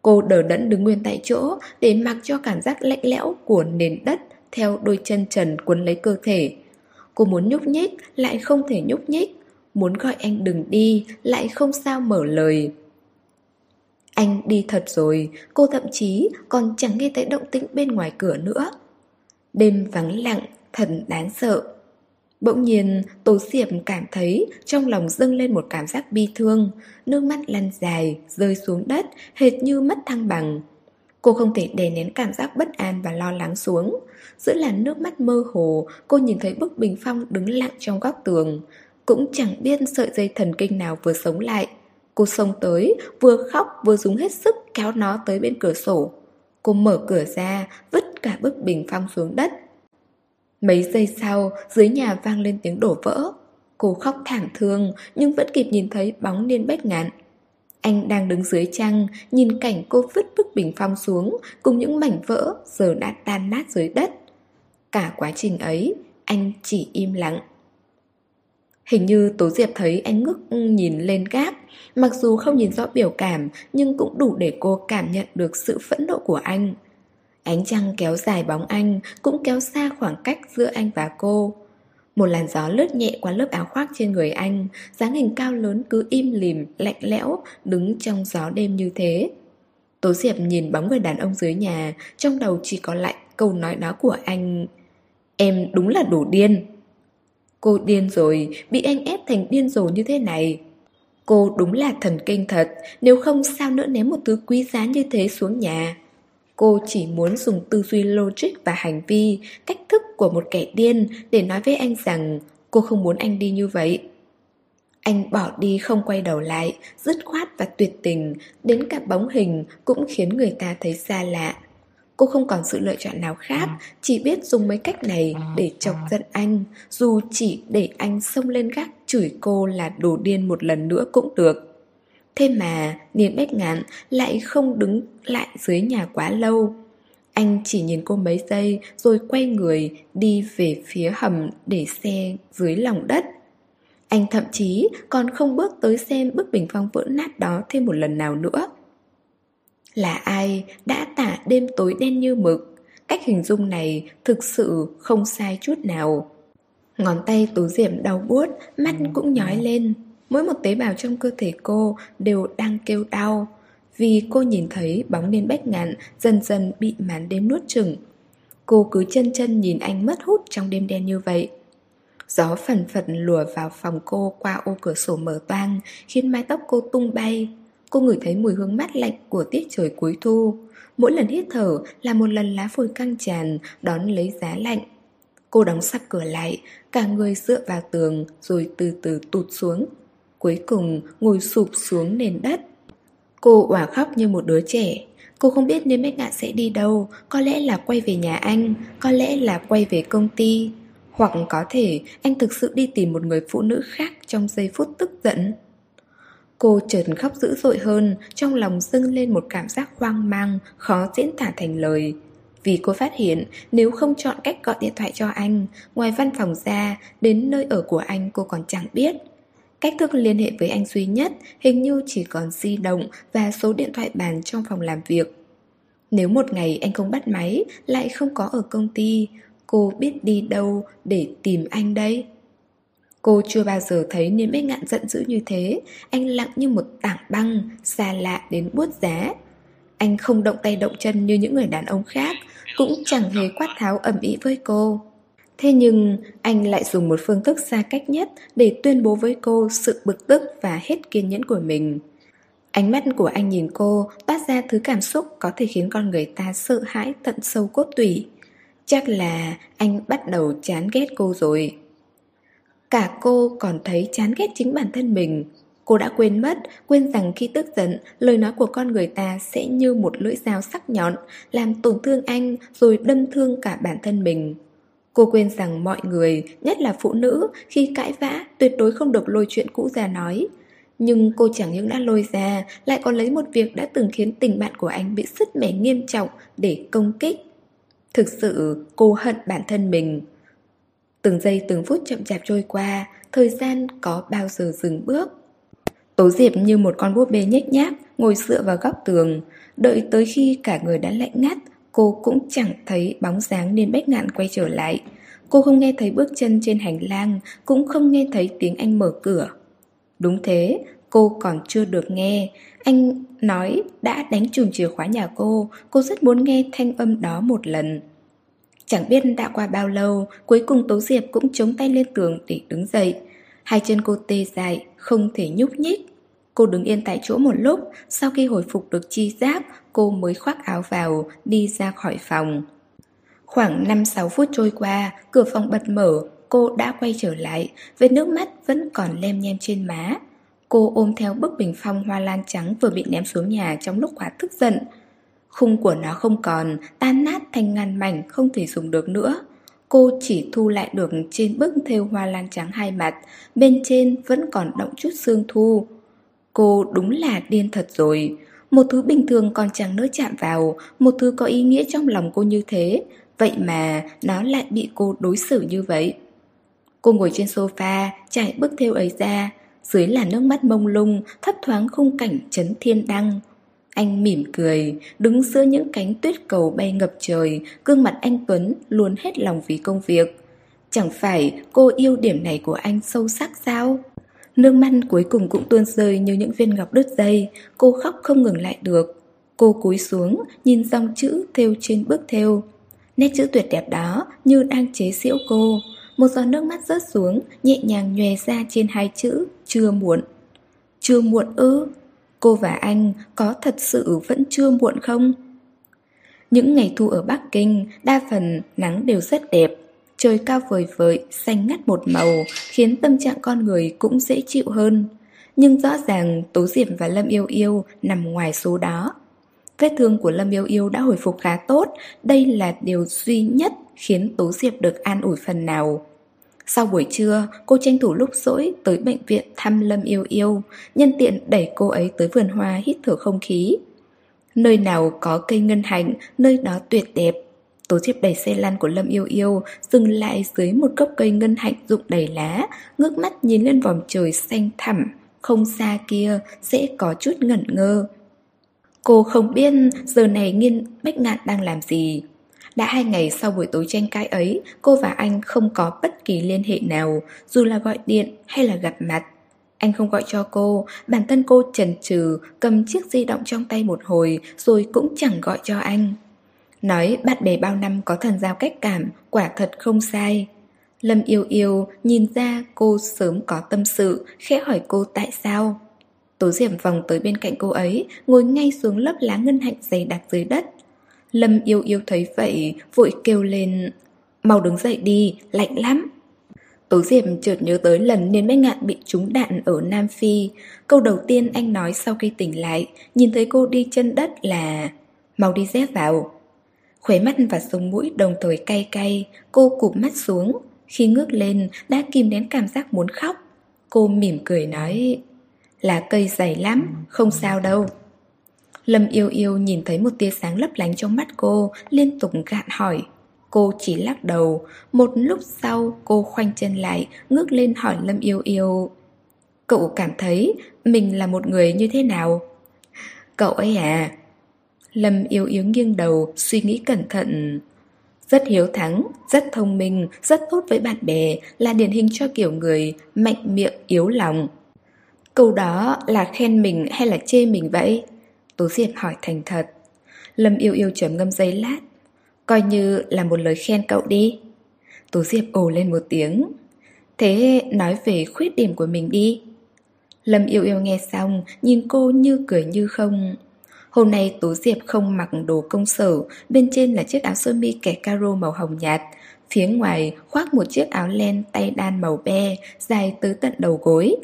Cô đờ đẫn đứng nguyên tại chỗ Để mặc cho cảm giác lạnh lẽo của nền đất Theo đôi chân trần cuốn lấy cơ thể. Cô muốn nhúc nhích Lại không thể nhúc nhích. Muốn gọi anh đừng đi Lại không sao mở lời. Anh đi thật rồi, cô thậm chí còn chẳng nghe thấy động tĩnh bên ngoài cửa nữa. Đêm vắng lặng, thần đáng sợ. Bỗng nhiên, Tố Diệp cảm thấy trong lòng dâng lên một cảm giác bi thương, nước mắt lăn dài, rơi xuống đất, hệt như mất thăng bằng. Cô không thể đè nén cảm giác bất an và lo lắng xuống. Giữa làn nước mắt mơ hồ, cô nhìn thấy bức bình phong đứng lặng trong góc tường. Cũng chẳng biết sợi dây thần kinh nào vừa sống lại. Cô xông tới, vừa khóc vừa dùng hết sức kéo nó tới bên cửa sổ. Cô mở cửa ra, vứt cả bức bình phong xuống đất. Mấy giây sau, dưới nhà vang lên tiếng đổ vỡ. Cô khóc thảm thương, nhưng vẫn kịp nhìn thấy bóng niên bách ngạn. Anh đang đứng dưới trăng, nhìn cảnh cô vứt bức bình phong xuống, cùng những mảnh vỡ giờ đã tan nát dưới đất. Cả quá trình ấy, anh chỉ im lặng. Hình như Tố Diệp thấy anh ngước nhìn lên gác Mặc dù không nhìn rõ biểu cảm Nhưng cũng đủ để cô cảm nhận được sự phẫn nộ của anh Ánh trăng kéo dài bóng anh Cũng kéo xa khoảng cách giữa anh và cô Một làn gió lướt nhẹ qua lớp áo khoác trên người anh dáng hình cao lớn cứ im lìm, lạnh lẽo Đứng trong gió đêm như thế Tố Diệp nhìn bóng người đàn ông dưới nhà Trong đầu chỉ có lại câu nói đó của anh Em đúng là đủ điên Cô điên rồi, bị anh ép thành điên rồ như thế này. Cô đúng là thần kinh thật, nếu không sao nữa ném một thứ quý giá như thế xuống nhà. Cô chỉ muốn dùng tư duy logic và hành vi, cách thức của một kẻ điên để nói với anh rằng cô không muốn anh đi như vậy. Anh bỏ đi không quay đầu lại, dứt khoát và tuyệt tình, đến cả bóng hình cũng khiến người ta thấy xa lạ. Cô không còn sự lựa chọn nào khác Chỉ biết dùng mấy cách này để chọc giận anh Dù chỉ để anh xông lên gác chửi cô là đồ điên một lần nữa cũng được Thế mà Niên Bách Ngạn lại không đứng lại dưới nhà quá lâu. Anh chỉ nhìn cô mấy giây rồi quay người đi về phía hầm để xe dưới lòng đất. Anh thậm chí còn không bước tới xem bức bình phong vỡ nát đó thêm một lần nào nữa. Là ai đã tả đêm tối đen như mực? Cách hình dung này thực sự không sai chút nào. Ngón tay Tú Diệp đau buốt, mắt cũng nhói lên Mỗi một tế bào trong cơ thể cô đều đang kêu đau, Vì cô nhìn thấy bóng đen bách ngạn dần dần bị màn đêm nuốt chừng Cô cứ chân chân nhìn anh mất hút trong đêm đen như vậy. Gió phần phật lùa vào phòng cô qua ô cửa sổ mở toang, Khiến mái tóc cô tung bay. Cô ngửi thấy mùi hương mát lạnh của tiết trời cuối thu. Mỗi lần hít thở là một lần lá phổi căng tràn, Đón lấy giá lạnh. Cô đóng sập cửa lại, Cả người dựa vào tường, Rồi từ từ tụt xuống. Cuối cùng ngồi sụp xuống nền đất. Cô òa khóc như một đứa trẻ. Cô không biết nên Bách Ngạn sẽ đi đâu. Có lẽ là quay về nhà anh, Có lẽ là quay về công ty. Hoặc có thể anh thực sự đi tìm một người phụ nữ khác Trong giây phút tức giận. Cô chợt khóc dữ dội hơn, Trong lòng dâng lên một cảm giác hoang mang, Khó diễn tả thành lời. Vì cô phát hiện, Nếu không chọn cách gọi điện thoại cho anh, Ngoài văn phòng ra, Đến nơi ở của anh cô còn chẳng biết. Cách thức liên hệ với anh duy nhất hình như chỉ còn di động và số điện thoại bàn trong phòng làm việc. Nếu một ngày anh không bắt máy, lại không có ở công ty, cô biết đi đâu để tìm anh đây? Cô chưa bao giờ thấy Niêm Bích Ngạn giận dữ như thế, anh lặng như một tảng băng, xa lạ đến buốt giá. Anh không động tay động chân như những người đàn ông khác, cũng chẳng hề quát tháo ẩm ý với cô. Thế nhưng anh lại dùng một phương thức xa cách nhất để tuyên bố với cô sự bực tức và hết kiên nhẫn của mình. Ánh mắt của anh nhìn cô toát ra thứ cảm xúc có thể khiến con người ta sợ hãi tận sâu cốt tủy. Chắc là anh bắt đầu chán ghét cô rồi. Cả cô còn thấy chán ghét chính bản thân mình. Cô đã quên mất, quên rằng khi tức giận, lời nói của con người ta sẽ như một lưỡi dao sắc nhọn, làm tổn thương anh rồi đâm thương cả bản thân mình. Cô quên rằng mọi người, nhất là phụ nữ, khi cãi vã tuyệt đối không được lôi chuyện cũ ra nói. Nhưng cô chẳng những đã lôi ra, lại còn lấy một việc đã từng khiến tình bạn của anh bị sứt mẻ nghiêm trọng để công kích. Thực sự, cô hận bản thân mình. Từng giây từng phút chậm chạp trôi qua, thời gian có bao giờ dừng bước. Tố Diệp như một con búp bê nhếch nhác, ngồi dựa vào góc tường, đợi tới khi cả người đã lạnh ngắt, Cô cũng chẳng thấy bóng dáng nên bách ngạn quay trở lại. Cô không nghe thấy bước chân trên hành lang Cũng không nghe thấy tiếng anh mở cửa. Đúng thế, cô còn chưa được nghe. Anh nói đã đánh chùm chìa khóa nhà cô Cô rất muốn nghe thanh âm đó một lần. Chẳng biết đã qua bao lâu Cuối cùng Tố Diệp cũng chống tay lên tường để đứng dậy. Hai chân cô tê dại Không thể nhúc nhích. Cô đứng yên tại chỗ một lúc Sau khi hồi phục được chi giác cô mới khoác áo vào, đi ra khỏi phòng. Khoảng 5-6 phút trôi qua, cửa phòng bật mở, cô đã quay trở lại, vết nước mắt vẫn còn lem nhem trên má. Cô ôm theo bức bình phong hoa lan trắng vừa bị ném xuống nhà trong lúc quá tức giận. Khung của nó không còn, tan nát thành ngàn mảnh không thể dùng được nữa. Cô chỉ thu lại được trên bức thêu hoa lan trắng hai mặt, bên trên vẫn còn động chút xương thu. Cô đúng là điên thật rồi. Một thứ bình thường còn chẳng nỡ chạm vào, Một thứ có ý nghĩa trong lòng cô như thế. Vậy mà nó lại bị cô đối xử như vậy. Cô ngồi trên sofa Trải bức theo ấy ra. Dưới là nước mắt mông lung, Thấp thoáng khung cảnh chấn thiên đăng. Anh mỉm cười, Đứng giữa những cánh tuyết cầu bay ngập trời, Gương mặt anh Tuấn luôn hết lòng vì công việc. Chẳng phải cô yêu điểm này của anh sâu sắc sao? Nước mắt cuối cùng cũng tuôn rơi như những viên ngọc đứt dây. Cô khóc không ngừng lại được. Cô cúi xuống, nhìn dòng chữ thêu trên bức thêu Nét chữ tuyệt đẹp đó như đang chế giễu cô. Một giọt nước mắt rớt xuống, Nhẹ nhàng nhòe ra trên hai chữ, Chưa muộn. Chưa muộn ư? Cô và anh có thật sự vẫn chưa muộn không? Những ngày thu ở Bắc Kinh, Đa phần nắng đều rất đẹp. Trời cao vời vợi, xanh ngắt một màu, khiến tâm trạng con người cũng dễ chịu hơn. Nhưng rõ ràng Tố Diệp và Lâm Yêu Yêu nằm ngoài số đó. Vết thương của Lâm Yêu Yêu đã hồi phục khá tốt, đây là điều duy nhất khiến Tố Diệp được an ủi phần nào. Sau buổi trưa, cô tranh thủ lúc rỗi tới bệnh viện thăm Lâm Yêu Yêu, nhân tiện đẩy cô ấy tới vườn hoa hít thở không khí. Nơi nào có cây ngân hạnh, nơi đó tuyệt đẹp. Tố Diệp đẩy xe lăn của Lâm Yêu Yêu Dừng lại dưới một gốc cây ngân hạnh rụng đầy lá Ngước mắt nhìn lên vòng trời xanh thẳm. Không xa kia sẽ có chút ngẩn ngơ. Cô không biết giờ này nghiên bách ngạn đang làm gì. Đã hai ngày sau buổi tối tranh cãi ấy Cô và anh không có bất kỳ liên hệ nào Dù là gọi điện hay là gặp mặt. Anh không gọi cho cô, bản thân cô chần chừ cầm chiếc di động trong tay một hồi rồi cũng chẳng gọi cho anh. Nói bạn bè bao năm có thần giao cách cảm, quả thật không sai. Lâm yêu yêu nhìn ra cô sớm có tâm sự, khẽ hỏi cô tại sao. Tố Diệp vòng tới bên cạnh cô ấy, ngồi ngay xuống lớp lá ngân hạnh dày đặc dưới đất. Lâm yêu yêu thấy vậy, vội kêu lên, mau đứng dậy đi, lạnh lắm. Tố Diệp chợt nhớ tới lần nên bách ngạn bị trúng đạn ở Nam Phi. Câu đầu tiên anh nói sau khi tỉnh lại, nhìn thấy cô đi chân đất là Mau đi dép vào. Khóe mắt và sống mũi đồng thời cay cay, cô cụp mắt xuống. Khi ngước lên, đã kìm đến cảm giác muốn khóc. Cô mỉm cười nói Là cây dày lắm, không sao đâu. Lâm yêu yêu nhìn thấy một tia sáng lấp lánh trong mắt cô, liên tục gạn hỏi. Cô chỉ lắc đầu, một lúc sau cô khoanh chân lại, ngước lên hỏi Lâm yêu yêu. Cậu cảm thấy mình là một người như thế nào? Cậu ấy à? Lâm yêu yếu nghiêng đầu, suy nghĩ cẩn thận. Rất hiếu thắng, rất thông minh, rất tốt với bạn bè, là điển hình cho kiểu người mạnh miệng yếu lòng. Câu đó là khen mình hay là chê mình vậy? Tố Diệp hỏi thành thật. Lâm yêu yêu chấm ngâm giấy lát. Coi như là một lời khen cậu đi. Tố Diệp ồ lên một tiếng. Thế nói về khuyết điểm của mình đi. Lâm yêu yêu nghe xong, nhìn cô như cười như không. Hôm nay Tố Diệp không mặc đồ công sở, bên trên là chiếc áo sơ mi kẻ caro màu hồng nhạt. Phía ngoài khoác một chiếc áo len tay đan màu be, dài tới tận đầu gối.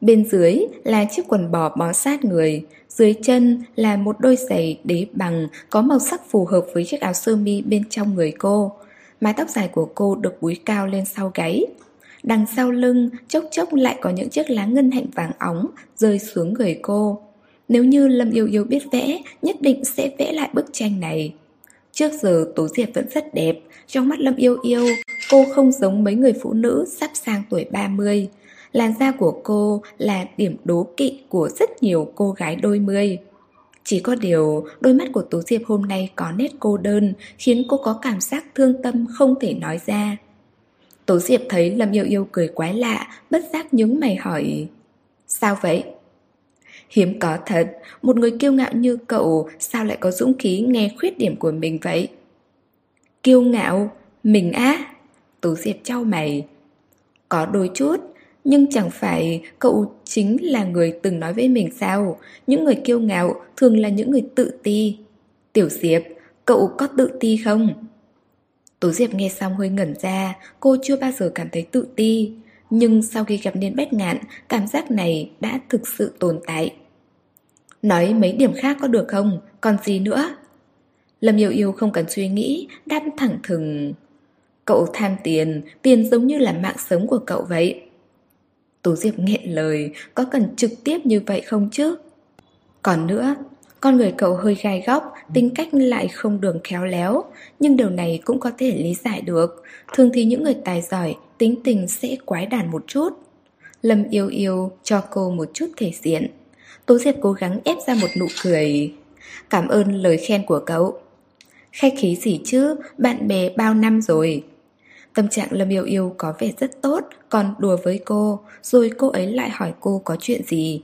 Bên dưới là chiếc quần bò bó sát người, dưới chân là một đôi giày đế bằng có màu sắc phù hợp với chiếc áo sơ mi bên trong người cô. Mái tóc dài của cô được búi cao lên sau gáy. Đằng sau lưng, chốc chốc lại có những chiếc lá ngân hạnh vàng óng rơi xuống người cô. Nếu như Lâm Yêu Yêu biết vẽ, nhất định sẽ vẽ lại bức tranh này. Trước giờ Tố Diệp vẫn rất đẹp, trong mắt Lâm Yêu Yêu, cô không giống mấy người phụ nữ sắp sang tuổi 30. Làn da của cô là điểm đố kỵ của rất nhiều cô gái đôi mươi. Chỉ có điều, đôi mắt của Tố Diệp hôm nay có nét cô đơn, khiến cô có cảm giác thương tâm không thể nói ra. Tố Diệp thấy Lâm Yêu Yêu cười quái lạ, bất giác nhướng mày hỏi Sao vậy? Hiếm có thật, một người kiêu ngạo như cậu sao lại có dũng khí nghe khuyết điểm của mình vậy? Kiêu ngạo? Mình á? Tố Diệp trao mày. Có đôi chút, nhưng chẳng phải cậu chính là người từng nói với mình sao? Những người kiêu ngạo thường là những người tự ti. Tiểu Diệp, cậu có tự ti không? Tố Diệp nghe xong hơi ngẩn ra, cô chưa bao giờ cảm thấy tự ti. Nhưng sau khi gặp Niên Bách Ngạn, cảm giác này đã thực sự tồn tại. Nói mấy điểm khác có được không? Còn gì nữa? Lâm yêu yêu không cần suy nghĩ, đáp thẳng thừng. Cậu tham tiền, tiền giống như là mạng sống của cậu vậy. Tú Diệp nghẹn lời, có cần trực tiếp như vậy không chứ? Còn nữa, con người cậu hơi gai góc, tính cách lại không đường khéo léo, nhưng điều này cũng có thể lý giải được. Thường thì những người tài giỏi, tính tình sẽ quái đản một chút. Lâm yêu yêu cho cô một chút thể diện. Tố Diệp cố gắng ép ra một nụ cười. Cảm ơn lời khen của cậu. Khách khí gì chứ, bạn bè bao năm rồi. Tâm trạng Lâm Yêu Yêu có vẻ rất tốt, còn đùa với cô, rồi cô ấy lại hỏi cô có chuyện gì.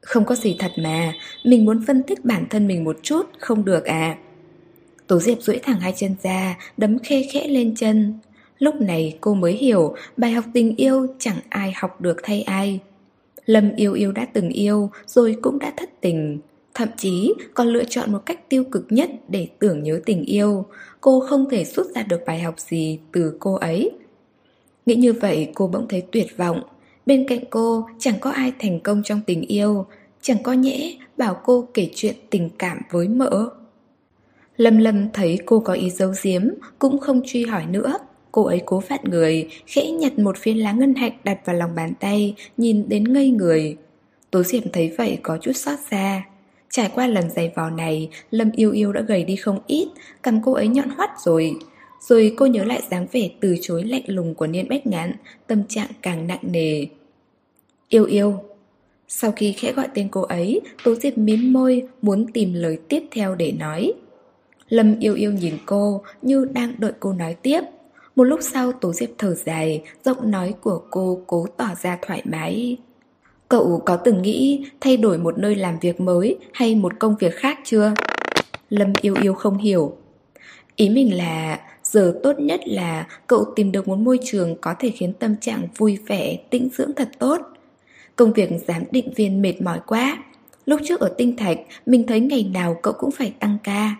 Không có gì thật mà, mình muốn phân tích bản thân mình một chút, không được à. Tố Diệp duỗi thẳng hai chân ra, đấm khe khẽ lên chân. Lúc này cô mới hiểu bài học tình yêu chẳng ai học được thay ai. Lâm yêu yêu đã từng yêu rồi cũng đã thất tình. Thậm chí còn lựa chọn một cách tiêu cực nhất để tưởng nhớ tình yêu. Cô không thể rút ra được bài học gì từ cô ấy. Nghĩ như vậy cô bỗng thấy tuyệt vọng. Bên cạnh cô chẳng có ai thành công trong tình yêu. Chẳng có nhẽ bảo cô kể chuyện tình cảm với mỡ. Lâm Lâm thấy cô có ý giấu giếm, cũng không truy hỏi nữa. Cô ấy cố phạt người, khẽ nhặt một viên lá ngân hạnh đặt vào lòng bàn tay, nhìn đến ngây người. Tố Diệp thấy vậy có chút xót xa. Trải qua lần giày vò này, Lâm yêu yêu đã gầy đi không ít, cầm cô ấy nhọn hoắt rồi. Rồi cô nhớ lại dáng vẻ từ chối lạnh lùng của Niên Bách Ngạn, tâm trạng càng nặng nề. Yêu yêu. Sau khi khẽ gọi tên cô ấy, Tố Diệp mím môi, muốn tìm lời tiếp theo để nói. Lâm yêu yêu nhìn cô như đang đợi cô nói tiếp. Một lúc sau Tố Diệp thở dài, giọng nói của cô cố tỏ ra thoải mái. Cậu có từng nghĩ thay đổi một nơi làm việc mới hay một công việc khác chưa? Lâm yêu yêu không hiểu. Ý mình là Giờ tốt nhất là cậu tìm được một môi trường có thể khiến tâm trạng vui vẻ, tĩnh dưỡng thật tốt. Công việc giám định viên mệt mỏi quá. Lúc trước ở Tinh Thạch, mình thấy ngày nào cậu cũng phải tăng ca.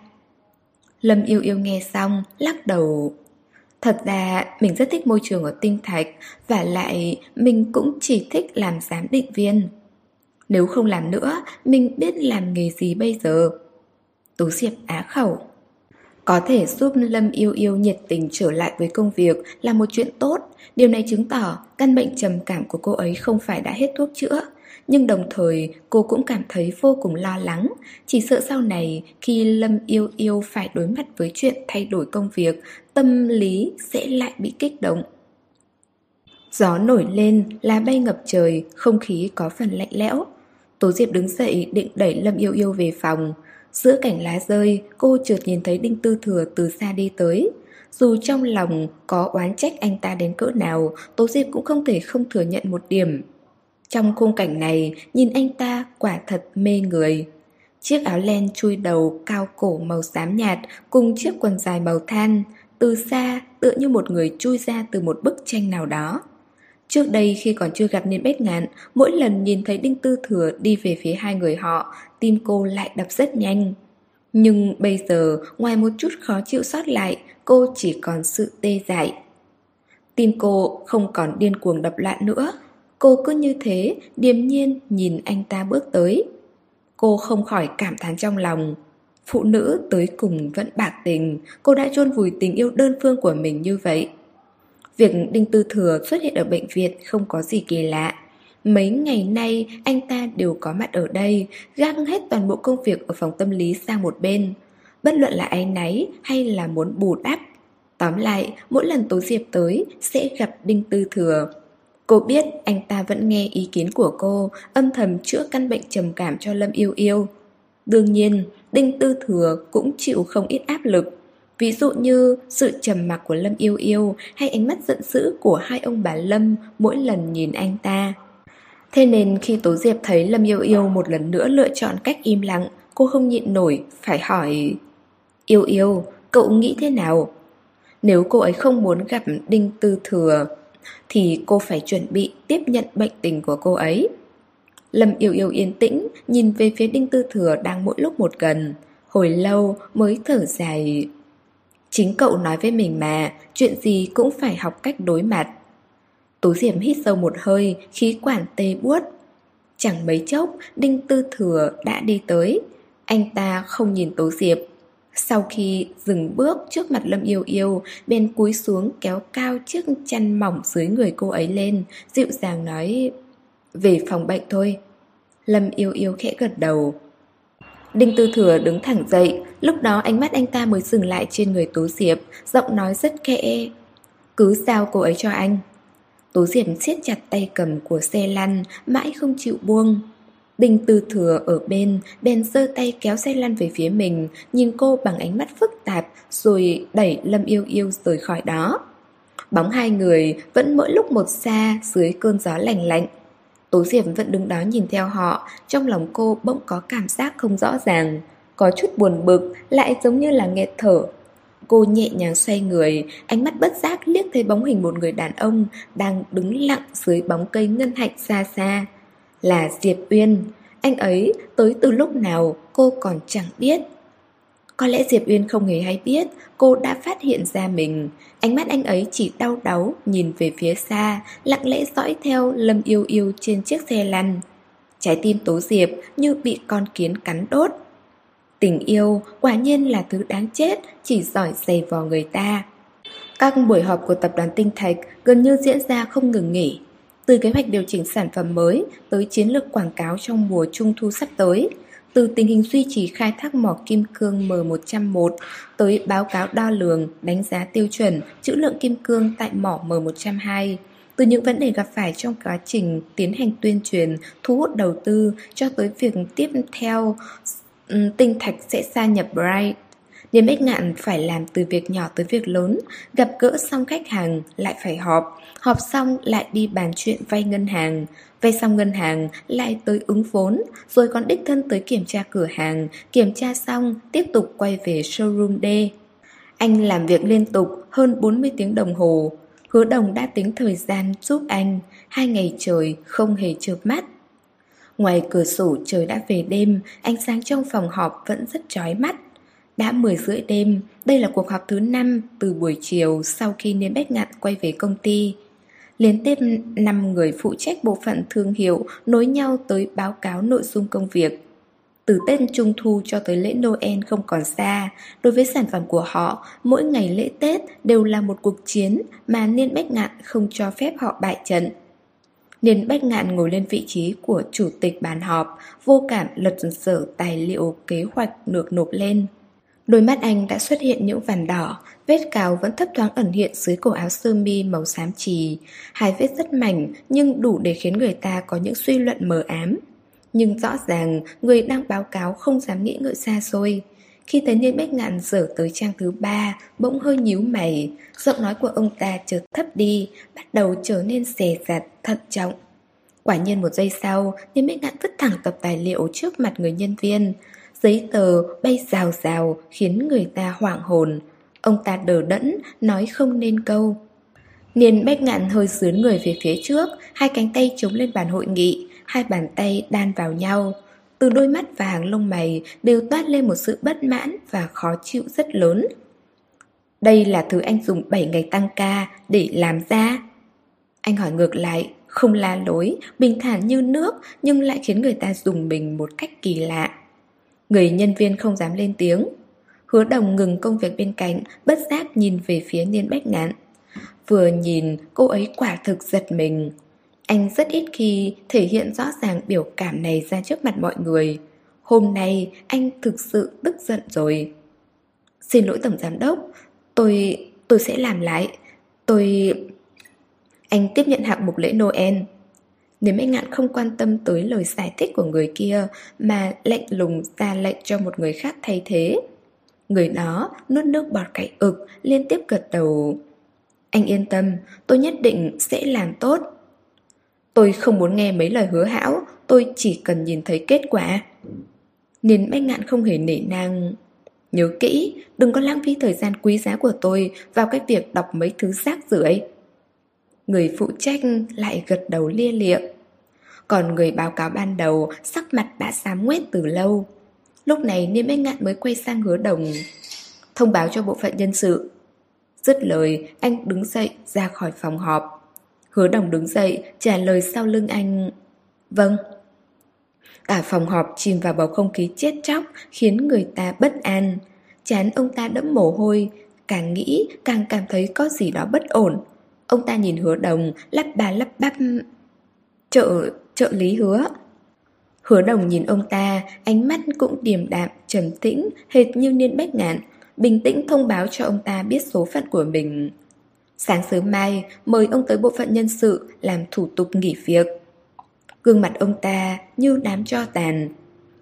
Lâm yêu yêu nghe xong, lắc đầu. Thật ra mình rất thích môi trường ở Tinh Thạch Và lại mình cũng chỉ thích làm giám định viên. Nếu không làm nữa, mình biết làm nghề gì bây giờ? Tú Diệp á khẩu. Có thể giúp Lâm yêu yêu nhiệt tình trở lại với công việc là một chuyện tốt. Điều này chứng tỏ căn bệnh trầm cảm của cô ấy không phải đã hết thuốc chữa nhưng đồng thời cô cũng cảm thấy vô cùng lo lắng. Chỉ sợ sau này khi Lâm yêu yêu phải đối mặt với chuyện thay đổi công việc Tâm lý sẽ lại bị kích động. Gió nổi lên, lá bay ngập trời, không khí có phần lạnh lẽo. Tố Diệp đứng dậy định đẩy Lâm yêu yêu về phòng. Giữa cảnh lá rơi, cô chợt nhìn thấy Đinh Tư Thừa từ xa đi tới. Dù trong lòng có oán trách anh ta đến cỡ nào, Tố Diệp cũng không thể không thừa nhận một điểm. Trong khung cảnh này, nhìn anh ta quả thật mê người. Chiếc áo len chui đầu cao cổ màu xám nhạt cùng chiếc quần dài màu than, từ xa tựa như một người chui ra từ một bức tranh nào đó. Trước đây khi còn chưa gặp Niên Bách Ngạn, mỗi lần nhìn thấy Đinh Tư Thừa đi về phía hai người họ, tim cô lại đập rất nhanh. Nhưng bây giờ, ngoài một chút khó chịu sót lại, cô chỉ còn sự tê dại. Tim cô không còn điên cuồng đập loạn nữa, Cô cứ như thế, điềm nhiên nhìn anh ta bước tới. Cô không khỏi cảm thán trong lòng. Phụ nữ tới cùng vẫn bạc tình, cô đã chôn vùi tình yêu đơn phương của mình như vậy. Việc Đinh Tư Thừa xuất hiện ở bệnh viện không có gì kỳ lạ. Mấy ngày nay anh ta đều có mặt ở đây, gác hết toàn bộ công việc ở phòng tâm lý sang một bên. Bất luận là ai náy hay là muốn bù đắp. Tóm lại, mỗi lần Tố Diệp tới sẽ gặp Đinh Tư Thừa. Cô biết anh ta vẫn nghe ý kiến của cô, âm thầm chữa căn bệnh trầm cảm cho Lâm Yêu Yêu. Đương nhiên, Đinh Tư Thừa cũng chịu không ít áp lực. Ví dụ như sự trầm mặc của Lâm Yêu Yêu hay ánh mắt giận dữ của hai ông bà Lâm mỗi lần nhìn anh ta. Thế nên khi Tố Diệp thấy Lâm Yêu Yêu một lần nữa lựa chọn cách im lặng, cô không nhịn nổi, phải hỏi Yêu Yêu, cậu nghĩ thế nào? Nếu cô ấy không muốn gặp Đinh Tư Thừa thì cô phải chuẩn bị tiếp nhận bệnh tình của cô ấy. Lâm yêu yêu yên tĩnh, nhìn về phía Đinh Tư Thừa đang mỗi lúc một gần. Hồi lâu mới thở dài. Chính cậu nói với mình mà, chuyện gì cũng phải học cách đối mặt. Tú Diệm hít sâu một hơi, khí quản tê buốt. Chẳng mấy chốc, Đinh Tư Thừa đã đi tới. Anh ta không nhìn Tố Diệp, sau khi dừng bước trước mặt Lâm Yêu Yêu, bên cúi xuống kéo cao chiếc chăn mỏng dưới người cô ấy lên, dịu dàng nói Về phòng bệnh thôi. Lâm Yêu Yêu khẽ gật đầu. Đinh Tư Thừa đứng thẳng dậy, lúc đó ánh mắt anh ta mới dừng lại trên người Tố Diệp, giọng nói rất khẽ. Cứ giao cô ấy cho anh. Tố Diệp siết chặt tay cầm của xe lăn, mãi không chịu buông. Bình Tư Thừa ở bên, bèn giơ tay kéo xe lăn về phía mình, nhìn cô bằng ánh mắt phức tạp, rồi đẩy Lâm Yêu Yêu rời khỏi đó. Bóng hai người vẫn mỗi lúc một xa dưới cơn gió lạnh lạnh. Tố Diệp vẫn đứng đó nhìn theo họ, trong lòng cô bỗng có cảm giác không rõ ràng, có chút buồn bực, lại giống như là nghẹt thở. Cô nhẹ nhàng xoay người, ánh mắt bất giác liếc thấy bóng hình một người đàn ông đang đứng lặng dưới bóng cây ngân hạnh xa xa là Diệp Uyên. Anh ấy tới từ lúc nào cô còn chẳng biết. Có lẽ Diệp Uyên không hề hay biết cô đã phát hiện ra mình. Ánh mắt anh ấy chỉ đau đáu nhìn về phía xa, lặng lẽ dõi theo Lâm Yêu Yêu trên chiếc xe lăn. Trái tim Tố Diệp như bị con kiến cắn đốt. Tình yêu quả nhiên là thứ đáng chết, chỉ giỏi giày vò người ta. Các buổi họp của tập đoàn Tinh Thạch gần như diễn ra không ngừng nghỉ. Từ kế hoạch điều chỉnh sản phẩm mới tới chiến lược quảng cáo trong mùa trung thu sắp tới, từ tình hình duy trì khai thác mỏ kim cương M101 tới báo cáo đo lường, đánh giá tiêu chuẩn, trữ lượng kim cương tại mỏ M102, từ những vấn đề gặp phải trong quá trình tiến hành tuyên truyền, thu hút đầu tư cho tới việc tiếp theo tinh thạch sẽ gia nhập Bright. Niềm ích ngạn phải làm từ việc nhỏ tới việc lớn, gặp gỡ xong khách hàng lại phải họp, họp xong lại đi bàn chuyện vay ngân hàng, vay xong ngân hàng lại tới ứng vốn, rồi còn đích thân tới kiểm tra cửa hàng, kiểm tra xong tiếp tục quay về showroom D. Anh làm việc liên tục hơn 40 tiếng đồng hồ. Hứa đồng đã tính thời gian giúp anh, hai ngày trời không hề chợp mắt. Ngoài cửa sổ trời đã về đêm, ánh sáng trong phòng họp vẫn rất chói mắt. Đã 10 rưỡi đêm, đây là cuộc họp thứ 5 từ buổi chiều sau khi Niên Bách Ngạn quay về công ty. Liên tiếp 5 người phụ trách bộ phận thương hiệu nối nhau tới báo cáo nội dung công việc. Từ Tết Trung Thu cho tới lễ Noel không còn xa, đối với sản phẩm của họ, mỗi ngày lễ Tết đều là một cuộc chiến mà Niên Bách Ngạn không cho phép họ bại trận. Niên Bách Ngạn ngồi lên vị trí của chủ tịch bàn họp, vô cảm lật sở tài liệu kế hoạch được nộp lên. Đôi mắt anh đã xuất hiện những vằn đỏ, vết cào vẫn thấp thoáng ẩn hiện dưới cổ áo sơ mi màu xám trì. Hai vết rất mảnh nhưng đủ để khiến người ta có những suy luận mờ ám. Nhưng rõ ràng người đang báo cáo không dám nghĩ ngợi xa xôi. Khi thấy Niên Bách Ngạn dở tới trang thứ ba, bỗng hơi nhíu mày, giọng nói của ông ta chợt thấp đi, bắt đầu trở nên xè dặt, thận trọng. Quả nhiên một giây sau, Niên Bách Ngạn vứt thẳng tập tài liệu trước mặt người nhân viên. Giấy tờ bay rào rào khiến người ta hoảng hồn. Ông ta đờ đẫn, nói không nên câu. Niên Bách Ngạn hơi sướn người về phía trước, hai cánh tay chống lên bàn hội nghị, hai bàn tay đan vào nhau. Từ đôi mắt và hàng lông mày đều toát lên một sự bất mãn và khó chịu rất lớn. Đây là thứ anh dùng 7 ngày tăng ca để làm ra. Anh hỏi ngược lại, không la lối, bình thản như nước nhưng lại khiến người ta dùng mình một cách kỳ lạ. Người nhân viên không dám lên tiếng. Hứa đồng ngừng công việc bên cạnh, bất giác nhìn về phía Niên Bách Ngạn. Vừa nhìn, cô ấy quả thực giật mình. Anh rất ít khi thể hiện rõ ràng biểu cảm này ra trước mặt mọi người. Hôm nay anh thực sự tức giận rồi. Xin lỗi tổng giám đốc, tôi... tôi sẽ làm lại. Tôi... Anh tiếp nhận hạng mục lễ Noel. Nếu Mạnh ngạn không quan tâm tới lời giải thích của người kia mà lạnh lùng ra lệnh cho một người khác thay thế. Người đó nuốt nước bọt cải ực liên tiếp gật đầu. Anh yên tâm, tôi nhất định sẽ làm tốt. Tôi không muốn nghe mấy lời hứa hão, tôi chỉ cần nhìn thấy kết quả. Nên Mạnh ngạn không hề nể nang. Nhớ kỹ, đừng có lãng phí thời gian quý giá của tôi vào cái việc đọc mấy thứ rác rưởi. Người phụ trách lại gật đầu lia lịa. Còn người báo cáo ban đầu sắc mặt đã xám nguyết từ lâu. Lúc này Niêm Bách Ngạn mới quay sang hứa đồng. Thông báo cho bộ phận nhân sự. Dứt lời, anh đứng dậy ra khỏi phòng họp. Hứa đồng đứng dậy, trả lời sau lưng anh Vâng Cả phòng họp chìm vào bầu không khí chết chóc Khiến người ta bất an Chán ông ta đẫm mồ hôi Càng nghĩ càng cảm thấy có gì đó bất ổn Ông ta nhìn hứa đồng Lắp bà lắp bắp Trợ, trợ lý hứa Hứa đồng nhìn ông ta Ánh mắt cũng điềm đạm, trầm tĩnh Hệt như niên bách ngạn Bình tĩnh thông báo cho ông ta biết số phận của mình Sáng sớm mai mời ông tới bộ phận nhân sự làm thủ tục nghỉ việc. Gương mặt ông ta như đám cho tàn.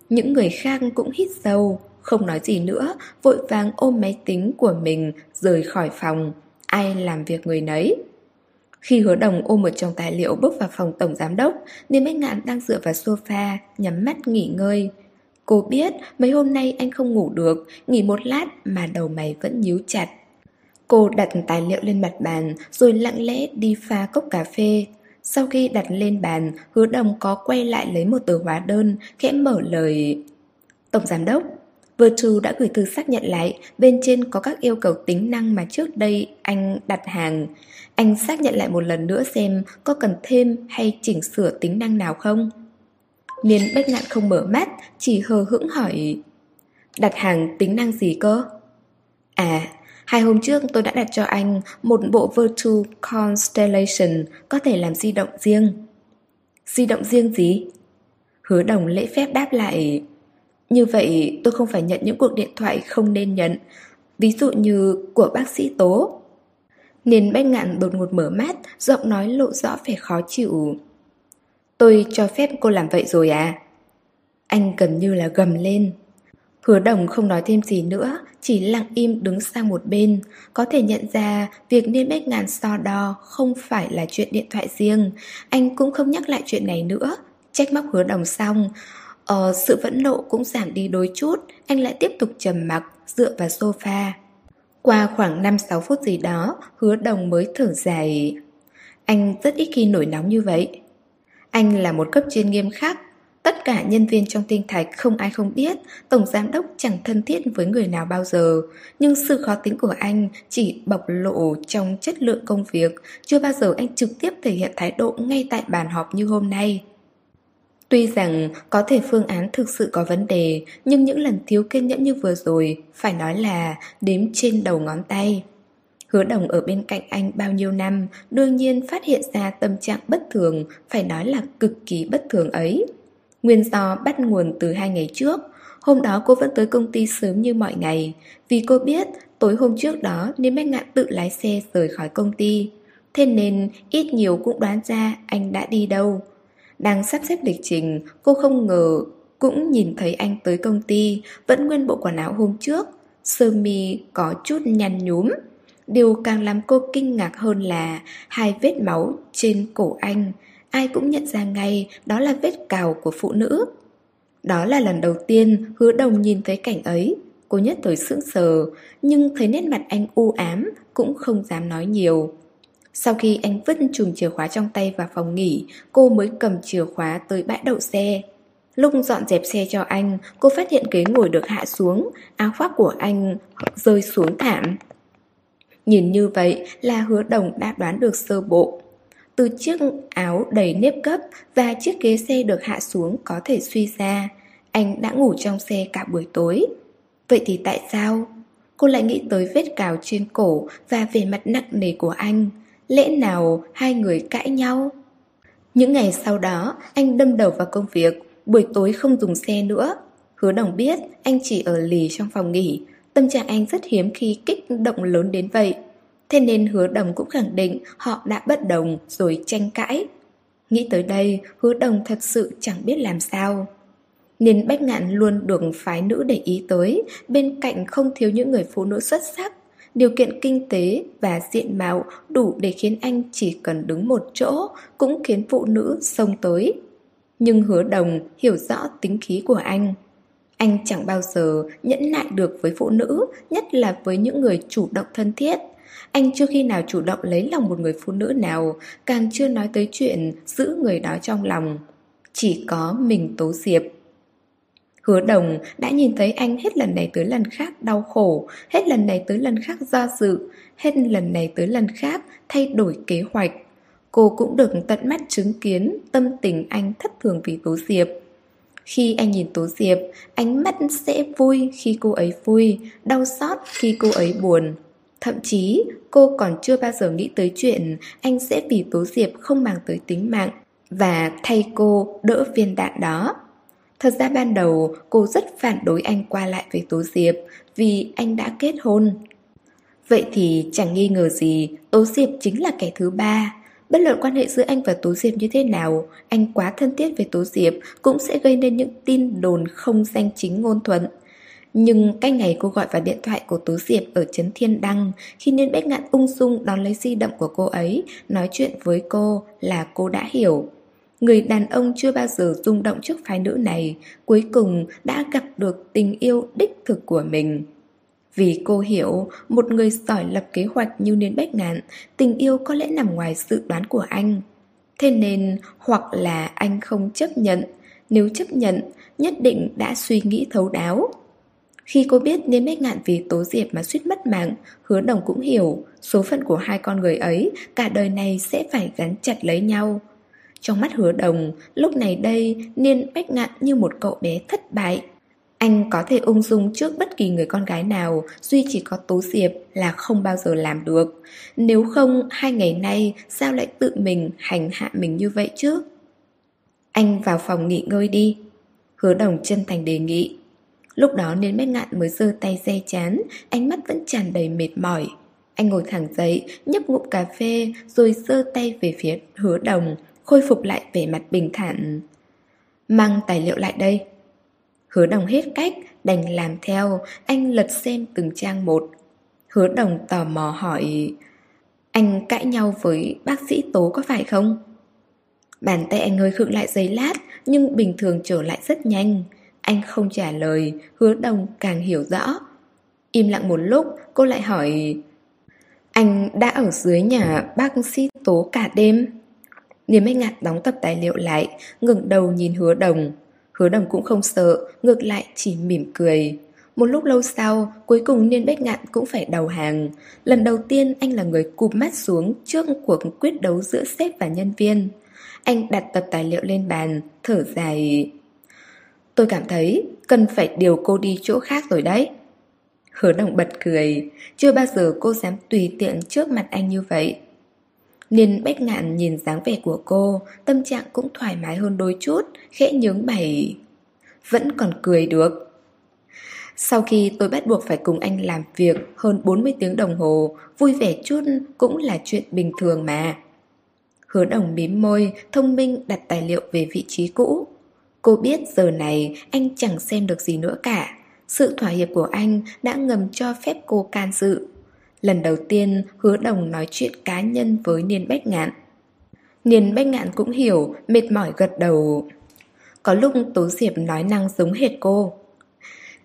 Những người khác cũng hít sâu, không nói gì nữa, vội vàng ôm máy tính của mình rời khỏi phòng. Ai làm việc người nấy. Khi hứa đồng ôm một chồng tài liệu bước vào phòng tổng giám đốc, Niêm Bách Ngạn đang dựa vào sofa, nhắm mắt nghỉ ngơi. Cô biết mấy hôm nay anh không ngủ được, nghỉ một lát mà đầu mày vẫn nhíu chặt. Cô đặt tài liệu lên mặt bàn rồi lặng lẽ đi pha cốc cà phê. Sau khi đặt lên bàn, hứa đồng có quay lại lấy một tờ hóa đơn, khẽ mở lời. Tổng giám đốc, Virtual đã gửi thư xác nhận lại, bên trên có các yêu cầu tính năng mà trước đây anh đặt hàng. Anh xác nhận lại một lần nữa xem có cần thêm hay chỉnh sửa tính năng nào không? Niên bách ngạn không mở mắt, chỉ hờ hững hỏi. Đặt hàng tính năng gì cơ? À, Hai hôm trước tôi đã đặt cho anh một bộ Virtual Constellation có thể làm di động riêng. Di động riêng gì? Hứa đồng lễ phép đáp lại như vậy tôi không phải nhận những cuộc điện thoại không nên nhận Ví dụ như của bác sĩ Tố Nên bách ngạn đột ngột mở mắt Giọng nói lộ rõ vẻ khó chịu Tôi cho phép cô làm vậy rồi à? Anh gần như là gầm lên Hứa đồng không nói thêm gì nữa, chỉ lặng im đứng sang một bên. Có thể nhận ra việc nên bách ngàn so đo không phải là chuyện điện thoại riêng. Anh cũng không nhắc lại chuyện này nữa. Trách móc hứa đồng xong, ờ, sự vẫn nộ cũng giảm đi đôi chút. Anh lại tiếp tục trầm mặc, dựa vào sofa. Qua khoảng 5-6 phút gì đó, hứa đồng mới thở dài. Anh rất ít khi nổi nóng như vậy. Anh là một cấp trên nghiêm khắc, Tất cả nhân viên trong tinh thạch không ai không biết Tổng giám đốc chẳng thân thiết với người nào bao giờ Nhưng sự khó tính của anh chỉ bộc lộ trong chất lượng công việc Chưa bao giờ anh trực tiếp thể hiện thái độ ngay tại bàn họp như hôm nay Tuy rằng có thể phương án thực sự có vấn đề, Nhưng những lần thiếu kiên nhẫn như vừa rồi, Phải nói là đếm trên đầu ngón tay. Hứa đồng ở bên cạnh anh bao nhiêu năm, Đương nhiên phát hiện ra tâm trạng bất thường, Phải nói là cực kỳ bất thường ấy. Nguyên do bắt nguồn từ hai ngày trước, Hôm đó cô vẫn tới công ty sớm như mọi ngày. Vì cô biết, tối hôm trước đó nên Bách Ngạn tự lái xe rời khỏi công ty. Thế nên ít nhiều cũng đoán ra anh đã đi đâu. Đang sắp xếp lịch trình Cô không ngờ cũng nhìn thấy anh tới công ty Vẫn nguyên bộ quần áo hôm trước Sơ mi có chút nhăn nhúm Điều càng làm cô kinh ngạc hơn là Hai vết máu trên cổ anh ai cũng nhận ra ngay đó là vết cào của phụ nữ. Đó là lần đầu tiên hứa đồng nhìn thấy cảnh ấy. Cô nhất thời sững sờ, nhưng thấy nét mặt anh u ám, cũng không dám nói nhiều. Sau khi anh vứt chùm chìa khóa trong tay vào phòng nghỉ, cô mới cầm chìa khóa tới bãi đậu xe. Lúc dọn dẹp xe cho anh, cô phát hiện ghế ngồi được hạ xuống, áo khoác của anh rơi xuống thảm. Nhìn như vậy là hứa đồng đã đoán được sơ bộ. Từ chiếc áo đầy nếp gấp và chiếc ghế xe được hạ xuống có thể suy ra. Anh đã ngủ trong xe cả buổi tối. Vậy thì tại sao? Cô lại nghĩ tới vết cào trên cổ và vẻ mặt nặng nề của anh. Lẽ nào hai người cãi nhau? Những ngày sau đó, anh đâm đầu vào công việc, buổi tối không dùng xe nữa. Hứa đồng biết anh chỉ ở lì trong phòng nghỉ, tâm trạng anh rất hiếm khi kích động lớn đến vậy. Thế nên hứa đồng cũng khẳng định họ đã bất đồng rồi tranh cãi. Nghĩ tới đây, hứa đồng thật sự chẳng biết làm sao. Nên Bách Ngạn luôn được phái nữ để ý tới, bên cạnh không thiếu những người phụ nữ xuất sắc. Điều kiện kinh tế và diện mạo đủ để khiến anh chỉ cần đứng một chỗ cũng khiến phụ nữ xông tới. Nhưng hứa đồng hiểu rõ tính khí của anh. Anh chẳng bao giờ nhẫn nại được với phụ nữ, nhất là với những người chủ động thân thiết. Anh chưa khi nào chủ động lấy lòng một người phụ nữ nào, càng chưa nói tới chuyện giữ người đó trong lòng. Chỉ có mình Tố Diệp. Hứa đồng đã nhìn thấy anh hết lần này tới lần khác đau khổ, hết lần này tới lần khác do dự, hết lần này tới lần khác thay đổi kế hoạch. Cô cũng được tận mắt chứng kiến tâm tình anh thất thường vì Tố Diệp. Khi anh nhìn Tố Diệp, ánh mắt sẽ vui khi cô ấy vui, đau xót khi cô ấy buồn. Thậm chí cô còn chưa bao giờ nghĩ tới chuyện anh sẽ vì Tố Diệp không mang tới tính mạng và thay cô đỡ viên đạn đó. Thật ra ban đầu cô rất phản đối anh qua lại với Tố Diệp vì anh đã kết hôn. Vậy thì chẳng nghi ngờ gì Tố Diệp chính là kẻ thứ ba. Bất luận quan hệ giữa anh và Tố Diệp như thế nào, anh quá thân thiết với Tố Diệp cũng sẽ gây nên những tin đồn không danh chính ngôn thuận. Nhưng cái ngày cô gọi vào điện thoại của Tú Diệp ở Trấn Thiên Đăng Khi nên Bách Ngạn ung dung đón lấy di động của cô ấy Nói chuyện với cô là cô đã hiểu Người đàn ông chưa bao giờ rung động trước phái nữ này Cuối cùng đã gặp được tình yêu đích thực của mình. Vì cô hiểu một người giỏi lập kế hoạch như Niên Bách Ngạn Tình yêu có lẽ nằm ngoài dự đoán của anh. Thế nên hoặc là anh không chấp nhận Nếu chấp nhận nhất định đã suy nghĩ thấu đáo. Khi cô biết Niên Bách Ngạn vì Tố Diệp mà suýt mất mạng, hứa đồng cũng hiểu số phận của hai con người ấy cả đời này sẽ phải gắn chặt lấy nhau. Trong mắt hứa đồng, lúc này đây Niên Bách Ngạn như một cậu bé thất bại. Anh có thể ung dung trước bất kỳ người con gái nào, duy chỉ có Tố Diệp là không bao giờ làm được. Nếu không, hai ngày nay sao lại tự mình hành hạ mình như vậy chứ? Anh vào phòng nghỉ ngơi đi. Hứa đồng chân thành đề nghị. Lúc đó nên Bách Ngạn mới giơ tay dây chán, ánh mắt vẫn tràn đầy mệt mỏi. Anh ngồi thẳng dậy, nhấp ngụm cà phê, rồi giơ tay về phía hứa đồng, khôi phục lại vẻ mặt bình thản. Mang tài liệu lại đây. Hứa đồng hết cách, đành làm theo, anh lật xem từng trang một. Hứa đồng tò mò hỏi, anh cãi nhau với bác sĩ Tố có phải không? Bàn tay anh hơi khựng lại giây lát, nhưng bình thường trở lại rất nhanh. Anh không trả lời, hứa đồng càng hiểu rõ. Im lặng một lúc, cô lại hỏi Anh đã ở dưới nhà bác sĩ tố cả đêm Niềm e Bách Ngạn đóng tập tài liệu lại, ngẩng đầu nhìn hứa đồng. Hứa đồng cũng không sợ, Ngược lại chỉ mỉm cười. Một lúc lâu sau, Cuối cùng Niên Bách Ngạn cũng phải đầu hàng. Lần đầu tiên anh là người cụp mắt xuống Trước cuộc quyết đấu giữa sếp và nhân viên. Anh đặt tập tài liệu lên bàn, Thở dài. Tôi cảm thấy cần phải điều cô đi chỗ khác rồi đấy. Hứa đồng bật cười. Chưa bao giờ cô dám tùy tiện trước mặt anh như vậy. Niên bách ngạn nhìn dáng vẻ của cô, Tâm trạng cũng thoải mái hơn đôi chút, Khẽ nhướng mày. Vẫn còn cười được. Sau khi tôi bắt buộc phải cùng anh làm việc Hơn 40 tiếng đồng hồ, Vui vẻ chút cũng là chuyện bình thường mà. Hứa đồng mím môi, Thông minh đặt tài liệu về vị trí cũ. Cô biết giờ này anh chẳng xem được gì nữa cả. Sự thỏa hiệp của anh đã ngầm cho phép cô can dự. Lần đầu tiên hứa đồng nói chuyện cá nhân với Niên Bách Ngạn. Niên Bách Ngạn cũng hiểu, mệt mỏi gật đầu. Có lúc Tố Diệp nói năng giống hệt cô.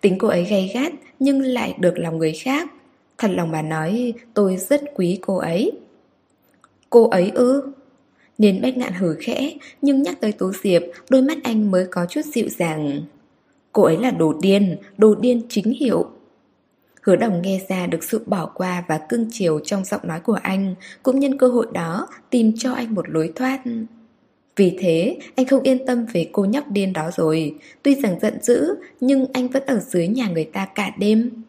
Tính cô ấy gay gắt nhưng lại được lòng người khác. Thật lòng bà nói tôi rất quý cô ấy. Cô ấy ư? Niên Bách Ngạn hử khẽ Nhưng nhắc tới Tố Diệp Đôi mắt anh mới có chút dịu dàng. Cô ấy là đồ điên Đồ điên chính hiệu. Hứa đồng nghe ra được sự bỏ qua và cưng chiều trong giọng nói của anh, cũng nhân cơ hội đó tìm cho anh một lối thoát. Vì thế, anh không yên tâm về cô nhóc điên đó rồi. Tuy rằng giận dữ, nhưng anh vẫn ở dưới nhà người ta cả đêm.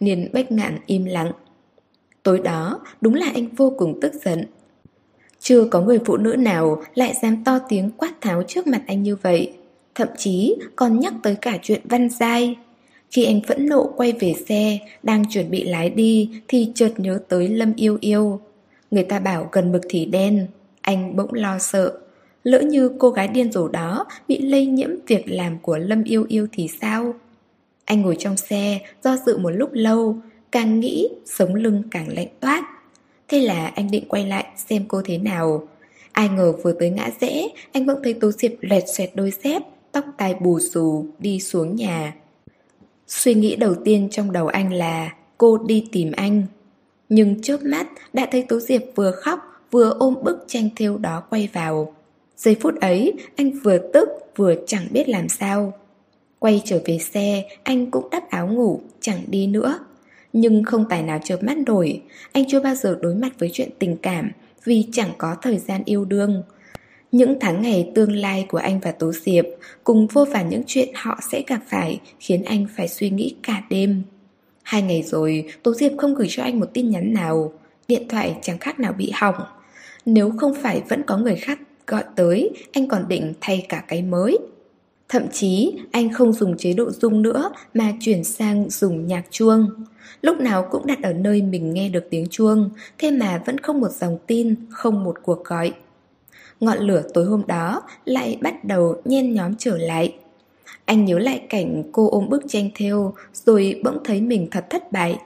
Niên bách ngạn im lặng. Tối đó, đúng là anh vô cùng tức giận. Chưa có người phụ nữ nào lại dám to tiếng quát tháo trước mặt anh như vậy. Thậm chí còn nhắc tới cả chuyện văn giai. Khi anh phẫn nộ quay về xe, đang chuẩn bị lái đi thì chợt nhớ tới Lâm Yêu Yêu. Người ta bảo gần mực thì đen, anh bỗng lo sợ. Lỡ như cô gái điên rồ đó bị lây nhiễm việc làm của Lâm Yêu Yêu thì sao? Anh ngồi trong xe, do dự một lúc lâu, càng nghĩ sống lưng càng lạnh toát. Thế là anh định quay lại xem cô thế nào. Ai ngờ vừa tới ngã rẽ, anh bỗng thấy Tố Diệp lẹt xoẹt đôi dép, tóc tai bù xù, đi xuống nhà. Suy nghĩ đầu tiên trong đầu anh là, cô đi tìm anh. Nhưng chớp mắt, đã thấy tú Diệp vừa khóc, vừa ôm bức tranh thêu đó quay vào. Giây phút ấy, anh vừa tức, vừa chẳng biết làm sao. Quay trở về xe, anh cũng đắp áo ngủ, chẳng đi nữa. Nhưng không tài nào chợp mắt nổi Anh chưa bao giờ đối mặt với chuyện tình cảm, Vì chẳng có thời gian yêu đương những tháng ngày tương lai của anh và Tố Diệp cùng vô vàn những chuyện họ sẽ gặp phải khiến anh phải suy nghĩ cả đêm. Hai ngày rồi, Tố Diệp không gửi cho anh một tin nhắn nào. Điện thoại chẳng khác nào bị hỏng. Nếu không phải vẫn có người khác gọi tới, anh còn định thay cả cái mới. Thậm chí, anh không dùng chế độ rung nữa mà chuyển sang dùng nhạc chuông. Lúc nào cũng đặt ở nơi mình nghe được tiếng chuông, thế mà vẫn không một dòng tin, không một cuộc gọi ngọn lửa tối hôm đó lại bắt đầu nhen nhóm trở lại. Anh nhớ lại cảnh cô ôm bức tranh theo rồi bỗng thấy mình thật thất bại.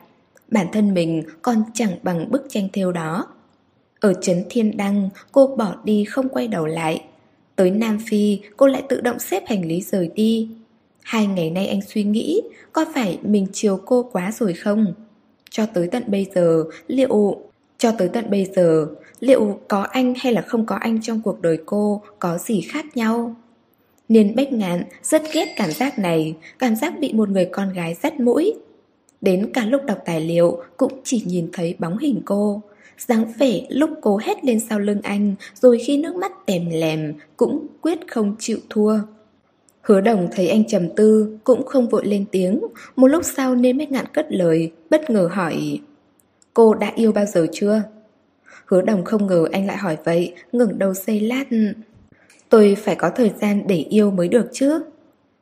Bản thân mình còn chẳng bằng bức tranh theo đó. Ở Trấn Thiên Đăng, cô bỏ đi không quay đầu lại. Tới Nam Phi, cô lại tự động xếp hành lý rời đi. Hai ngày nay anh suy nghĩ, có phải mình chiều cô quá rồi không? Cho tới tận bây giờ, liệu... Cho tới tận bây giờ, liệu có anh hay là không có anh trong cuộc đời cô có gì khác nhau? Niên bách ngạn rất ghét cảm giác này, cảm giác bị một người con gái dắt mũi. Đến cả lúc đọc tài liệu cũng chỉ nhìn thấy bóng hình cô. dáng vẻ lúc cô hét lên sau lưng anh rồi khi nước mắt tèm lèm cũng quyết không chịu thua. Hứa đồng thấy anh trầm tư cũng không vội lên tiếng. Một lúc sau nên bách ngạn cất lời, bất ngờ hỏi Cô đã yêu bao giờ chưa? Hứa đồng không ngờ anh lại hỏi vậy, ngừng đầu xây lát. Tôi phải có thời gian để yêu mới được chứ.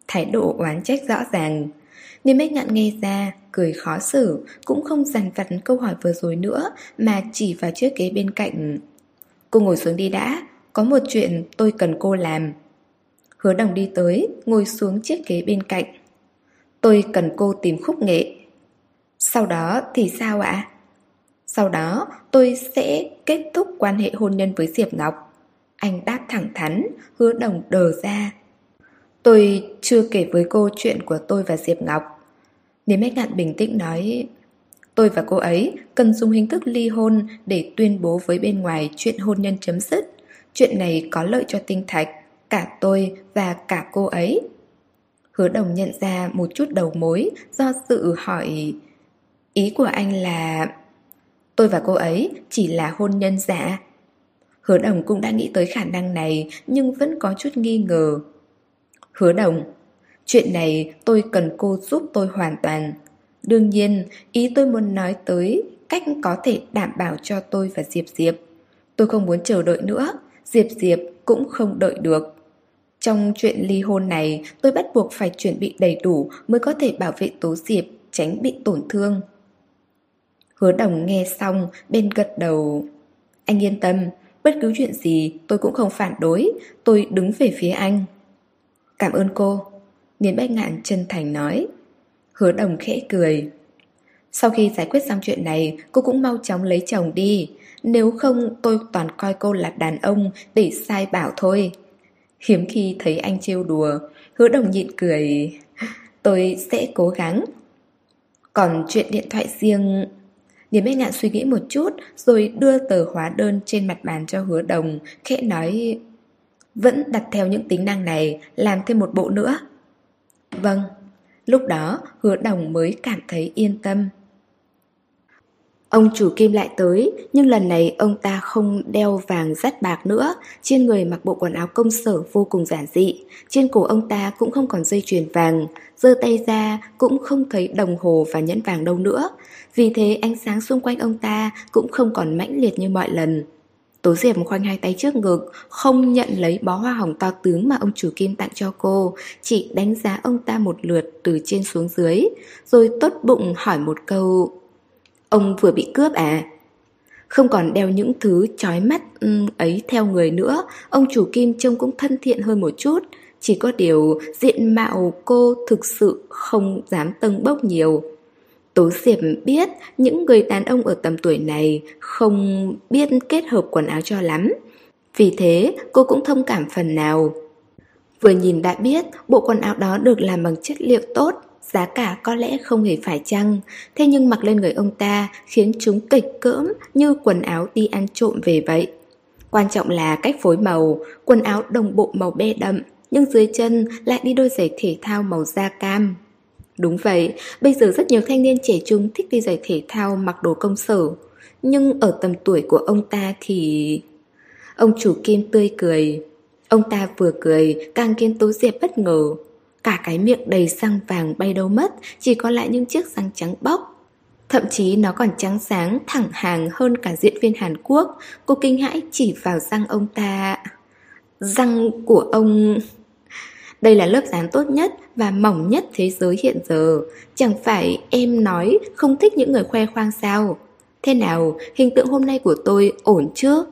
Thái độ oán trách rõ ràng. Niêm Bách Ngạn nghe ra, cười khó xử, cũng không dằn vặt câu hỏi vừa rồi nữa, mà chỉ vào chiếc ghế bên cạnh. Cô ngồi xuống đi đã, có một chuyện tôi cần cô làm. Hứa đồng đi tới, ngồi xuống chiếc ghế bên cạnh. Tôi cần cô tìm khúc nghệ. Sau đó thì sao ạ? Sau đó tôi sẽ kết thúc quan hệ hôn nhân với Diệp Ngọc Anh đáp thẳng thắn, hứa đồng đờ ra Tôi chưa kể với cô chuyện của tôi và Diệp Ngọc Niềm Bách Ngạn bình tĩnh nói Tôi và cô ấy cần dùng hình thức ly hôn để tuyên bố với bên ngoài chuyện hôn nhân chấm dứt. Chuyện này có lợi cho tinh thạch, cả tôi và cả cô ấy. Hứa đồng nhận ra một chút đầu mối do sự hỏi Ý của anh là Tôi và cô ấy chỉ là hôn nhân giả Hứa đồng cũng đã nghĩ tới khả năng này Nhưng vẫn có chút nghi ngờ Hứa đồng Chuyện này tôi cần cô giúp tôi hoàn toàn Đương nhiên, ý tôi muốn nói tới cách có thể đảm bảo cho tôi và Diệp Diệp. Tôi không muốn chờ đợi nữa, Diệp Diệp cũng không đợi được. Trong chuyện ly hôn này, tôi bắt buộc phải chuẩn bị đầy đủ mới có thể bảo vệ Tố Diệp, tránh bị tổn thương. Hứa đồng nghe xong, bên gật đầu. Anh yên tâm, bất cứ chuyện gì tôi cũng không phản đối, tôi đứng về phía anh. Cảm ơn cô. Niên Bách Ngạn chân thành nói. Hứa đồng khẽ cười. Sau khi giải quyết xong chuyện này, cô cũng mau chóng lấy chồng đi. Nếu không tôi toàn coi cô là đàn ông để sai bảo thôi. Hiếm khi thấy anh trêu đùa, hứa đồng nhịn cười. Tôi sẽ cố gắng. Còn chuyện điện thoại riêng điểm Bách Ngạn suy nghĩ một chút rồi đưa tờ hóa đơn trên mặt bàn cho hứa đồng, khẽ nói Vẫn đặt theo những tính năng này, làm thêm một bộ nữa. Vâng. Lúc đó hứa đồng mới cảm thấy yên tâm Ông chủ kim lại tới, nhưng lần này ông ta không đeo vàng rắt bạc nữa, trên người mặc bộ quần áo công sở vô cùng giản dị, trên cổ ông ta cũng không còn dây chuyền vàng, giơ tay ra cũng không thấy đồng hồ và nhẫn vàng đâu nữa, vì thế ánh sáng xung quanh ông ta cũng không còn mãnh liệt như mọi lần. Tố Diệp khoanh hai tay trước ngực, không nhận lấy bó hoa hồng to tướng mà ông chủ Kim tặng cho cô, chỉ đánh giá ông ta một lượt từ trên xuống dưới, rồi tốt bụng hỏi một câu Ông vừa bị cướp à? Không còn đeo những thứ chói mắt ừ, ấy theo người nữa, ông chủ Kim trông cũng thân thiện hơn một chút, chỉ có điều diện mạo cô thực sự không dám tâng bốc nhiều. Tố Diệp biết những người đàn ông ở tầm tuổi này không biết kết hợp quần áo cho lắm. Vì thế cô cũng thông cảm phần nào. Vừa nhìn đã biết bộ quần áo đó được làm bằng chất liệu tốt, giá cả có lẽ không hề phải chăng. Thế nhưng mặc lên người ông ta khiến chúng kịch cỡm như quần áo đi ăn trộm về vậy. Quan trọng là cách phối màu, quần áo đồng bộ màu be đậm, nhưng dưới chân lại đi đôi giày thể thao màu da cam. Đúng vậy, bây giờ rất nhiều thanh niên trẻ trung thích đi giày thể thao mặc đồ công sở. Nhưng ở tầm tuổi của ông ta thì... Ông chủ Kim tươi cười. Ông ta vừa cười, càng khiến Tố Diệp bất ngờ. Cả cái miệng đầy răng vàng bay đâu mất, chỉ còn lại những chiếc răng trắng bóc. Thậm chí nó còn trắng sáng, thẳng hàng hơn cả diễn viên Hàn Quốc. Cô kinh hãi chỉ vào răng ông ta. Răng của ông... Đây là lớp dán tốt nhất và mỏng nhất thế giới hiện giờ. Chẳng phải em nói không thích những người khoe khoang sao? Thế nào, hình tượng hôm nay của tôi ổn chưa?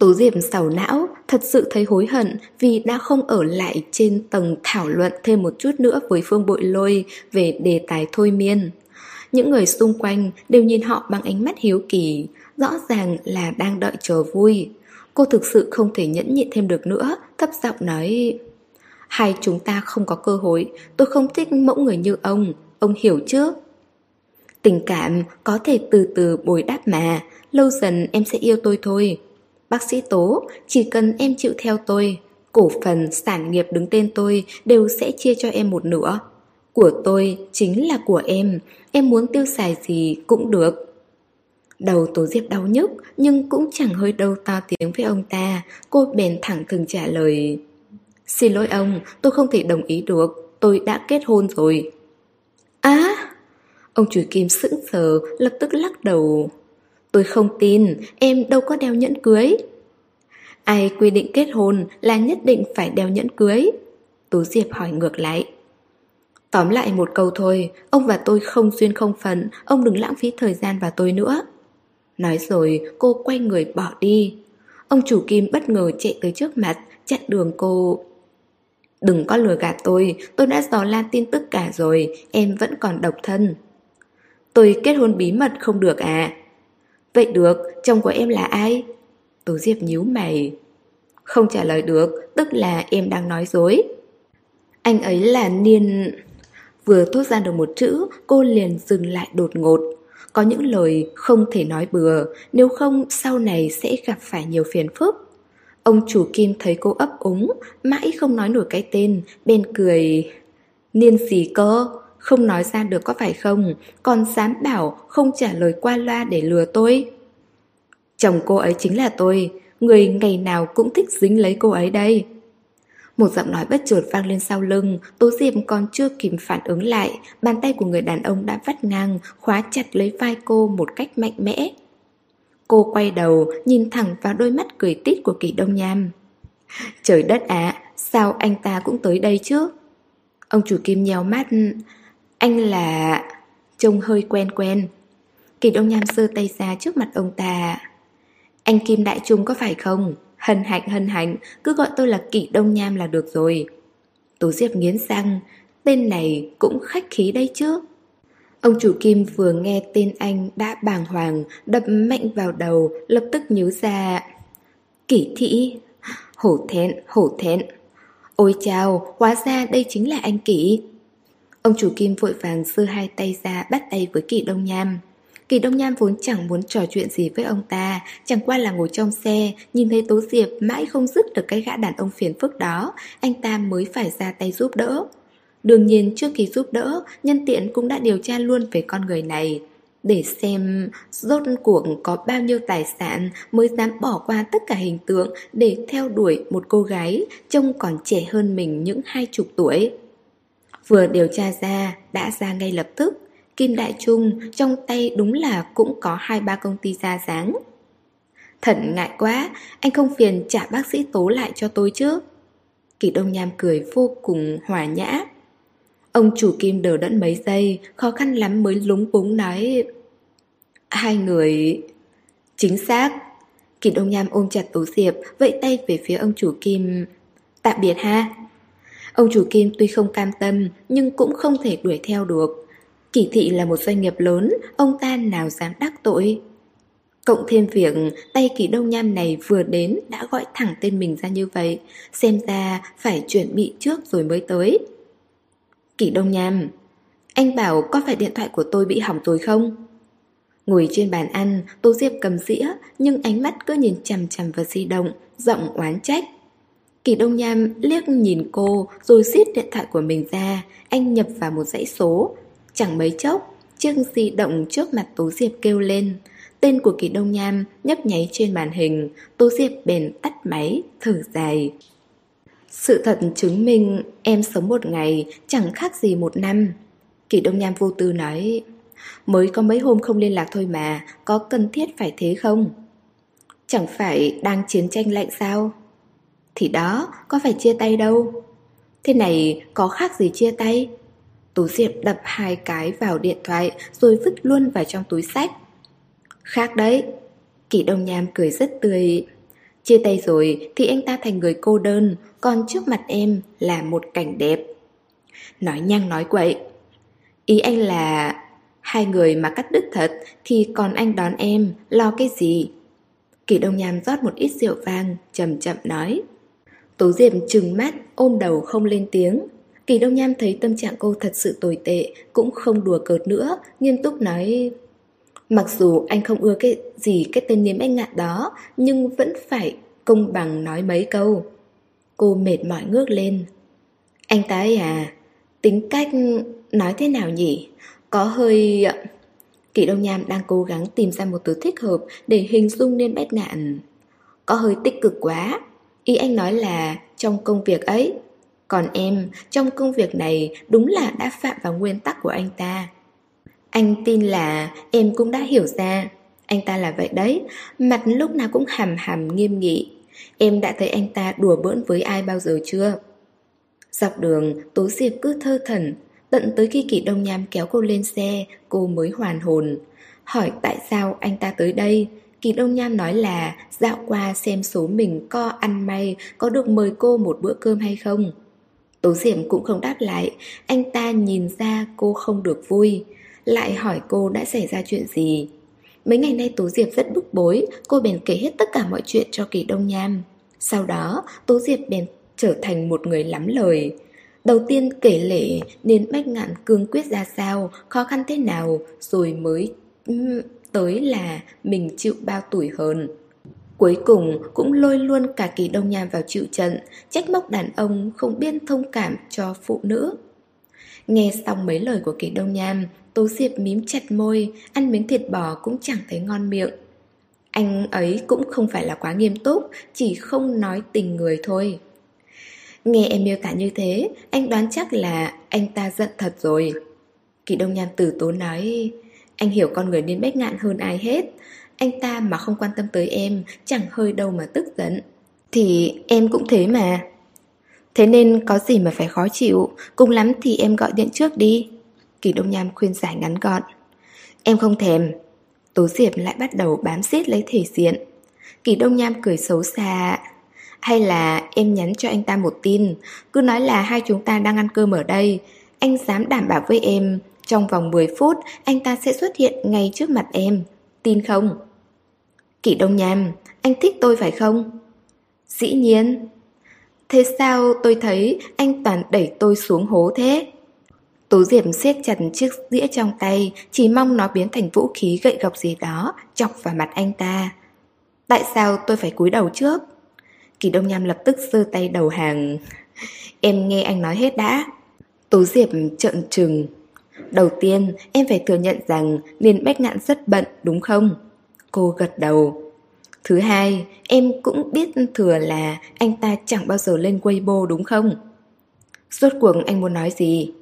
Tố Diệp sầu não, thật sự thấy hối hận vì đã không ở lại trên tầng thảo luận thêm một chút nữa với Phương Bội Lôi về đề tài thôi miên. Những người xung quanh đều nhìn họ bằng ánh mắt hiếu kỳ, rõ ràng là đang đợi chờ vui. Cô thực sự không thể nhẫn nhịn thêm được nữa, thấp giọng nói... Hai chúng ta không có cơ hội, tôi không thích mẫu người như ông, ông hiểu chứ? Tình cảm có thể từ từ bồi đáp mà, lâu dần em sẽ yêu tôi thôi. Bác sĩ Tố, chỉ cần em chịu theo tôi, cổ phần, sản nghiệp đứng tên tôi đều sẽ chia cho em một nửa. Của tôi chính là của em, em muốn tiêu xài gì cũng được. Đầu Tố Diệp đau nhức nhưng cũng chẳng hơi đâu to tiếng với ông ta, cô bèn thẳng thừng trả lời. Xin lỗi ông, tôi không thể đồng ý được, tôi đã kết hôn rồi. Á! ông chủ kim sững sờ, lập tức lắc đầu. Tôi không tin, em đâu có đeo nhẫn cưới. Ai quy định kết hôn là nhất định phải đeo nhẫn cưới? Tú Diệp hỏi ngược lại. Tóm lại một câu thôi, ông và tôi không duyên không phận, ông đừng lãng phí thời gian vào tôi nữa. Nói rồi cô quay người bỏ đi. Ông chủ Kim bất ngờ chạy tới trước mặt, chặn đường cô. Đừng có lừa gạt tôi, tôi đã dò la tin tức cả rồi, em vẫn còn độc thân. Tôi kết hôn bí mật không được à? Vậy được, chồng của em là ai? Tố Diệp nhíu mày. Không trả lời được, tức là em đang nói dối. Anh ấy là Niên... Vừa thốt ra được một chữ, cô liền dừng lại đột ngột. Có những lời không thể nói bừa, nếu không sau này sẽ gặp phải nhiều phiền phức. Ông chủ Kim thấy cô ấp úng, mãi không nói nổi cái tên, bên cười. Niên gì cơ, không nói ra được có phải không, còn dám bảo không trả lời qua loa để lừa tôi. Chồng cô ấy chính là tôi, người ngày nào cũng thích dính lấy cô ấy đây. Một giọng nói bất chợt vang lên sau lưng, Tố Diệp còn chưa kịp phản ứng lại, bàn tay của người đàn ông đã vắt ngang, khóa chặt lấy vai cô một cách mạnh mẽ. Cô quay đầu, nhìn thẳng vào đôi mắt cười tít của kỳ đông nham. Trời đất ạ, sao anh ta cũng tới đây chứ? Ông chủ kim nhéo mắt, anh là... Trông hơi quen quen. Kỳ đông nham sơ tay ra trước mặt ông ta. Anh Kim Đại Trung có phải không? Hân hạnh hân hạnh, cứ gọi tôi là kỳ đông nham là được rồi. Tố Diệp nghiến răng, tên này cũng khách khí đây chứ. Ông chủ Kim vừa nghe tên anh đã bàng hoàng, đập mạnh vào đầu, lập tức nhớ ra. Kỷ thị, hổ thẹn, hổ thẹn. Ôi chào, hóa ra đây chính là anh Kỷ. Ông chủ Kim vội vàng giơ hai tay ra bắt tay với kỳ Đông Nham. Kỳ Đông Nham vốn chẳng muốn trò chuyện gì với ông ta, chẳng qua là ngồi trong xe, nhìn thấy Tố Diệp mãi không dứt được cái gã đàn ông phiền phức đó, anh ta mới phải ra tay giúp đỡ. Đương nhiên trước khi giúp đỡ, nhân tiện cũng đã điều tra luôn về con người này. Để xem rốt cuộc có bao nhiêu tài sản mới dám bỏ qua tất cả hình tượng để theo đuổi một cô gái trông còn trẻ hơn mình những hai chục tuổi. Vừa điều tra ra, đã ra ngay lập tức. Kim Đại Trung trong tay đúng là cũng có hai ba công ty ra dáng. Thần ngại quá, anh không phiền trả bác sĩ tố lại cho tôi chứ. Kỳ Đông Nham cười vô cùng hòa nhã. Ông chủ Kim đờ đẫn mấy giây, khó khăn lắm mới lúng búng nói Hai người... Chính xác. Kỳ Đông Nham ôm chặt Tố Diệp, vẫy tay về phía ông chủ Kim. Tạm biệt ha. Ông chủ Kim tuy không cam tâm, nhưng cũng không thể đuổi theo được. Kỳ thị là một doanh nghiệp lớn, ông ta nào dám đắc tội. Cộng thêm việc tay kỳ đông nham này vừa đến đã gọi thẳng tên mình ra như vậy, xem ra phải chuẩn bị trước rồi mới tới. Kỳ đông nham, anh bảo có phải điện thoại của tôi bị hỏng rồi không? Ngồi trên bàn ăn, Tô Diệp cầm dĩa, nhưng ánh mắt cứ nhìn chằm chằm vào di động, giọng oán trách. Kỳ Đông Nham liếc nhìn cô rồi xiết điện thoại của mình ra, anh nhập vào một dãy số, Chẳng mấy chốc, chiếc di động trước mặt Tố Diệp kêu lên. Tên của Kỳ Đông Nham nhấp nháy trên màn hình, Tố Diệp bền tắt máy, thở dài. Sự thật chứng minh em sống một ngày chẳng khác gì một năm. Kỳ Đông Nham vô tư nói, mới có mấy hôm không liên lạc thôi mà, có cần thiết phải thế không? Chẳng phải đang chiến tranh lạnh sao? Thì đó, có phải chia tay đâu. Thế này có khác gì chia tay? Tú Diệp đập hai cái vào điện thoại rồi vứt luôn vào trong túi sách. Khác đấy. Kỷ Đông Nham cười rất tươi. Chia tay rồi thì anh ta thành người cô đơn, còn trước mặt em là một cảnh đẹp. Nói nhăng nói quậy. Ý anh là hai người mà cắt đứt thật thì còn anh đón em, lo cái gì? Kỷ Đông Nham rót một ít rượu vang, chậm chậm nói. Tố Diệp trừng mắt, ôm đầu không lên tiếng. Kỳ Đông Nham thấy tâm trạng cô thật sự tồi tệ, cũng không đùa cợt nữa, nghiêm túc nói... Mặc dù anh không ưa cái gì cái tên niếm anh ngạn đó, nhưng vẫn phải công bằng nói mấy câu. Cô mệt mỏi ngước lên. Anh ta ấy à, tính cách nói thế nào nhỉ? Có hơi... Kỳ Đông Nham đang cố gắng tìm ra một từ thích hợp để hình dung nên bét ngạn. Có hơi tích cực quá. Ý anh nói là trong công việc ấy còn em, trong công việc này đúng là đã phạm vào nguyên tắc của anh ta. Anh tin là em cũng đã hiểu ra. Anh ta là vậy đấy, mặt lúc nào cũng hầm hầm nghiêm nghị. Em đã thấy anh ta đùa bỡn với ai bao giờ chưa? Dọc đường, Tố Diệp cứ thơ thần, tận tới khi Kỳ Đông Nham kéo cô lên xe, cô mới hoàn hồn. Hỏi tại sao anh ta tới đây? Kỳ Đông Nham nói là dạo qua xem số mình co ăn may có được mời cô một bữa cơm hay không. Tố Diệm cũng không đáp lại, anh ta nhìn ra cô không được vui, lại hỏi cô đã xảy ra chuyện gì. Mấy ngày nay Tố Diệp rất bức bối, cô bèn kể hết tất cả mọi chuyện cho Kỳ Đông Nham. Sau đó, Tố Diệp bèn trở thành một người lắm lời. Đầu tiên kể lể nên bách ngạn cương quyết ra sao, khó khăn thế nào, rồi mới tới là mình chịu bao tuổi hơn. Cuối cùng cũng lôi luôn cả kỳ đông nham vào chịu trận, trách móc đàn ông không biết thông cảm cho phụ nữ. Nghe xong mấy lời của kỳ đông nham, Tố Diệp mím chặt môi, ăn miếng thịt bò cũng chẳng thấy ngon miệng. Anh ấy cũng không phải là quá nghiêm túc, chỉ không nói tình người thôi. Nghe em miêu tả như thế, anh đoán chắc là anh ta giận thật rồi. Kỳ Đông nham tử tố nói, anh hiểu con người nên bách ngạn hơn ai hết. Anh ta mà không quan tâm tới em, chẳng hơi đâu mà tức giận. Thì em cũng thế mà. Thế nên có gì mà phải khó chịu, cùng lắm thì em gọi điện trước đi. Kỳ Đông Nham khuyên giải ngắn gọn. Em không thèm. Tố Diệp lại bắt đầu bám xiết lấy thể diện. Kỳ Đông Nham cười xấu xa. Hay là em nhắn cho anh ta một tin, cứ nói là hai chúng ta đang ăn cơm ở đây. Anh dám đảm bảo với em, trong vòng 10 phút anh ta sẽ xuất hiện ngay trước mặt em. Tin không? Kỷ Đông Nham, anh thích tôi phải không? Dĩ nhiên. Thế sao tôi thấy anh toàn đẩy tôi xuống hố thế? tố Diệp siết chặt chiếc dĩa trong tay, chỉ mong nó biến thành vũ khí gậy gộc gì đó, chọc vào mặt anh ta. Tại sao tôi phải cúi đầu trước? Kỳ Đông Nham lập tức giơ tay đầu hàng. Em nghe anh nói hết đã. tố Diệp trợn trừng. Đầu tiên, em phải thừa nhận rằng Liên Bách Ngạn rất bận, đúng không? Cô gật đầu. Thứ hai, em cũng biết thừa là anh ta chẳng bao giờ lên Weibo đúng không? Suốt cuộc anh muốn nói gì?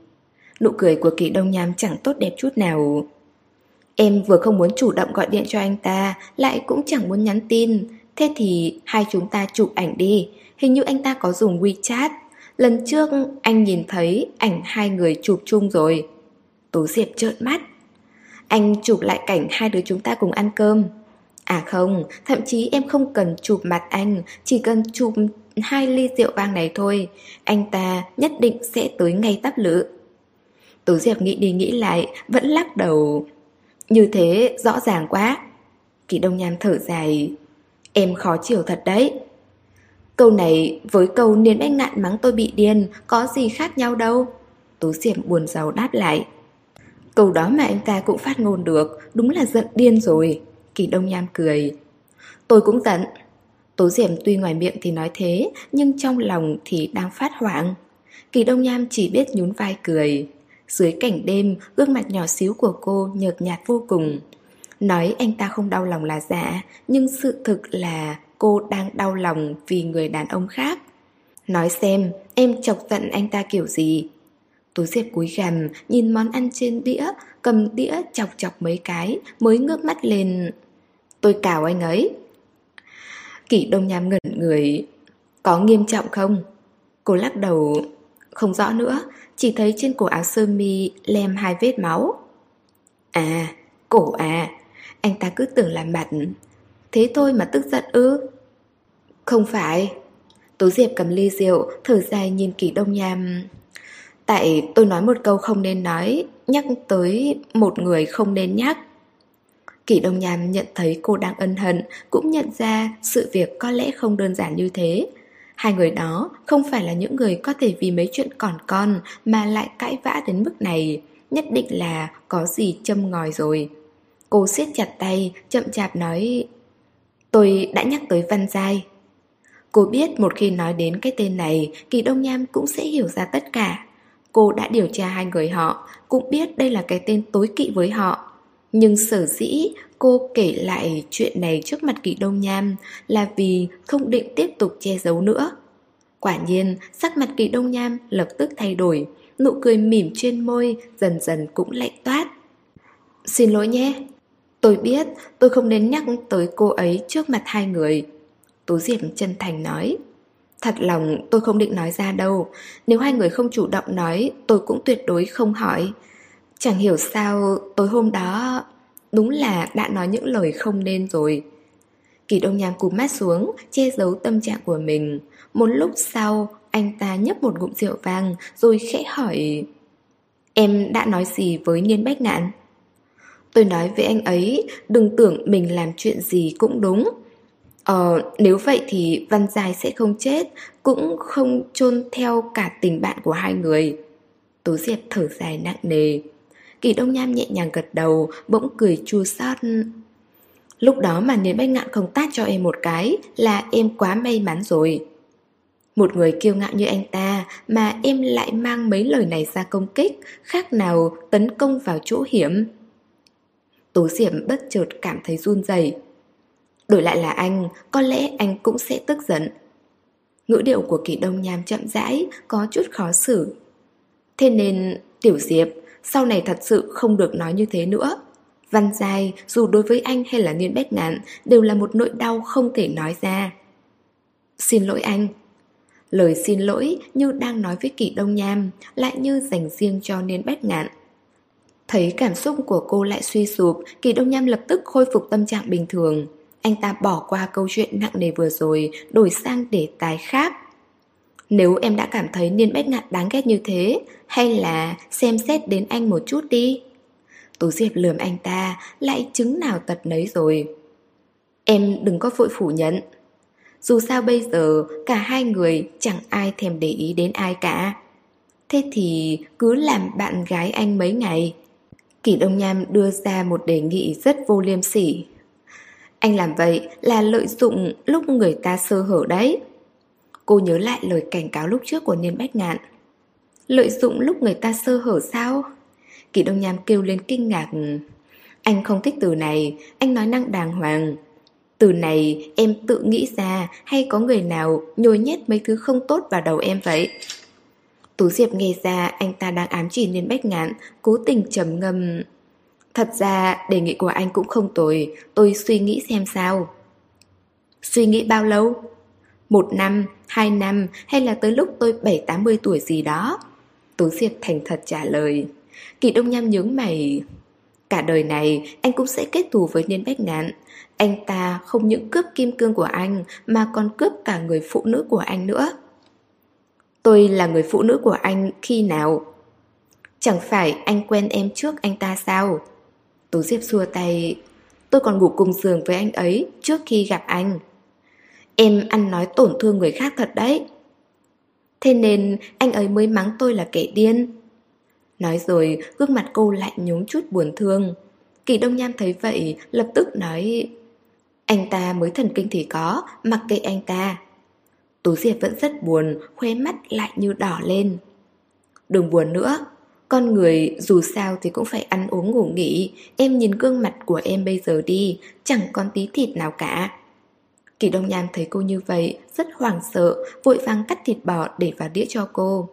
Nụ cười của kỳ đông nhám chẳng tốt đẹp chút nào. Em vừa không muốn chủ động gọi điện cho anh ta, lại cũng chẳng muốn nhắn tin. Thế thì hai chúng ta chụp ảnh đi, hình như anh ta có dùng WeChat. Lần trước anh nhìn thấy ảnh hai người chụp chung rồi. Tố Diệp trợn mắt. Anh chụp lại cảnh hai đứa chúng ta cùng ăn cơm. À không, thậm chí em không cần chụp mặt anh, chỉ cần chụp hai ly rượu vang này thôi. Anh ta nhất định sẽ tới ngay tắp lự. Tố Diệp nghĩ đi nghĩ lại, vẫn lắc đầu. Như thế rõ ràng quá. Kỳ Đông Nham thở dài. Em khó chịu thật đấy. Câu này với câu niên anh e nạn mắng tôi bị điên có gì khác nhau đâu. Tố Diệp buồn giàu đáp lại. Câu đó mà anh ta cũng phát ngôn được, đúng là giận điên rồi. Kỳ Đông Nham cười. Tôi cũng giận. Tố Diệm tuy ngoài miệng thì nói thế, nhưng trong lòng thì đang phát hoảng. Kỳ Đông Nham chỉ biết nhún vai cười. Dưới cảnh đêm, gương mặt nhỏ xíu của cô nhợt nhạt vô cùng. Nói anh ta không đau lòng là giả, nhưng sự thực là cô đang đau lòng vì người đàn ông khác. Nói xem, em chọc giận anh ta kiểu gì? Tú Diệp cúi gằm, nhìn món ăn trên đĩa, cầm đĩa chọc chọc mấy cái, mới ngước mắt lên. Tôi cào anh ấy. Kỷ đông nham ngẩn người. Có nghiêm trọng không? Cô lắc đầu. Không rõ nữa, chỉ thấy trên cổ áo sơ mi lem hai vết máu. À, cổ à, anh ta cứ tưởng là mặt. Thế thôi mà tức giận ư? Không phải. Tố Diệp cầm ly rượu, thở dài nhìn kỷ đông nham. Tại tôi nói một câu không nên nói, nhắc tới một người không nên nhắc. Kỷ Đông Nham nhận thấy cô đang ân hận, cũng nhận ra sự việc có lẽ không đơn giản như thế. Hai người đó không phải là những người có thể vì mấy chuyện còn con mà lại cãi vã đến mức này, nhất định là có gì châm ngòi rồi. Cô siết chặt tay, chậm chạp nói Tôi đã nhắc tới Văn Giai. Cô biết một khi nói đến cái tên này, Kỳ Đông Nham cũng sẽ hiểu ra tất cả. Cô đã điều tra hai người họ, cũng biết đây là cái tên tối kỵ với họ. Nhưng sở dĩ cô kể lại chuyện này trước mặt kỳ đông nham là vì không định tiếp tục che giấu nữa. Quả nhiên, sắc mặt kỳ đông nham lập tức thay đổi, nụ cười mỉm trên môi dần dần cũng lạnh toát. Xin lỗi nhé, tôi biết tôi không nên nhắc tới cô ấy trước mặt hai người. Tố Diệp chân thành nói. Thật lòng, tôi không định nói ra đâu. Nếu hai người không chủ động nói, Tôi cũng tuyệt đối không hỏi. Chẳng hiểu sao, tối hôm đó, Đúng là đã nói những lời không nên rồi. Kỳ đông nham cúm mắt xuống, Che giấu tâm trạng của mình. Một lúc sau, Anh ta nhấp một ngụm rượu vang, Rồi khẽ hỏi, Em đã nói gì với Niên Bách Ngạn? Tôi nói với anh ấy, Đừng tưởng mình làm chuyện gì cũng đúng. Ờ, nếu vậy thì Văn Dài sẽ không chết, cũng không chôn theo cả tình bạn của hai người. Tố Diệp thở dài nặng nề. Kỳ Đông Nham nhẹ nhàng gật đầu, bỗng cười chua xót. Lúc đó mà nếu Bách Ngạn không tát cho em một cái là em quá may mắn rồi. Một người kiêu ngạo như anh ta mà em lại mang mấy lời này ra công kích, khác nào tấn công vào chỗ hiểm. Tố Diệp bất chợt cảm thấy run rẩy. Đổi lại là anh, có lẽ anh cũng sẽ tức giận. Ngữ điệu của kỳ đông nham chậm rãi, có chút khó xử. Thế nên, Tiểu Diệp, sau này thật sự không được nói như thế nữa. Văn dài, dù đối với anh hay là Niên Bách Ngạn, đều là một nỗi đau không thể nói ra. Xin lỗi anh. Lời xin lỗi như đang nói với kỳ Đông Nham, lại như dành riêng cho Niên Bách Ngạn. Thấy cảm xúc của cô lại suy sụp, Kỳ Đông Nham lập tức khôi phục tâm trạng bình thường. Anh ta bỏ qua câu chuyện nặng nề vừa rồi, đổi sang đề tài khác. Nếu em đã cảm thấy Niên Bách Ngạn đáng ghét như thế, hay là xem xét đến anh một chút đi. Tú Diệp lườm anh ta, lại chứng nào tật nấy rồi. Em đừng có vội phủ nhận. Dù sao bây giờ, cả hai người chẳng ai thèm để ý đến ai cả. Thế thì cứ làm bạn gái anh mấy ngày. Kỷ Đông Nham đưa ra một đề nghị rất vô liêm sỉ. Anh làm vậy là lợi dụng lúc người ta sơ hở đấy. Cô nhớ lại lời cảnh cáo lúc trước của Niên Bách Ngạn. Lợi dụng lúc người ta sơ hở sao? Kỳ Đông Nham kêu lên kinh ngạc. Anh không thích từ này, anh nói năng đàng hoàng. Từ này em tự nghĩ ra hay có người nào nhồi nhét mấy thứ không tốt vào đầu em vậy? Tú Diệp nghe ra anh ta đang ám chỉ niên bách ngạn, cố tình trầm ngâm. Thật ra đề nghị của anh cũng không tồi, tôi suy nghĩ xem sao. Suy nghĩ bao lâu? Một năm, hai năm hay là tới lúc tôi bảy tám mươi tuổi gì đó? Tú Diệp thành thật trả lời. Kỳ Đông Nham nhướng mày. Cả đời này anh cũng sẽ kết thù với nhân Bách Ngạn. Anh ta không những cướp kim cương của anh mà còn cướp cả người phụ nữ của anh nữa. Tôi là người phụ nữ của anh khi nào? Chẳng phải anh quen em trước anh ta sao? Tố Diệp xua tay. Tôi còn ngủ cùng giường với anh ấy trước khi gặp anh. Em ăn nói tổn thương người khác thật đấy. Thế nên anh ấy mới mắng tôi là kẻ điên. Nói rồi gương mặt cô lại nhúng chút buồn thương. Kỳ Đông Nham thấy vậy lập tức nói Anh ta mới thần kinh thì có, mặc kệ anh ta. Tú Diệp vẫn rất buồn, khóe mắt lại như đỏ lên. Đừng buồn nữa con người dù sao thì cũng phải ăn uống ngủ nghỉ. Em nhìn gương mặt của em bây giờ đi, Chẳng còn tí thịt nào cả. Kỳ Đông Nhan thấy cô như vậy, Rất hoảng sợ, Vội vàng cắt thịt bò để vào đĩa cho cô.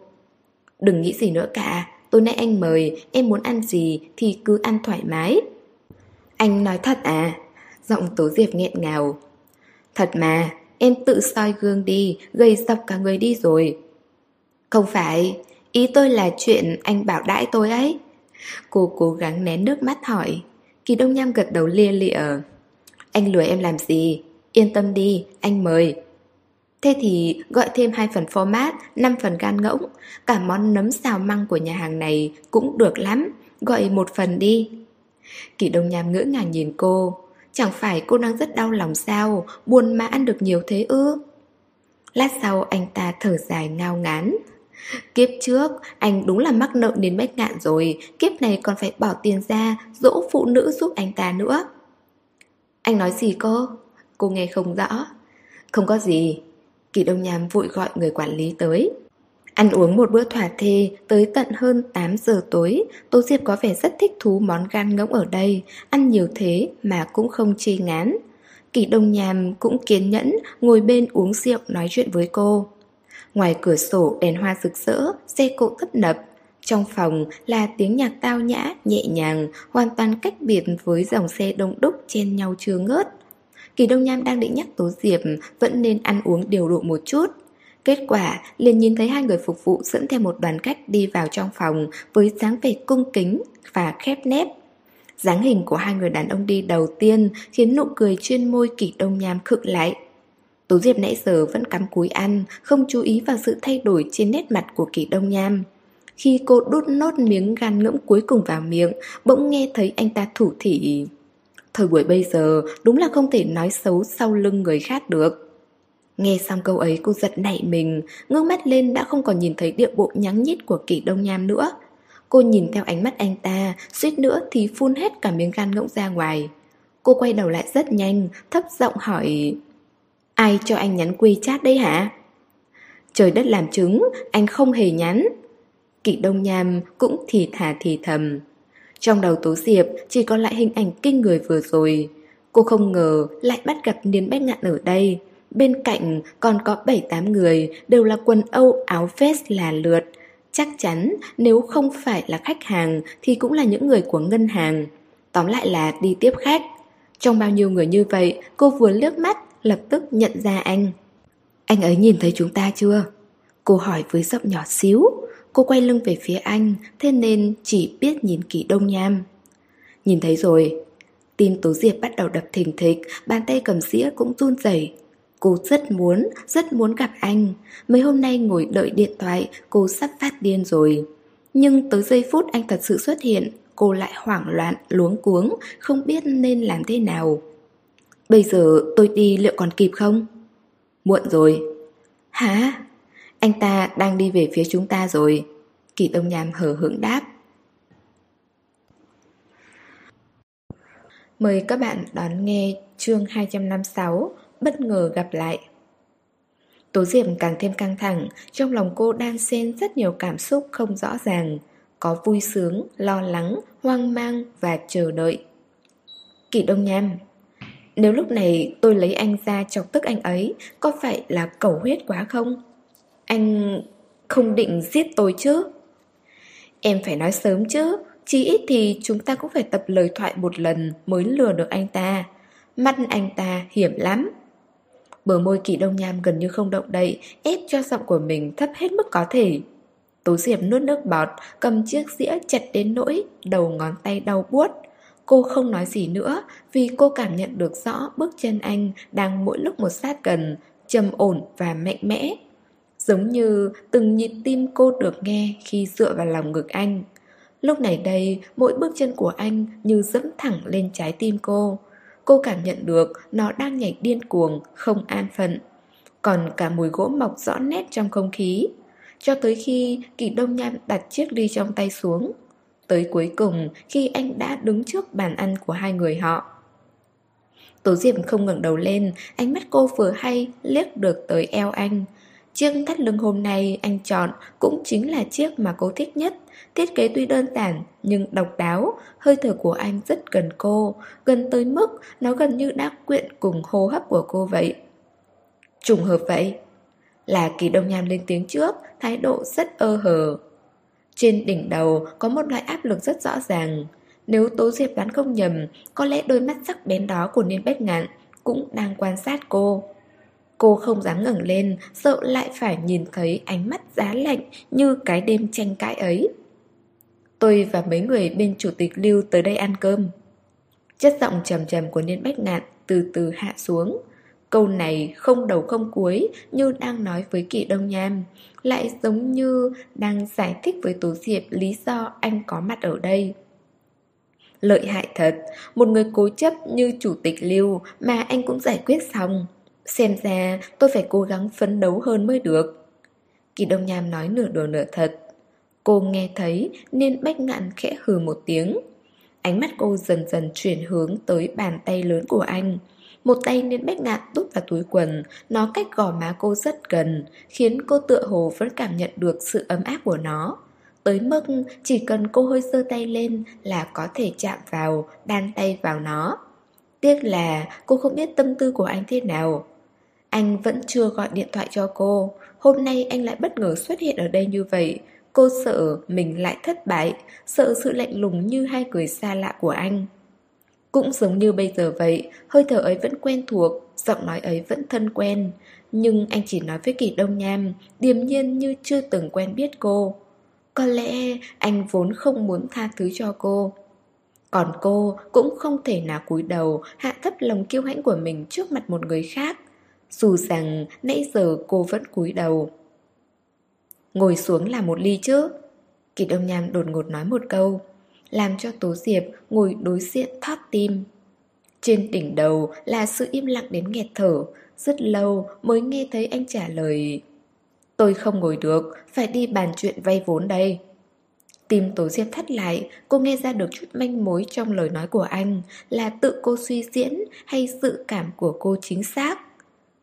Đừng nghĩ gì nữa cả, Tối nay anh mời, Em muốn ăn gì thì cứ ăn thoải mái. Anh nói thật à? Giọng Tố Diệp nghẹn ngào. Thật mà, Em tự soi gương đi Gầy dọc cả người đi rồi. Không phải Ý tôi là chuyện anh bảo đãi tôi ấy. Cô cố gắng nén nước mắt hỏi. Kỳ Đông Nham gật đầu lia lịa. Anh lừa em làm gì? Yên tâm đi, anh mời. Thế thì gọi thêm hai phần format, 5 phần gan ngỗng. Cả món nấm xào măng của nhà hàng này cũng được lắm. Gọi một phần đi. Kỳ Đông Nham ngỡ ngàng nhìn cô. Chẳng phải cô đang rất đau lòng sao? Buồn mà ăn được nhiều thế ư? Lát sau anh ta thở dài ngao ngán. Kiếp trước, anh đúng là mắc nợ đến bách ngạn rồi, kiếp này còn phải bỏ tiền ra, dỗ phụ nữ giúp anh ta nữa. Anh nói gì cô? Cô nghe không rõ. Không có gì. Kỳ Đông Nham vội gọi người quản lý tới. Ăn uống một bữa thỏa thê tới tận hơn 8 giờ tối, Tô Diệp có vẻ rất thích thú món gan ngỗng ở đây, ăn nhiều thế mà cũng không chê ngán. Kỳ Đông Nham cũng kiên nhẫn ngồi bên uống rượu nói chuyện với cô. Ngoài cửa sổ đèn hoa rực rỡ, xe cộ tấp nập. Trong phòng là tiếng nhạc tao nhã, nhẹ nhàng, hoàn toàn cách biệt với dòng xe đông đúc chen nhau chưa ngớt. Kỳ Đông Nham đang định nhắc Tố Diệp vẫn nên ăn uống điều độ một chút. Kết quả, liền nhìn thấy hai người phục vụ dẫn theo một đoàn khách đi vào trong phòng với dáng vẻ cung kính và khép nép. dáng hình của hai người đàn ông đi đầu tiên khiến nụ cười trên môi Kỳ Đông Nham khựng lại. Tố Diệp nãy giờ vẫn cắm cúi ăn, không chú ý vào sự thay đổi trên nét mặt của kỳ đông nham. Khi cô đút nốt miếng gan ngỗng cuối cùng vào miệng, bỗng nghe thấy anh ta thủ thỉ. Thời buổi bây giờ đúng là không thể nói xấu sau lưng người khác được. Nghe xong câu ấy cô giật nảy mình, ngước mắt lên đã không còn nhìn thấy địa bộ nhắng nhít của Kỳ đông nham nữa. Cô nhìn theo ánh mắt anh ta, suýt nữa thì phun hết cả miếng gan ngỗng ra ngoài. Cô quay đầu lại rất nhanh, thấp giọng hỏi Ai cho anh nhắn quy chat đây hả? Trời đất làm chứng, anh không hề nhắn. Kỷ đông nham cũng thì thả thì thầm. Trong đầu Tố Diệp chỉ còn lại hình ảnh kinh người vừa rồi. Cô không ngờ lại bắt gặp Niên Bách Ngạn ở đây. Bên cạnh còn có 7-8 người đều là quần Âu áo vest là lượt. Chắc chắn nếu không phải là khách hàng thì cũng là những người của ngân hàng. Tóm lại là đi tiếp khách. Trong bao nhiêu người như vậy, cô vừa liếc mắt lập tức nhận ra anh. Anh ấy nhìn thấy chúng ta chưa? Cô hỏi với giọng nhỏ xíu. Cô quay lưng về phía anh, thế nên chỉ biết nhìn kỹ đông nham. Nhìn thấy rồi. Tim Tố Diệp bắt đầu đập thình thịch, bàn tay cầm dĩa cũng run rẩy. Cô rất muốn, rất muốn gặp anh. Mấy hôm nay ngồi đợi điện thoại, cô sắp phát điên rồi. Nhưng tới giây phút anh thật sự xuất hiện, cô lại hoảng loạn, luống cuống, không biết nên làm thế nào. Bây giờ tôi đi liệu còn kịp không? Muộn rồi. Hả? Anh ta đang đi về phía chúng ta rồi. Kỳ Đông Nham hờ hững đáp. Mời các bạn đón nghe chương 256 Bất ngờ gặp lại. Tố Diệp càng thêm căng thẳng, trong lòng cô đang xen rất nhiều cảm xúc không rõ ràng, có vui sướng, lo lắng, hoang mang và chờ đợi. Kỳ Đông Nham nếu lúc này tôi lấy anh ra chọc tức anh ấy, có phải là cầu huyết quá không? Anh không định giết tôi chứ? Em phải nói sớm chứ, Chí ít thì chúng ta cũng phải tập lời thoại một lần mới lừa được anh ta. Mắt anh ta hiểm lắm. Bờ môi kỳ đông nham gần như không động đậy, ép cho giọng của mình thấp hết mức có thể. Tố Diệp nuốt nước bọt, cầm chiếc dĩa chặt đến nỗi, đầu ngón tay đau buốt. Cô không nói gì nữa vì cô cảm nhận được rõ bước chân anh đang mỗi lúc một sát gần, trầm ổn và mạnh mẽ. Giống như từng nhịp tim cô được nghe khi dựa vào lòng ngực anh. Lúc này đây, mỗi bước chân của anh như dẫm thẳng lên trái tim cô. Cô cảm nhận được nó đang nhảy điên cuồng, không an phận. Còn cả mùi gỗ mọc rõ nét trong không khí. Cho tới khi kỳ đông nham đặt chiếc ly trong tay xuống Tới cuối cùng khi anh đã đứng trước bàn ăn của hai người họ Tố Diệp không ngẩng đầu lên, ánh mắt cô vừa hay liếc được tới eo anh Chiếc thắt lưng hôm nay anh chọn cũng chính là chiếc mà cô thích nhất. Thiết kế tuy đơn giản nhưng độc đáo, hơi thở của anh rất gần cô, gần tới mức nó gần như đã quyện cùng hô hấp của cô vậy. Trùng hợp vậy. Là kỳ đông nham lên tiếng trước, thái độ rất ơ hờ. Trên đỉnh đầu có một loại áp lực rất rõ ràng. Nếu Tố Diệp đoán không nhầm, có lẽ đôi mắt sắc bén đó của Niên Bách Ngạn cũng đang quan sát cô. Cô không dám ngẩng lên, sợ lại phải nhìn thấy ánh mắt giá lạnh như cái đêm tranh cãi ấy. Tôi và mấy người bên chủ tịch Lưu tới đây ăn cơm. Chất giọng trầm trầm của Niên Bách Ngạn từ từ hạ xuống. Câu này không đầu không cuối như đang nói với Kỷ Đông Nham, lại giống như đang giải thích với Tố Diệp lý do anh có mặt ở đây. Lợi hại thật, một người cố chấp như chủ tịch Lưu mà anh cũng giải quyết xong. Xem ra tôi phải cố gắng phấn đấu hơn mới được Kỳ Đông Nham nói nửa đùa nửa thật Cô nghe thấy nên bách ngạn khẽ hừ một tiếng Ánh mắt cô dần dần chuyển hướng tới bàn tay lớn của anh một tay nên bách nạn đút vào túi quần Nó cách gò má cô rất gần Khiến cô tựa hồ vẫn cảm nhận được sự ấm áp của nó. Tới mức chỉ cần cô hơi sơ tay lên là có thể chạm vào, đan tay vào nó. Tiếc là cô không biết tâm tư của anh thế nào. Anh vẫn chưa gọi điện thoại cho cô. Hôm nay anh lại bất ngờ xuất hiện ở đây như vậy. Cô sợ mình lại thất bại Sợ sự lạnh lùng như hai người xa lạ của anh. Cũng giống như bây giờ vậy, Hơi thở ấy vẫn quen thuộc, Giọng nói ấy vẫn thân quen. Nhưng anh chỉ nói với Kỳ Đông Nham, Điềm nhiên như chưa từng quen biết cô. Có lẽ anh vốn không muốn tha thứ cho cô. Còn cô cũng không thể nào cúi đầu, Hạ thấp lòng kiêu hãnh của mình trước mặt một người khác. Dù rằng nãy giờ cô vẫn cúi đầu. Ngồi xuống làm một ly chứ Kỳ Đông Nham đột ngột nói một câu. Làm cho Tố Diệp ngồi đối diện thót tim. Trên đỉnh đầu là sự im lặng đến nghẹt thở, rất lâu mới nghe thấy anh trả lời Tôi không ngồi được, phải đi bàn chuyện vay vốn đây. Tim Tố Diệp thắt lại, cô nghe ra được chút manh mối trong lời nói của anh Là tự cô suy diễn hay sự cảm của cô chính xác.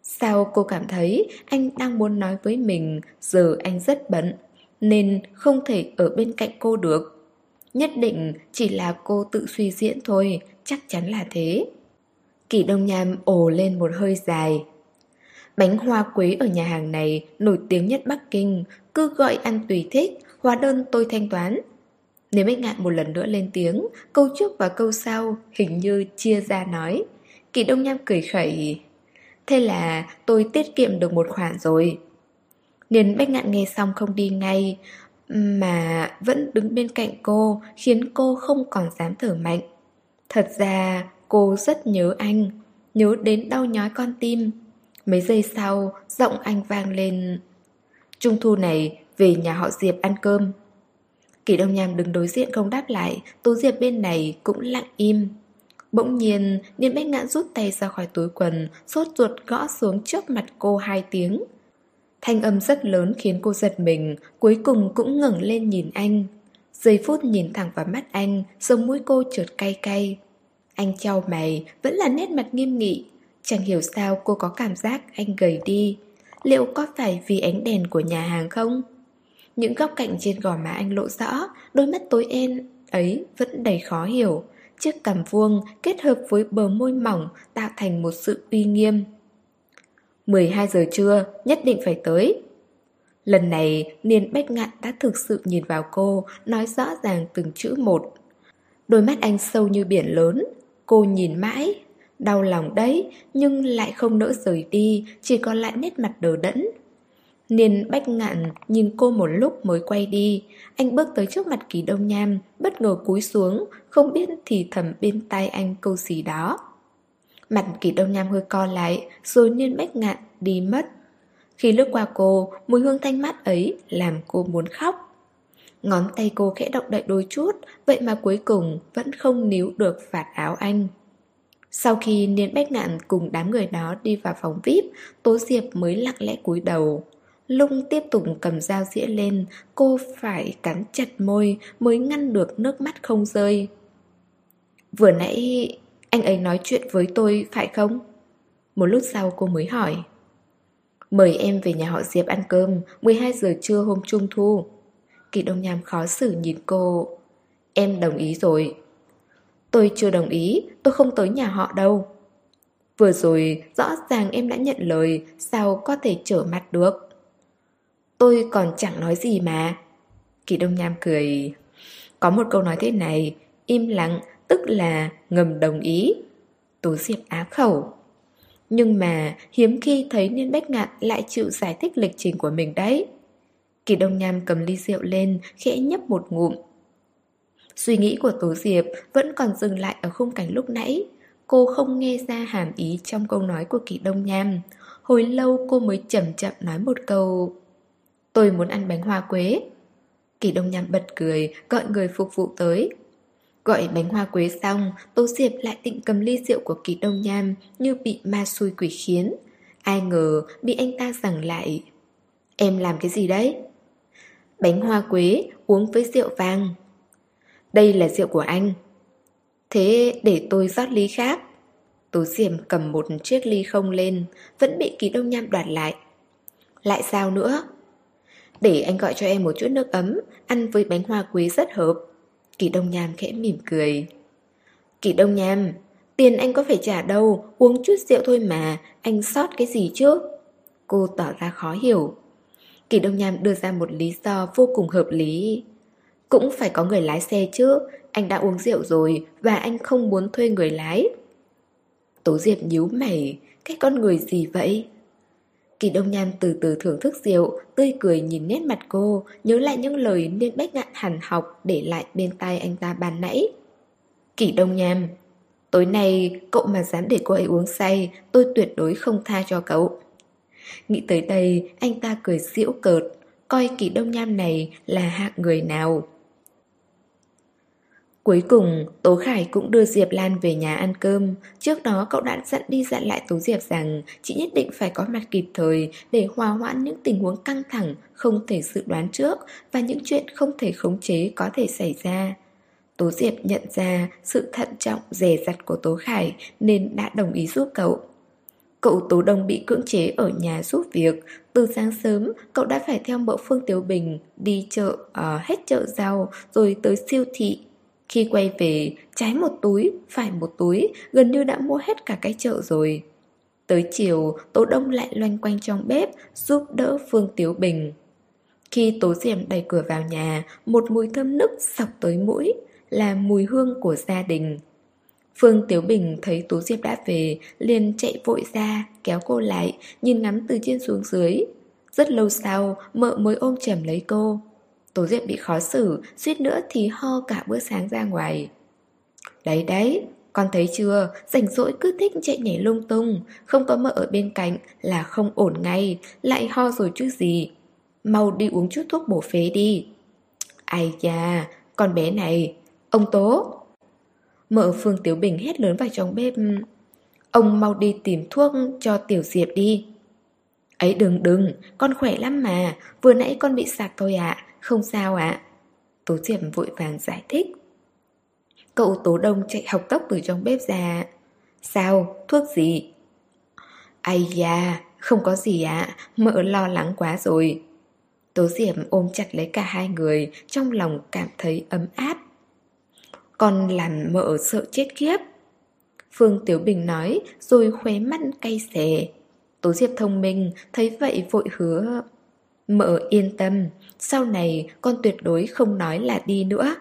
Sao cô cảm thấy anh đang muốn nói với mình giờ anh rất bận Nên không thể ở bên cạnh cô được. Nhất định chỉ là cô tự suy diễn thôi, chắc chắn là thế. Kỳ Đông Nham ồ lên một hơi dài. Bánh hoa quế ở nhà hàng này nổi tiếng nhất Bắc Kinh Cứ gọi ăn tùy thích, hóa đơn tôi thanh toán. Nếu Bách Ngạn một lần nữa lên tiếng Câu trước và câu sau hình như chia ra nói. Kỳ Đông Nham cười khẩy Thế là tôi tiết kiệm được một khoản rồi. Niên Bách Ngạn nghe xong không đi ngay mà vẫn đứng bên cạnh cô Khiến cô không còn dám thở mạnh. Thật ra cô rất nhớ anh Nhớ đến đau nhói con tim. Mấy giây sau Giọng anh vang lên Trung thu này về nhà họ Diệp ăn cơm. Kỳ Đông Nham đứng đối diện không đáp lại Tú Diệp bên này cũng lặng im. Bỗng nhiên, Niên Bách Ngạn rút tay ra khỏi túi quần, sốt ruột gõ xuống trước mặt cô hai tiếng. Thanh âm rất lớn khiến cô giật mình, cuối cùng cũng ngẩng lên nhìn anh. Giây phút nhìn thẳng vào mắt anh, sống mũi cô trượt cay cay. Anh trao mày, vẫn là nét mặt nghiêm nghị. Chẳng hiểu sao cô có cảm giác anh gầy đi. Liệu có phải vì ánh đèn của nhà hàng không? Những góc cạnh trên gò má anh lộ rõ, đôi mắt tối đen ấy vẫn đầy khó hiểu. Chiếc cằm vuông kết hợp với bờ môi mỏng tạo thành một sự uy nghiêm. 12 giờ trưa, nhất định phải tới. Lần này, Niên Bách Ngạn đã thực sự nhìn vào cô, nói rõ ràng từng chữ một. Đôi mắt anh sâu như biển lớn, cô nhìn mãi. Đau lòng đấy, nhưng lại không nỡ rời đi, chỉ còn lại nét mặt đờ đẫn. Niên bách ngạn nhìn cô một lúc mới quay đi Anh bước tới trước mặt kỳ đông nham Bất ngờ cúi xuống Không biết thì thầm bên tai anh câu gì đó Mặt kỳ đông nham hơi co lại Rồi niên bách ngạn đi mất. Khi lướt qua cô Mùi hương thanh mát ấy Làm cô muốn khóc. Ngón tay cô khẽ động đậy đôi chút Vậy mà cuối cùng vẫn không níu được vạt áo anh. Sau khi Niên Bách Ngạn cùng đám người đó đi vào phòng VIP Tố Diệp mới lặng lẽ cúi đầu. Lung tiếp tục cầm dao dĩa lên, cô phải cắn chặt môi mới ngăn được nước mắt không rơi. Vừa nãy anh ấy nói chuyện với tôi phải không? Một lúc sau cô mới hỏi. Mời em về nhà họ Diệp ăn cơm, 12 giờ trưa hôm trung thu. Kỳ Đông Nham khó xử nhìn cô. Em đồng ý rồi. Tôi chưa đồng ý, tôi không tới nhà họ đâu. Vừa rồi, rõ ràng em đã nhận lời, sao có thể trở mặt được? Tôi còn chẳng nói gì mà. Kỳ Đông Nham cười. Có một câu nói thế này, im lặng tức là ngầm đồng ý. Tố Diệp á khẩu. Nhưng mà hiếm khi thấy Niên Bách Ngạn lại chịu giải thích lịch trình của mình đấy. Kỳ Đông Nham cầm ly rượu lên, khẽ nhấp một ngụm. Suy nghĩ của Tố Diệp vẫn còn dừng lại ở khung cảnh lúc nãy. Cô không nghe ra hàm ý trong câu nói của Kỳ Đông Nham. Hồi lâu cô mới chậm chậm nói một câu Tôi muốn ăn bánh hoa quế Kỳ Đông Nham bật cười Gọi người phục vụ tới Gọi bánh hoa quế xong, Tô Diệp lại định cầm ly rượu của Kỳ Đông Nham Như bị ma xui quỷ khiến. Ai ngờ, bị anh ta giằng lại. Em làm cái gì đấy? Bánh hoa quế, uống với rượu vàng Đây là rượu của anh. Thế để tôi rót ly khác. Tố Diệp cầm một chiếc ly không lên, Vẫn bị Kỳ Đông Nham đoạt lại. Lại sao nữa? Để anh gọi cho em một chút nước ấm, Ăn với bánh hoa quế rất hợp. Kỳ Đông Nham khẽ mỉm cười. Kỳ Đông Nham, Tiền anh có phải trả đâu, Uống chút rượu thôi mà, Anh sót cái gì chứ? Cô tỏ ra khó hiểu. Kỳ Đông Nham đưa ra một lý do vô cùng hợp lý. Cũng phải có người lái xe chứ, Anh đã uống rượu rồi Và anh không muốn thuê người lái. Tố Diệp nhíu mày, Cái con người gì vậy? Kỳ Đông Nhan từ từ thưởng thức rượu, tươi cười nhìn nét mặt cô, nhớ lại những lời nên bách ngạn hẳn học để lại bên tai anh ta bàn nãy. Kỳ Đông Nhan, tối nay cậu mà dám để cô ấy uống say, tôi tuyệt đối không tha cho cậu. Nghĩ tới đây, anh ta cười giễu cợt, coi Kỳ Đông Nham này là hạng người nào. Cuối cùng, Tố Khải cũng đưa Diệp Lan về nhà ăn cơm. Trước đó cậu đã dặn đi dặn lại Tố Diệp rằng chị nhất định phải có mặt kịp thời để hòa hoãn những tình huống căng thẳng không thể dự đoán trước và những chuyện không thể khống chế có thể xảy ra. Tố Diệp nhận ra sự thận trọng dè dặt của Tố Khải nên đã đồng ý giúp cậu. Cậu Tố Đông bị cưỡng chế ở nhà giúp việc. Từ sáng sớm, cậu đã phải theo mẫu Phương Tiếu Bình đi chợ, uh, hết chợ rau rồi tới siêu thị khi quay về, trái một túi, phải một túi, gần như đã mua hết cả cái chợ rồi. Tới chiều, Tố Đông lại loanh quanh trong bếp, giúp đỡ Phương Tiếu Bình. Khi Tố Diệm đẩy cửa vào nhà, một mùi thơm nức sọc tới mũi, là mùi hương của gia đình. Phương Tiếu Bình thấy Tố Diệp đã về, liền chạy vội ra, kéo cô lại, nhìn ngắm từ trên xuống dưới. Rất lâu sau, mợ mới ôm chầm lấy cô. Tố Diệp bị khó xử, suýt nữa thì ho cả bữa sáng ra ngoài. Đấy đấy, con thấy chưa, rảnh rỗi cứ thích chạy nhảy lung tung, không có mợ ở bên cạnh là không ổn ngay, lại ho rồi chứ gì. Mau đi uống chút thuốc bổ phế đi. Ai da, con bé này, ông Tố. Mợ Phương Tiểu Bình hét lớn vào trong bếp. Ông mau đi tìm thuốc cho Tiểu Diệp đi. Ấy đừng đừng, con khỏe lắm mà, vừa nãy con bị sạc thôi ạ, không sao ạ. Tố Diệp vội vàng giải thích. Cậu Tố Đông chạy học tốc từ trong bếp ra. Sao? Thuốc gì? Ây da, không có gì ạ, mợ lo lắng quá rồi. Tố Diệp ôm chặt lấy cả hai người, trong lòng cảm thấy ấm áp. Con làm mợ sợ chết khiếp. Phương Tiểu Bình nói, rồi khóe mắt cay xè. Tố Diệp thông minh, thấy vậy vội hứa. Mợ yên tâm, sau này con tuyệt đối không nói là đi nữa.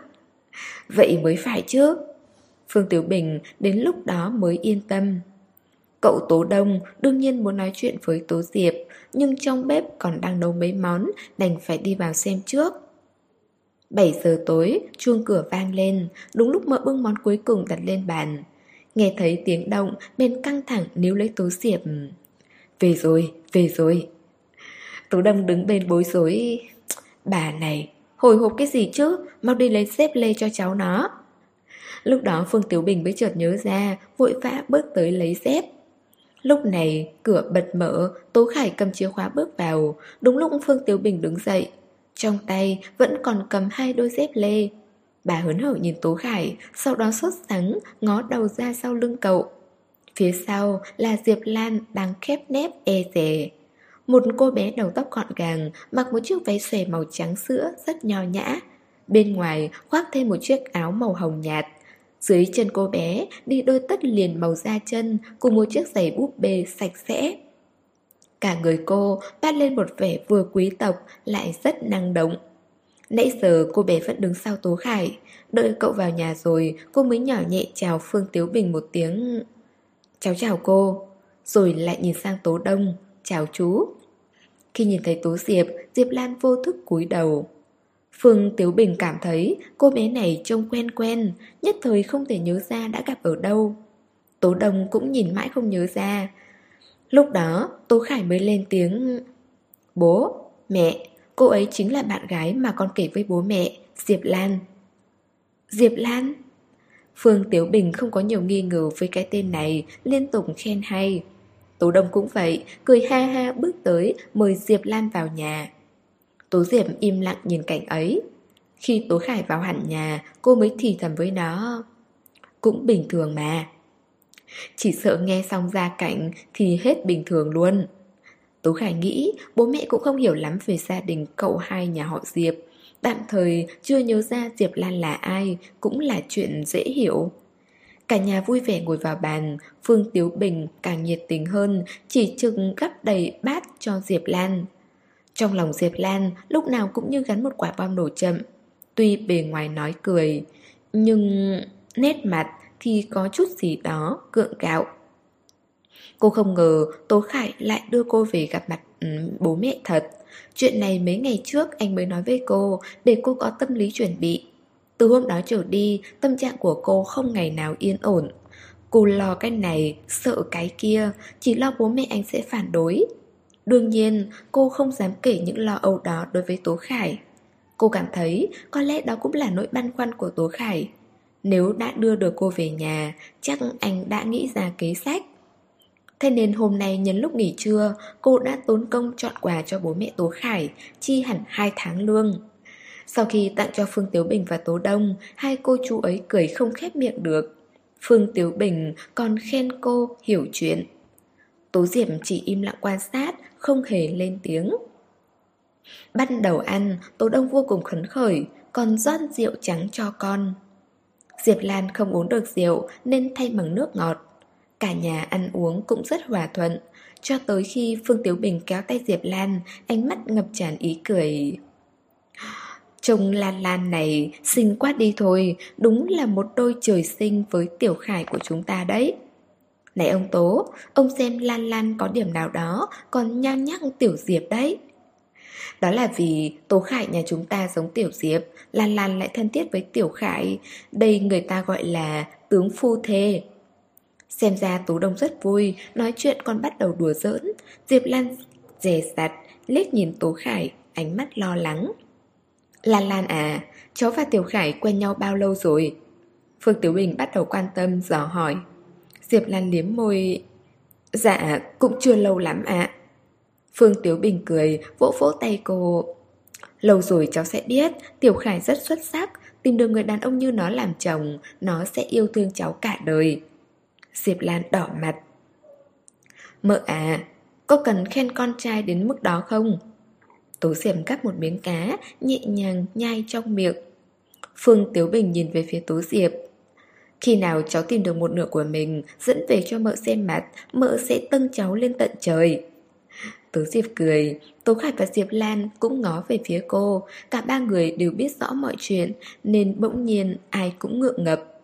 Vậy mới phải chứ. Phương Tiểu Bình đến lúc đó mới yên tâm. Cậu Tố Đông đương nhiên muốn nói chuyện với Tố Diệp Nhưng trong bếp còn đang nấu mấy món Đành phải đi vào xem trước. 7 giờ tối, chuông cửa vang lên Đúng lúc mợ bưng món cuối cùng đặt lên bàn. Nghe thấy tiếng động Bên căng thẳng níu lấy Tố Diệp. Về rồi, về rồi tú Đông đứng bên bối rối Bà này, hồi hộp cái gì chứ, mau đi lấy xếp lê cho cháu nó. Lúc đó Phương Tiểu Bình mới chợt nhớ ra, vội vã bước tới lấy dép. Lúc này, cửa bật mở, Tố Khải cầm chìa khóa bước vào, đúng lúc Phương Tiểu Bình đứng dậy. Trong tay vẫn còn cầm hai đôi dép lê. Bà hớn hở nhìn Tố Khải, sau đó sốt sắng, ngó đầu ra sau lưng cậu. Phía sau là Diệp Lan đang khép nép e dè một cô bé đầu tóc gọn gàng, mặc một chiếc váy xòe màu trắng sữa rất nho nhã. Bên ngoài khoác thêm một chiếc áo màu hồng nhạt. Dưới chân cô bé đi đôi tất liền màu da chân cùng một chiếc giày búp bê sạch sẽ. Cả người cô bắt lên một vẻ vừa quý tộc lại rất năng động. Nãy giờ cô bé vẫn đứng sau Tố Khải Đợi cậu vào nhà rồi Cô mới nhỏ nhẹ chào Phương Tiếu Bình một tiếng Cháu chào cô Rồi lại nhìn sang Tố Đông Chào chú khi nhìn thấy Tố Diệp Diệp Lan vô thức cúi đầu. Phương Tiếu Bình cảm thấy cô bé này trông quen quen Nhất thời không thể nhớ ra đã gặp ở đâu. Tố Đông cũng nhìn mãi không nhớ ra. Lúc đó Tố Khải mới lên tiếng Bố, mẹ, cô ấy chính là bạn gái mà con kể với bố mẹ Diệp Lan. Diệp Lan? Phương Tiếu Bình không có nhiều nghi ngờ với cái tên này Liên tục khen hay. Tố Đông cũng vậy, cười ha ha bước tới mời Diệp Lan vào nhà. Tố Diệp im lặng nhìn cảnh ấy. Khi Tố Khải vào hẳn nhà, cô mới thì thầm với nó. Cũng bình thường mà. Chỉ sợ nghe xong gia cảnh thì hết bình thường luôn. Tố Khải nghĩ bố mẹ cũng không hiểu lắm về gia đình cậu hai nhà họ Diệp. Tạm thời chưa nhớ ra Diệp Lan là ai cũng là chuyện dễ hiểu. Cả nhà vui vẻ ngồi vào bàn, Phương Tiếu Bình càng nhiệt tình hơn, chỉ chừng gắp đầy bát cho Diệp Lan. Trong lòng Diệp Lan lúc nào cũng như gắn một quả bom nổ chậm. Tuy bề ngoài nói cười, nhưng nét mặt thì có chút gì đó cượng gạo. Cô không ngờ Tố Khải lại đưa cô về gặp mặt um, bố mẹ thật. Chuyện này mấy ngày trước anh mới nói với cô để cô có tâm lý chuẩn bị. Từ hôm đó trở đi, tâm trạng của cô không ngày nào yên ổn. Cô lo cái này, sợ cái kia, chỉ lo bố mẹ anh sẽ phản đối. Đương nhiên, cô không dám kể những lo âu đó đối với Tố Khải. Cô cảm thấy có lẽ đó cũng là nỗi băn khoăn của Tố Khải. Nếu đã đưa được cô về nhà, chắc anh đã nghĩ ra kế sách. Thế nên hôm nay nhân lúc nghỉ trưa, cô đã tốn công chọn quà cho bố mẹ Tố Khải, chi hẳn 2 tháng lương. Sau khi tặng cho Phương Tiếu Bình và Tố Đông, hai cô chú ấy cười không khép miệng được. Phương Tiếu Bình còn khen cô hiểu chuyện. Tố Diệp chỉ im lặng quan sát, không hề lên tiếng. Bắt đầu ăn, Tố Đông vô cùng khấn khởi, còn rót rượu trắng cho con. Diệp Lan không uống được rượu nên thay bằng nước ngọt. Cả nhà ăn uống cũng rất hòa thuận, cho tới khi Phương Tiếu Bình kéo tay Diệp Lan, ánh mắt ngập tràn ý cười chồng Lan Lan này xinh quá đi thôi, đúng là một đôi trời sinh với Tiểu Khải của chúng ta đấy. Này ông Tố, ông xem Lan Lan có điểm nào đó còn nhăn nhắc Tiểu Diệp đấy. Đó là vì Tố Khải nhà chúng ta giống Tiểu Diệp, Lan Lan lại thân thiết với Tiểu Khải, đây người ta gọi là tướng phu thê. Xem ra Tố Đông rất vui, nói chuyện còn bắt đầu đùa giỡn, Diệp Lan dè dặt, liếc nhìn Tố Khải, ánh mắt lo lắng. Lan Lan à, cháu và Tiểu Khải quen nhau bao lâu rồi? Phương Tiểu Bình bắt đầu quan tâm, dò hỏi. Diệp Lan liếm môi... Dạ, cũng chưa lâu lắm ạ. Phương Tiểu Bình cười, vỗ vỗ tay cô. Lâu rồi cháu sẽ biết, Tiểu Khải rất xuất sắc, tìm được người đàn ông như nó làm chồng, nó sẽ yêu thương cháu cả đời. Diệp Lan đỏ mặt. Mợ à, có cần khen con trai đến mức đó không? Tố Diệp cắt một miếng cá, nhẹ nhàng nhai trong miệng. Phương Tiếu Bình nhìn về phía Tố Diệp. Khi nào cháu tìm được một nửa của mình, dẫn về cho mợ xem mặt, mợ sẽ tâng cháu lên tận trời. Tố Diệp cười, Tố Khải và Diệp Lan cũng ngó về phía cô, cả ba người đều biết rõ mọi chuyện, nên bỗng nhiên ai cũng ngượng ngập.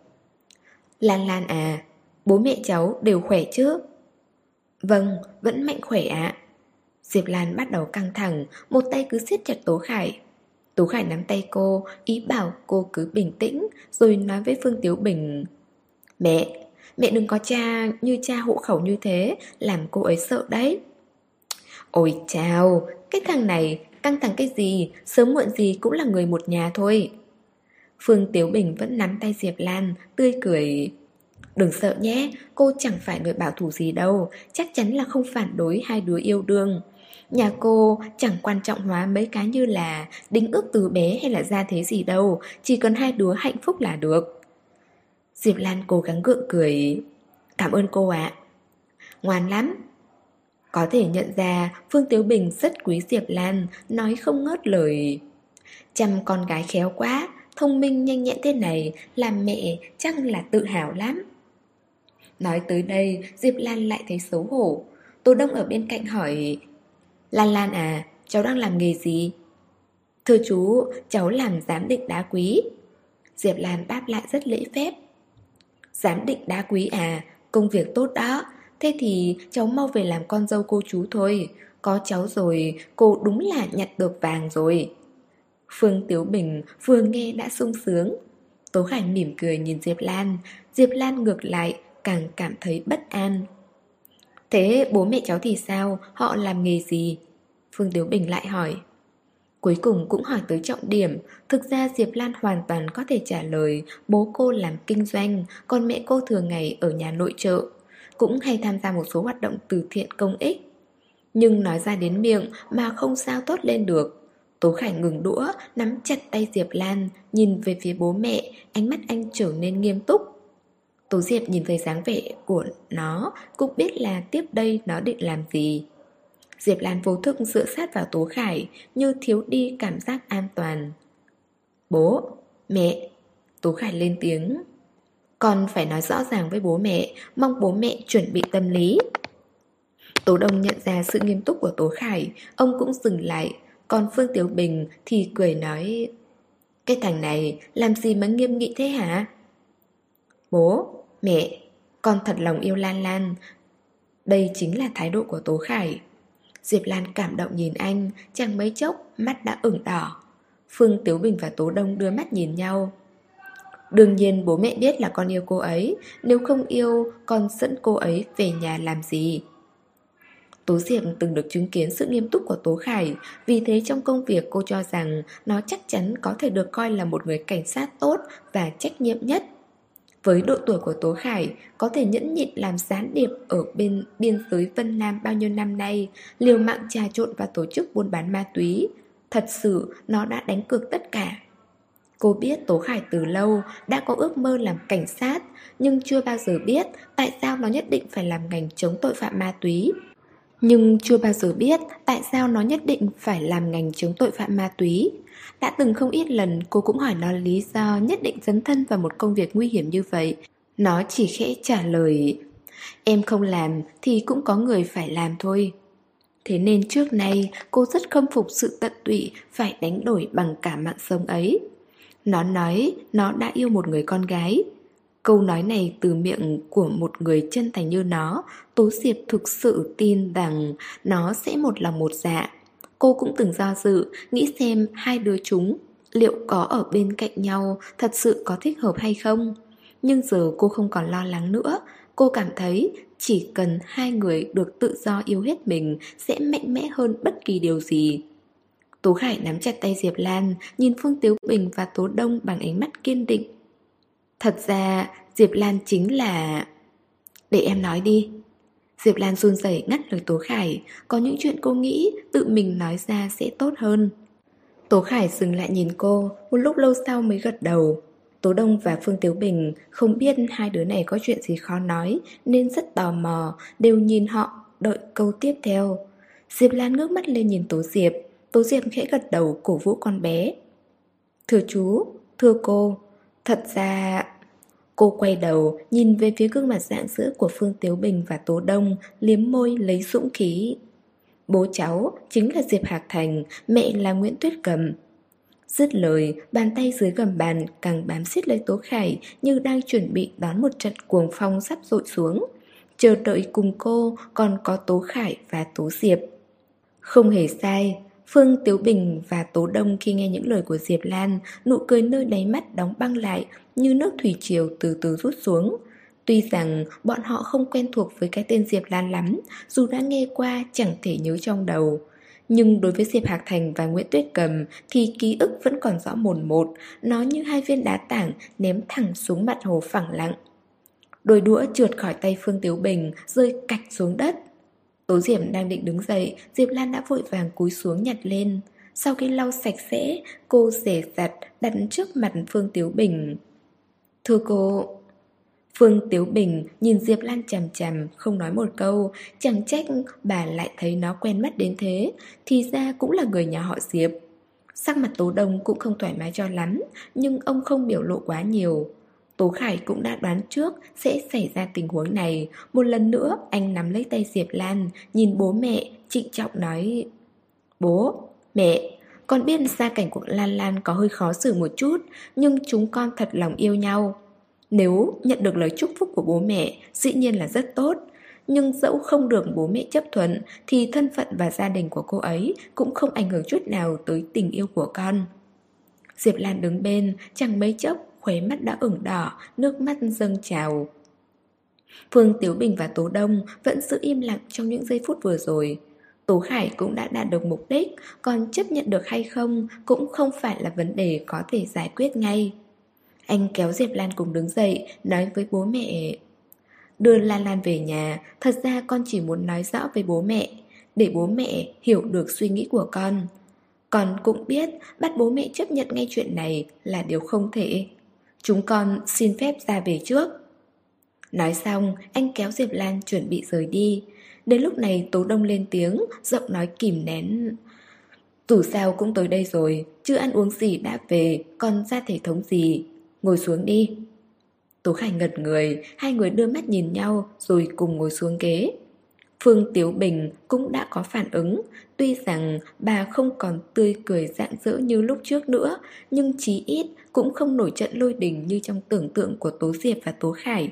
Lan Lan à, bố mẹ cháu đều khỏe chứ? Vâng, vẫn mạnh khỏe ạ. Diệp Lan bắt đầu căng thẳng, một tay cứ siết chặt Tố Khải. Tố Khải nắm tay cô, ý bảo cô cứ bình tĩnh, rồi nói với Phương Tiếu Bình. Mẹ, mẹ đừng có cha như cha hộ khẩu như thế, làm cô ấy sợ đấy. Ôi chào, cái thằng này căng thẳng cái gì, sớm muộn gì cũng là người một nhà thôi. Phương Tiếu Bình vẫn nắm tay Diệp Lan, tươi cười. Đừng sợ nhé, cô chẳng phải người bảo thủ gì đâu, chắc chắn là không phản đối hai đứa yêu đương. Nhà cô chẳng quan trọng hóa mấy cái như là đính ước từ bé hay là gia thế gì đâu, chỉ cần hai đứa hạnh phúc là được. Diệp Lan cố gắng gượng cười. Cảm ơn cô ạ. Ngoan lắm, có thể nhận ra Phương Tiếu Bình rất quý Diệp Lan, nói không ngớt lời. Chăm con gái khéo quá, thông minh nhanh nhẹn thế này, làm mẹ chắc là tự hào lắm. Nói tới đây, Diệp Lan lại thấy xấu hổ. Tô Đông ở bên cạnh hỏi, Lan Lan à, cháu đang làm nghề gì? Thưa chú, cháu làm giám định đá quý. Diệp Lan đáp lại rất lễ phép. Giám định đá quý à, công việc tốt đó, Thế thì cháu mau về làm con dâu cô chú thôi Có cháu rồi cô đúng là nhặt được vàng rồi Phương Tiếu Bình vừa nghe đã sung sướng Tố Khải mỉm cười nhìn Diệp Lan Diệp Lan ngược lại càng cảm thấy bất an Thế bố mẹ cháu thì sao? Họ làm nghề gì? Phương Tiếu Bình lại hỏi Cuối cùng cũng hỏi tới trọng điểm Thực ra Diệp Lan hoàn toàn có thể trả lời Bố cô làm kinh doanh Còn mẹ cô thường ngày ở nhà nội trợ cũng hay tham gia một số hoạt động từ thiện công ích. Nhưng nói ra đến miệng mà không sao tốt lên được. Tố Khải ngừng đũa, nắm chặt tay Diệp Lan, nhìn về phía bố mẹ, ánh mắt anh trở nên nghiêm túc. Tố Diệp nhìn thấy dáng vẻ của nó, cũng biết là tiếp đây nó định làm gì. Diệp Lan vô thức dựa sát vào Tố Khải, như thiếu đi cảm giác an toàn. Bố, mẹ, Tố Khải lên tiếng. Con phải nói rõ ràng với bố mẹ, mong bố mẹ chuẩn bị tâm lý. Tố Đông nhận ra sự nghiêm túc của Tố Khải, ông cũng dừng lại, còn Phương Tiểu Bình thì cười nói Cái thằng này làm gì mà nghiêm nghị thế hả? Bố, mẹ, con thật lòng yêu Lan Lan. Đây chính là thái độ của Tố Khải. Diệp Lan cảm động nhìn anh, chẳng mấy chốc mắt đã ửng đỏ. Phương Tiểu Bình và Tố Đông đưa mắt nhìn nhau. Đương nhiên bố mẹ biết là con yêu cô ấy Nếu không yêu con dẫn cô ấy về nhà làm gì? Tố Diệp từng được chứng kiến sự nghiêm túc của Tố Khải Vì thế trong công việc cô cho rằng Nó chắc chắn có thể được coi là một người cảnh sát tốt Và trách nhiệm nhất. Với độ tuổi của Tố Khải, có thể nhẫn nhịn làm gián điệp ở bên biên giới Vân Nam bao nhiêu năm nay, liều mạng trà trộn và tổ chức buôn bán ma túy. Thật sự, nó đã đánh cược tất cả. Cô biết Tố Khải từ lâu đã có ước mơ làm cảnh sát, nhưng chưa bao giờ biết tại sao nó nhất định phải làm ngành chống tội phạm ma túy. Nhưng chưa bao giờ biết tại sao nó nhất định phải làm ngành chống tội phạm ma túy. Đã từng không ít lần cô cũng hỏi nó lý do nhất định dấn thân vào một công việc nguy hiểm như vậy. Nó chỉ khẽ trả lời Em không làm thì cũng có người phải làm thôi. Thế nên trước nay cô rất khâm phục sự tận tụy phải đánh đổi bằng cả mạng sống ấy. Nó nói nó đã yêu một người con gái. Câu nói này từ miệng của một người chân thành như nó, Tố Diệp thực sự tin rằng nó sẽ một lòng một dạ. Cô cũng từng do dự, nghĩ xem hai đứa chúng liệu có ở bên cạnh nhau thật sự có thích hợp hay không. Nhưng giờ cô không còn lo lắng nữa, cô cảm thấy chỉ cần hai người được tự do yêu hết mình sẽ mạnh mẽ hơn bất kỳ điều gì. Tố Khải nắm chặt tay Diệp Lan, nhìn Phương Tiếu Bình và Tố Đông bằng ánh mắt kiên định. Thật ra, Diệp Lan chính là... Để em nói đi. Diệp Lan run rẩy ngắt lời Tố Khải, có những chuyện cô nghĩ tự mình nói ra sẽ tốt hơn. Tố Khải dừng lại nhìn cô, một lúc lâu sau mới gật đầu. Tố Đông và Phương Tiếu Bình không biết hai đứa này có chuyện gì khó nói nên rất tò mò, đều nhìn họ, đợi câu tiếp theo. Diệp Lan ngước mắt lên nhìn Tố Diệp, Tố Diệp khẽ gật đầu cổ vũ con bé. Thưa chú, thưa cô, thật ra... Cô quay đầu, nhìn về phía gương mặt dạng dỡ của Phương Tiếu Bình và Tố Đông, liếm môi lấy dũng khí. Bố cháu chính là Diệp Hạc Thành, mẹ là Nguyễn Tuyết Cầm. Dứt lời, bàn tay dưới gầm bàn càng bám xiết lấy Tố Khải như đang chuẩn bị đón một trận cuồng phong sắp dội xuống. Chờ đợi cùng cô còn có Tố Khải và Tố Diệp. Không hề sai, Phương Tiếu Bình và Tố Đông khi nghe những lời của Diệp Lan, nụ cười nơi đáy mắt đóng băng lại như nước thủy triều từ từ rút xuống. Tuy rằng bọn họ không quen thuộc với cái tên Diệp Lan lắm, dù đã nghe qua chẳng thể nhớ trong đầu. Nhưng đối với Diệp Hạc Thành và Nguyễn Tuyết Cầm thì ký ức vẫn còn rõ mồn một, nó như hai viên đá tảng ném thẳng xuống mặt hồ phẳng lặng. Đôi đũa trượt khỏi tay Phương Tiếu Bình, rơi cạch xuống đất. Tố Diệp đang định đứng dậy, Diệp Lan đã vội vàng cúi xuống nhặt lên. Sau khi lau sạch sẽ, cô rể giặt đặt trước mặt Phương Tiếu Bình. Thưa cô... Phương Tiếu Bình nhìn Diệp Lan chằm chằm, không nói một câu, chẳng trách bà lại thấy nó quen mắt đến thế, thì ra cũng là người nhà họ Diệp. Sắc mặt Tố Đông cũng không thoải mái cho lắm, nhưng ông không biểu lộ quá nhiều. Tố Khải cũng đã đoán trước sẽ xảy ra tình huống này. Một lần nữa, anh nắm lấy tay Diệp Lan, nhìn bố mẹ, trịnh trọng nói Bố, mẹ, con biết gia cảnh của Lan Lan có hơi khó xử một chút, nhưng chúng con thật lòng yêu nhau. Nếu nhận được lời chúc phúc của bố mẹ, dĩ nhiên là rất tốt. Nhưng dẫu không được bố mẹ chấp thuận, thì thân phận và gia đình của cô ấy cũng không ảnh hưởng chút nào tới tình yêu của con. Diệp Lan đứng bên, chẳng mấy chốc khóe mắt đã ửng đỏ, nước mắt dâng trào. Phương Tiếu Bình và Tố Đông vẫn giữ im lặng trong những giây phút vừa rồi. Tố Khải cũng đã đạt được mục đích, còn chấp nhận được hay không cũng không phải là vấn đề có thể giải quyết ngay. Anh kéo Diệp Lan cùng đứng dậy, nói với bố mẹ Đưa Lan Lan về nhà, thật ra con chỉ muốn nói rõ với bố mẹ Để bố mẹ hiểu được suy nghĩ của con Con cũng biết bắt bố mẹ chấp nhận ngay chuyện này là điều không thể Chúng con xin phép ra về trước. Nói xong, anh kéo Diệp Lan chuẩn bị rời đi. Đến lúc này Tố Đông lên tiếng, giọng nói kìm nén. Dù sao cũng tới đây rồi, chưa ăn uống gì đã về, còn ra thể thống gì? Ngồi xuống đi. Tố Khải ngật người Hai người đưa mắt nhìn nhau Rồi cùng ngồi xuống ghế. Phương Tiếu Bình cũng đã có phản ứng. Tuy rằng bà không còn tươi cười rạng rỡ như lúc trước nữa Nhưng chí ít cũng không nổi trận lôi đình như trong tưởng tượng của Tố Diệp và Tố Khải.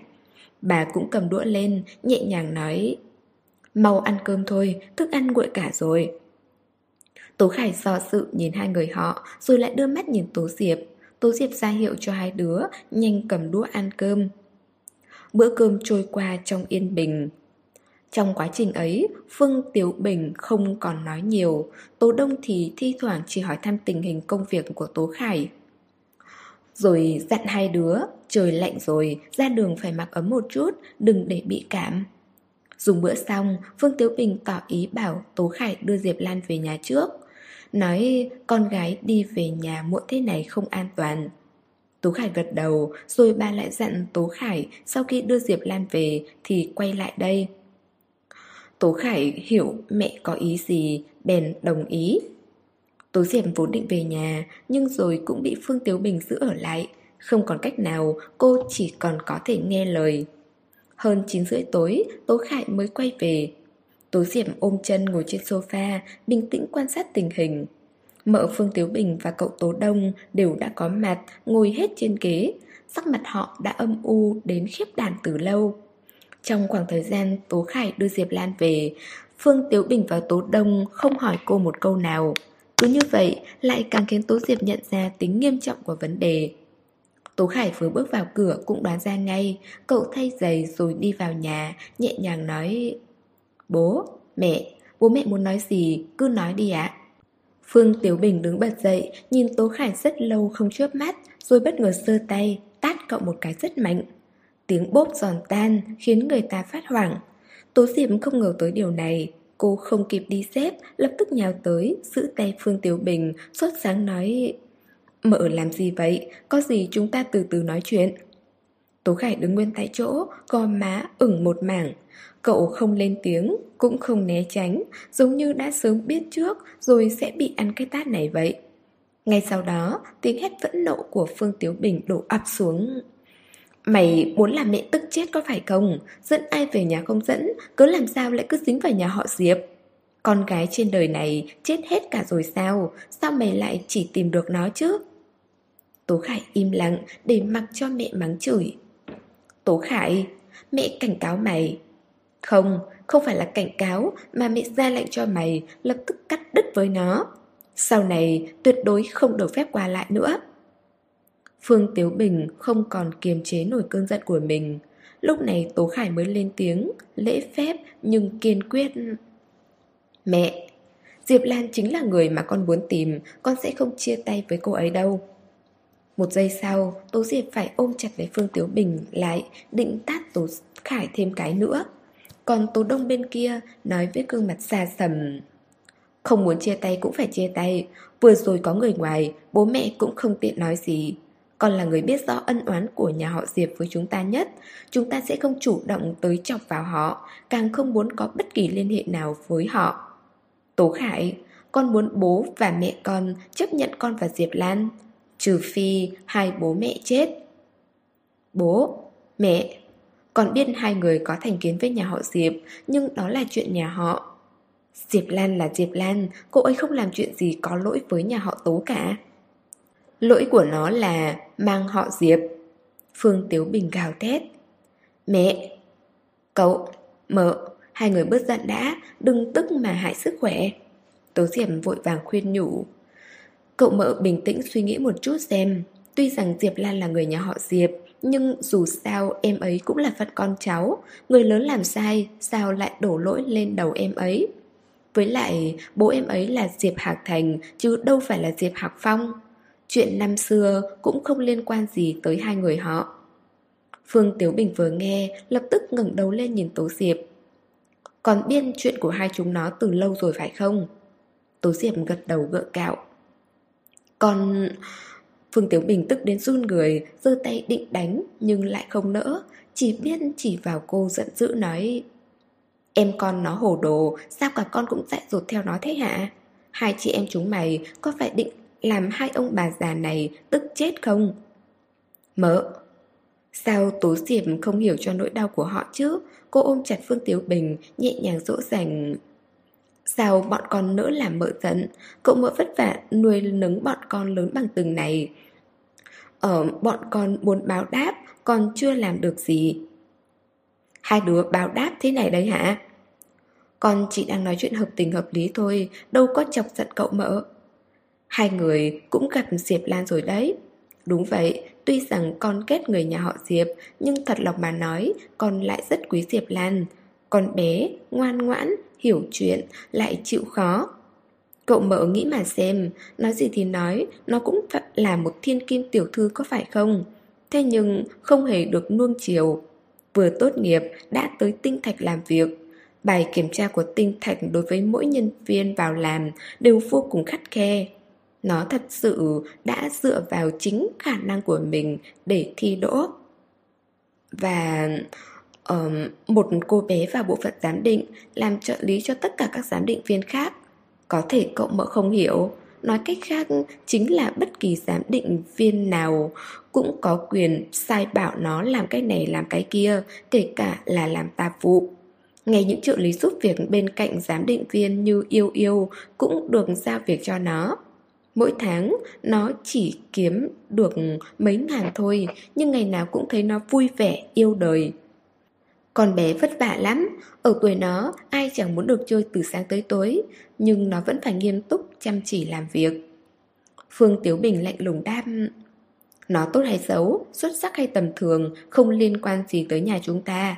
Bà cũng cầm đũa lên, nhẹ nhàng nói Mau ăn cơm thôi, thức ăn nguội cả rồi. Tố Khải do sự nhìn hai người họ Rồi lại đưa mắt nhìn Tố Diệp. Tố Diệp ra hiệu cho hai đứa Nhanh cầm đũa ăn cơm. Bữa cơm trôi qua trong yên bình. Trong quá trình ấy Phương Tiếu Bình không còn nói nhiều. Tố Đông thì thi thoảng chỉ hỏi thăm tình hình công việc của Tố Khải. Rồi dặn hai đứa trời lạnh rồi, ra đường phải mặc ấm một chút, đừng để bị cảm. Dùng bữa xong, Phương Tiếu Bình tỏ ý bảo Tố Khải đưa Diệp Lan về nhà trước. Nói con gái đi về nhà muộn thế này không an toàn. Tố Khải gật đầu, rồi bà lại dặn Tố Khải sau khi đưa Diệp Lan về thì quay lại đây. Tố Khải hiểu mẹ có ý gì, bèn đồng ý. Tố Diệp vốn định về nhà, nhưng rồi cũng bị Phương Tiếu Bình giữ ở lại. Không còn cách nào, cô chỉ còn có thể nghe lời. Hơn 9 rưỡi tối, Tố Khải mới quay về. Tố Diệp ôm chân ngồi trên sofa, bình tĩnh quan sát tình hình. Mợ Phương Tiếu Bình và cậu Tố Đông đều đã có mặt, ngồi hết trên ghế. Sắc mặt họ đã âm u đến khiếp đàn từ lâu. Trong khoảng thời gian Tố Khải đưa Diệp Lan về, Phương Tiếu Bình và Tố Đông không hỏi cô một câu nào. Cứ như vậy lại càng khiến Tố Diệp nhận ra tính nghiêm trọng của vấn đề. Tố Khải vừa bước vào cửa cũng đoán ra ngay, cậu thay giày rồi đi vào nhà, nhẹ nhàng nói Bố, mẹ, bố mẹ muốn nói gì, cứ nói đi ạ. Phương tiểu Bình đứng bật dậy, nhìn Tố Khải rất lâu không chớp mắt, rồi bất ngờ sơ tay, tát cậu một cái rất mạnh. Tiếng bốp giòn tan khiến người ta phát hoảng. Tố Diệp không ngờ tới điều này, cô không kịp đi xếp, lập tức nhào tới, giữ tay Phương tiểu Bình, sốt sáng nói mở làm gì vậy, có gì chúng ta từ từ nói chuyện. Tố Khải đứng nguyên tại chỗ, gò má ửng một mảng. Cậu không lên tiếng, cũng không né tránh, giống như đã sớm biết trước rồi sẽ bị ăn cái tát này vậy. Ngay sau đó, tiếng hét vẫn nộ của Phương Tiếu Bình đổ ập xuống. Mày muốn làm mẹ tức chết có phải không? Dẫn ai về nhà không dẫn, cứ làm sao lại cứ dính vào nhà họ Diệp? Con gái trên đời này chết hết cả rồi sao? Sao mày lại chỉ tìm được nó chứ? Tố Khải im lặng để mặc cho mẹ mắng chửi. Tố Khải, mẹ cảnh cáo mày. Không, không phải là cảnh cáo mà mẹ ra lệnh cho mày lập tức cắt đứt với nó. Sau này tuyệt đối không được phép qua lại nữa. Phương Tiếu Bình không còn kiềm chế nổi cơn giận của mình. Lúc này Tố Khải mới lên tiếng, lễ phép nhưng kiên quyết. Mẹ, Diệp Lan chính là người mà con muốn tìm, con sẽ không chia tay với cô ấy đâu. Một giây sau, Tố Diệp phải ôm chặt lấy Phương Tiếu Bình lại, định tát Tố Khải thêm cái nữa. Còn Tố Đông bên kia nói với gương mặt xa sầm. Không muốn chia tay cũng phải chia tay, vừa rồi có người ngoài, bố mẹ cũng không tiện nói gì. Còn là người biết rõ ân oán của nhà họ Diệp với chúng ta nhất. Chúng ta sẽ không chủ động tới chọc vào họ Càng không muốn có bất kỳ liên hệ nào với họ. Tố Khải Con muốn bố và mẹ con chấp nhận con và Diệp Lan Trừ phi hai bố mẹ chết. Bố, mẹ Con biết hai người có thành kiến với nhà họ Diệp Nhưng đó là chuyện nhà họ. Diệp Lan là Diệp Lan Cô ấy không làm chuyện gì có lỗi với nhà họ Tố cả. Lỗi của nó là mang họ Diệp. Phương Tiếu Bình gào thét. Mẹ, Cậu, Mợ, Hai người bớt giận đã, Đừng tức mà hại sức khỏe. Tố Diệp vội vàng khuyên nhủ. Cậu mợ bình tĩnh suy nghĩ một chút xem, Tuy rằng Diệp Lan là người nhà họ Diệp, Nhưng dù sao em ấy cũng là phận con cháu, Người lớn làm sai, Sao lại đổ lỗi lên đầu em ấy? Với lại, bố em ấy là Diệp Hạc Thành, Chứ đâu phải là Diệp Hạc Phong. Chuyện năm xưa cũng không liên quan gì tới hai người họ. Phương Tiếu Bình vừa nghe, Lập tức ngẩng đầu lên nhìn Tố Diệp. Còn biết chuyện của hai chúng nó từ lâu rồi phải không? Tố Diệp gật đầu gượng cạo Còn... Phương Tiếu Bình tức đến run người, giơ tay định đánh, nhưng lại không nỡ, Chỉ biết chỉ vào cô giận dữ nói, Em con nó hồ đồ, Sao cả con cũng dạy dột theo nó thế hả? Hai chị em chúng mày có phải định làm hai ông bà già này tức chết không? Mỡ. Sao Tố Diệp không hiểu cho nỗi đau của họ chứ? Cô ôm chặt Phương Tiếu Bình, nhẹ nhàng dỗ dành. Sao bọn con nỡ làm mợ giận? Cậu mợ vất vả nuôi nấng bọn con lớn bằng từng này. Ở bọn con muốn báo đáp, còn chưa làm được gì. Hai đứa báo đáp thế này đây hả? Con chỉ đang nói chuyện hợp tình hợp lý thôi, đâu có chọc giận cậu mỡ. Hai người cũng gặp Diệp Lan rồi đấy. Đúng vậy, tuy rằng con kết người nhà họ Diệp Nhưng thật lòng mà nói Con lại rất quý Diệp Lan. Con bé, ngoan ngoãn, hiểu chuyện Lại chịu khó. Cậu mợ nghĩ mà xem Nói gì thì nói Nó cũng là một thiên kim tiểu thư có phải không? Thế nhưng không hề được nuông chiều. Vừa tốt nghiệp đã tới tinh thạch làm việc. Bài kiểm tra của tinh thạch đối với mỗi nhân viên vào làm đều vô cùng khắt khe. Nó thật sự đã dựa vào chính khả năng của mình để thi đỗ Và um, một cô bé vào bộ phận giám định làm trợ lý cho tất cả các giám định viên khác Có thể cậu mợ không hiểu Nói cách khác chính là bất kỳ giám định viên nào cũng có quyền sai bảo nó làm cái này làm cái kia, kể cả là làm tạp vụ. Ngay những trợ lý giúp việc bên cạnh giám định viên như yêu yêu cũng được giao việc cho nó. Mỗi tháng nó chỉ kiếm được mấy ngàn thôi, nhưng ngày nào cũng thấy nó vui vẻ, yêu đời. Con bé vất vả lắm, ở tuổi nó ai chẳng muốn được chơi từ sáng tới tối, nhưng nó vẫn phải nghiêm túc chăm chỉ làm việc. Phương Tiếu Bình lạnh lùng đáp Nó tốt hay xấu, xuất sắc hay tầm thường, không liên quan gì tới nhà chúng ta.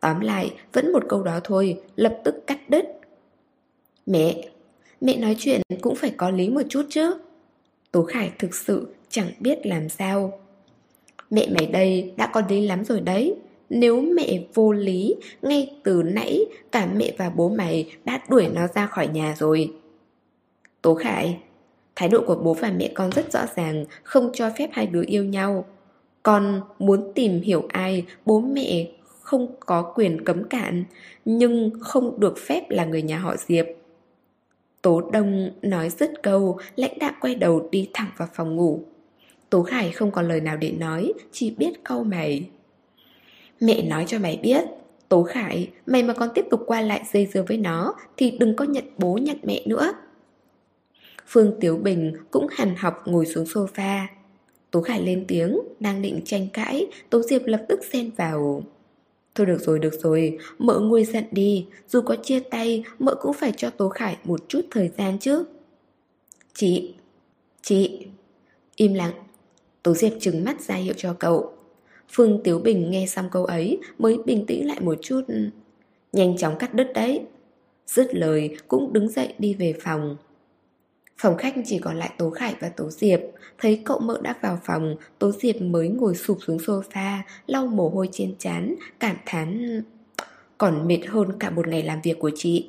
Tóm lại, vẫn một câu đó thôi, lập tức cắt đứt. Mẹ, mẹ nói chuyện cũng phải có lý một chút chứ. Tố Khải thực sự chẳng biết làm sao. Mẹ mày đây đã có lý lắm rồi đấy. Nếu mẹ vô lý, ngay từ nãy cả mẹ và bố mày đã đuổi nó ra khỏi nhà rồi. Tố Khải, thái độ của bố và mẹ con rất rõ ràng, không cho phép hai đứa yêu nhau. Con muốn tìm hiểu ai, bố mẹ không có quyền cấm cản, nhưng không được phép là người nhà họ Diệp. Tố Đông nói dứt câu, lãnh đạo quay đầu đi thẳng vào phòng ngủ. Tố Khải không còn lời nào để nói, chỉ biết câu mày. Mẹ nói cho mày biết, Tố Khải, mày mà còn tiếp tục qua lại dây dưa với nó thì đừng có nhận bố nhận mẹ nữa. Phương Tiếu Bình cũng hằn học ngồi xuống sofa. Tố Khải lên tiếng, đang định tranh cãi, Tố Diệp lập tức xen vào. Thôi được rồi, được rồi, mợ nguôi giận đi, dù có chia tay, mợ cũng phải cho Tố Khải một chút thời gian chứ. Chị, chị, im lặng. Tố Diệp trừng mắt ra hiệu cho cậu. Phương Tiếu Bình nghe xong câu ấy mới bình tĩnh lại một chút. Nhanh chóng cắt đứt đấy. Dứt lời cũng đứng dậy đi về phòng. Phòng khách chỉ còn lại Tố Khải và Tố Diệp Thấy cậu mợ đã vào phòng Tố Diệp mới ngồi sụp xuống sofa Lau mồ hôi trên chán, Cảm thán Còn mệt hơn cả một ngày làm việc của chị.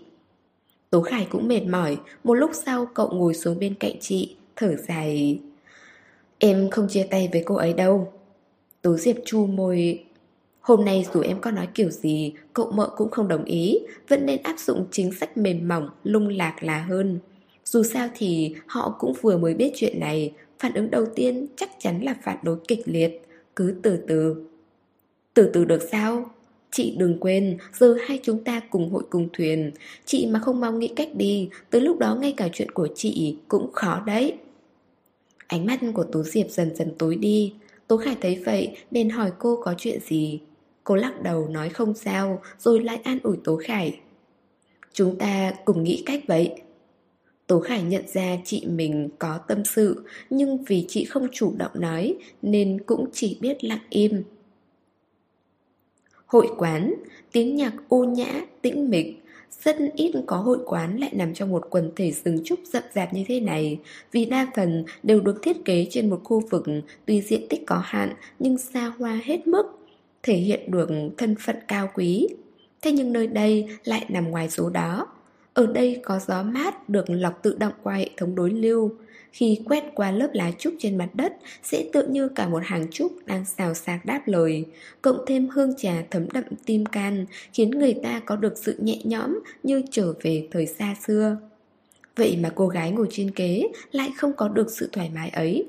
Tố Khải cũng mệt mỏi Một lúc sau cậu ngồi xuống bên cạnh chị Thở dài Em không chia tay với cô ấy đâu. Tố Diệp chu môi Hôm nay dù em có nói kiểu gì Cậu mợ cũng không đồng ý Vẫn nên áp dụng chính sách mềm mỏng Lung lạc là hơn. Dù sao thì họ cũng vừa mới biết chuyện này Phản ứng đầu tiên chắc chắn là phản đối kịch liệt. Cứ từ từ. Từ từ được sao? Chị đừng quên, giờ hai chúng ta cùng hội cùng thuyền. Chị mà không mong nghĩ cách đi Tới lúc đó ngay cả chuyện của chị cũng khó đấy. Ánh mắt của Tú Diệp dần dần tối đi. Tố Khải thấy vậy nên hỏi cô có chuyện gì. Cô lắc đầu nói không sao Rồi lại an ủi Tố Khải. Chúng ta cùng nghĩ cách vậy. Tố Khải nhận ra chị mình có tâm sự Nhưng vì chị không chủ động nói Nên cũng chỉ biết lặng im. Hội quán, tiếng nhạc ô nhã, tĩnh mịch Rất ít có hội quán lại nằm trong một quần thể rừng trúc rậm rạp như thế này Vì đa phần đều được thiết kế trên một khu vực Tuy diện tích có hạn nhưng xa hoa hết mức Thể hiện được thân phận cao quý. Thế nhưng nơi đây lại nằm ngoài số đó ở đây có gió mát được lọc tự động qua hệ thống đối lưu. Khi quét qua lớp lá trúc trên mặt đất sẽ tựa như cả một hàng trúc đang xào xạc đáp lời. Cộng thêm hương trà thấm đậm tim can khiến người ta có được sự nhẹ nhõm như trở về thời xa xưa. Vậy mà cô gái ngồi trên kế lại không có được sự thoải mái ấy.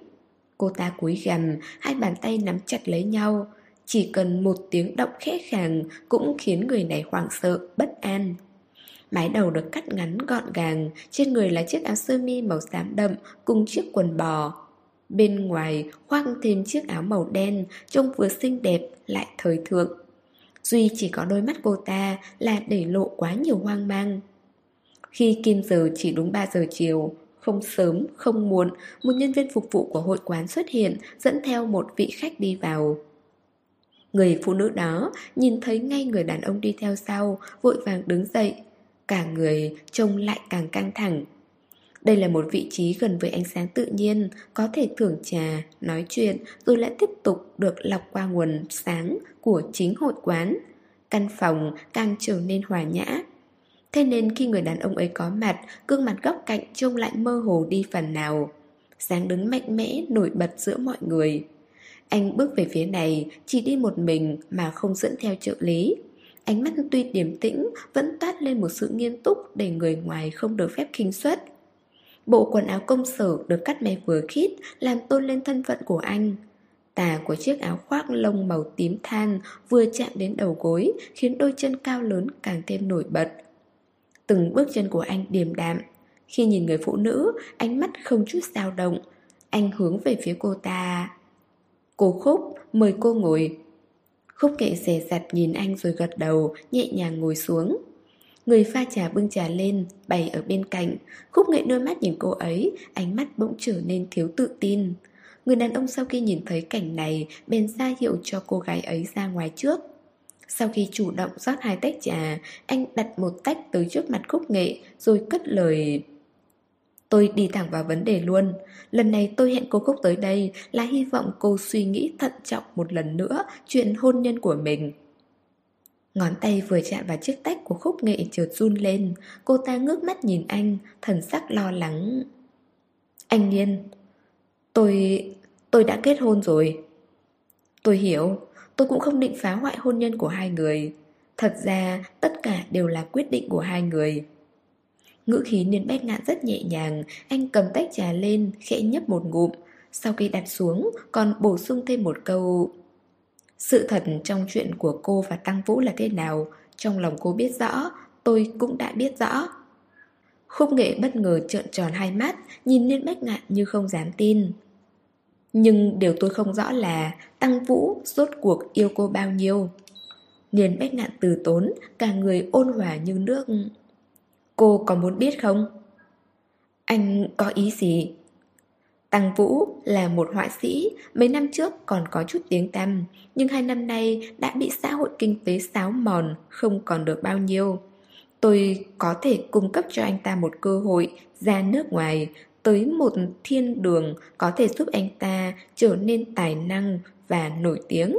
Cô ta cúi gằm, hai bàn tay nắm chặt lấy nhau. Chỉ cần một tiếng động khẽ khàng cũng khiến người này hoảng sợ, bất an. Mái đầu được cắt ngắn gọn gàng, trên người là chiếc áo sơ mi màu xám đậm cùng chiếc quần bò. Bên ngoài khoác thêm chiếc áo màu đen, trông vừa xinh đẹp lại thời thượng. Duy chỉ có đôi mắt cô ta là để lộ quá nhiều hoang mang. Khi kim giờ chỉ đúng 3 giờ chiều, không sớm, không muộn, một nhân viên phục vụ của hội quán xuất hiện dẫn theo một vị khách đi vào. Người phụ nữ đó nhìn thấy ngay người đàn ông đi theo sau, vội vàng đứng dậy, Cả người trông lại càng căng thẳng Đây là một vị trí gần với ánh sáng tự nhiên, có thể thưởng trà, nói chuyện rồi lại tiếp tục được lọc qua nguồn sáng của chính hội quán. Căn phòng càng trở nên hòa nhã. Thế nên khi người đàn ông ấy có mặt, gương mặt góc cạnh trông lại mơ hồ đi phần nào. Sáng đứng mạnh mẽ nổi bật giữa mọi người. Anh bước về phía này, chỉ đi một mình mà không dẫn theo trợ lý. Ánh mắt tuy điềm tĩnh vẫn toát lên một sự nghiêm túc để người ngoài không được phép khinh suất. Bộ quần áo công sở được cắt may vừa khít làm tôn lên thân phận của anh. Tà của chiếc áo khoác lông màu tím than vừa chạm đến đầu gối khiến đôi chân cao lớn càng thêm nổi bật. Từng bước chân của anh điềm đạm. Khi nhìn người phụ nữ, ánh mắt không chút dao động. Anh hướng về phía cô ta. Cô Khúc, mời cô ngồi. Khúc kệ rẻ rặt nhìn anh rồi gật đầu, nhẹ nhàng ngồi xuống. Người pha trà bưng trà lên, bày ở bên cạnh. Khúc nghệ đôi mắt nhìn cô ấy, ánh mắt bỗng trở nên thiếu tự tin. Người đàn ông sau khi nhìn thấy cảnh này, bèn ra hiệu cho cô gái ấy ra ngoài trước. Sau khi chủ động rót hai tách trà, anh đặt một tách tới trước mặt khúc nghệ, rồi cất lời... Tôi đi thẳng vào vấn đề luôn. Lần này tôi hẹn cô Cúc tới đây Là hy vọng cô suy nghĩ thận trọng một lần nữa Chuyện hôn nhân của mình. Ngón tay vừa chạm vào chiếc tách của khúc nghệ trượt run lên. Cô ta ngước mắt nhìn anh, Thần sắc lo lắng. Anh Nhiên Tôi... tôi đã kết hôn rồi. Tôi hiểu, Tôi cũng không định phá hoại hôn nhân của hai người. Thật ra, tất cả đều là quyết định của hai người. Ngữ khí niên bét ngạn rất nhẹ nhàng, Anh cầm tách trà lên, Khẽ nhấp một ngụm. Sau khi đặt xuống, Còn bổ sung thêm một câu, Sự thật trong chuyện của cô và Tăng Vũ là thế nào? Trong lòng cô biết rõ, Tôi cũng đã biết rõ. Khúc nghệ bất ngờ trợn tròn hai mắt, Nhìn niên bách ngạn như không dám tin. Nhưng điều tôi không rõ là Tăng Vũ rốt cuộc yêu cô bao nhiêu? Niên bách ngạn từ tốn, Cả người ôn hòa như nước. Cô có muốn biết không? Anh có ý gì? Tăng Vũ là một họa sĩ, mấy năm trước còn có chút tiếng tăm, nhưng hai năm nay đã bị xã hội kinh tế xáo mòn, không còn được bao nhiêu. Tôi có thể cung cấp cho anh ta một cơ hội ra nước ngoài, tới một thiên đường có thể giúp anh ta trở nên tài năng và nổi tiếng.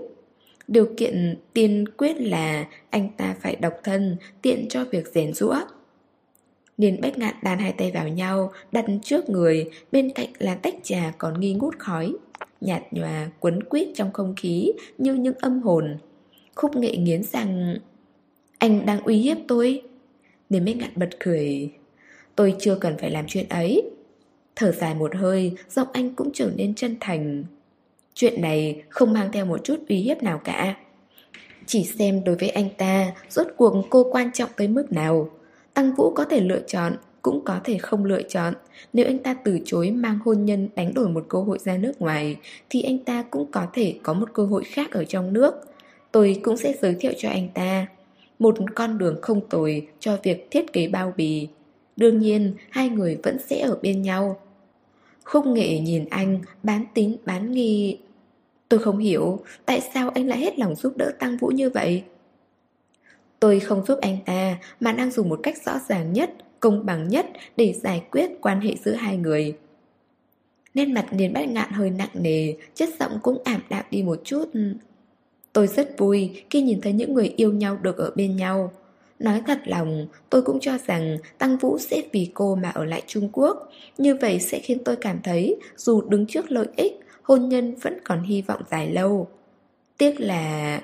Điều kiện tiên quyết là anh ta phải độc thân, tiện cho việc rèn rũa. Niên bách ngạn đàn hai tay vào nhau, Đặt trước người, Bên cạnh là tách trà còn nghi ngút khói. Nhạt nhòa, quấn quýt trong không khí, Như những âm hồn. Khúc nghệ nghiến rằng, Anh đang uy hiếp tôi. Niên bách ngạn bật cười, Tôi chưa cần phải làm chuyện ấy. Thở dài một hơi, Giọng anh cũng trở nên chân thành. Chuyện này không mang theo một chút uy hiếp nào cả. Chỉ xem đối với anh ta, Rốt cuộc cô quan trọng tới mức nào. Tăng Vũ có thể lựa chọn, cũng có thể không lựa chọn. Nếu anh ta từ chối mang hôn nhân đánh đổi một cơ hội ra nước ngoài, thì anh ta cũng có thể có một cơ hội khác ở trong nước. Tôi cũng sẽ giới thiệu cho anh ta một con đường không tồi cho việc thiết kế bao bì. Đương nhiên, hai người vẫn sẽ ở bên nhau. Khúc nghệ nhìn anh, bán tính, bán nghi. Tôi không hiểu, tại sao anh lại hết lòng giúp đỡ Tăng Vũ như vậy? Tôi không giúp anh ta mà đang dùng một cách rõ ràng nhất, công bằng nhất để giải quyết quan hệ giữa hai người. nên mặt Điền Bát Ngạn hơi nặng nề, chất giọng cũng ảm đạm đi một chút. Tôi rất vui khi nhìn thấy những người yêu nhau được ở bên nhau. Nói thật lòng, tôi cũng cho rằng Tăng Vũ sẽ vì cô mà ở lại Trung Quốc. Như vậy sẽ khiến tôi cảm thấy dù đứng trước lợi ích, hôn nhân vẫn còn hy vọng dài lâu. Tiếc là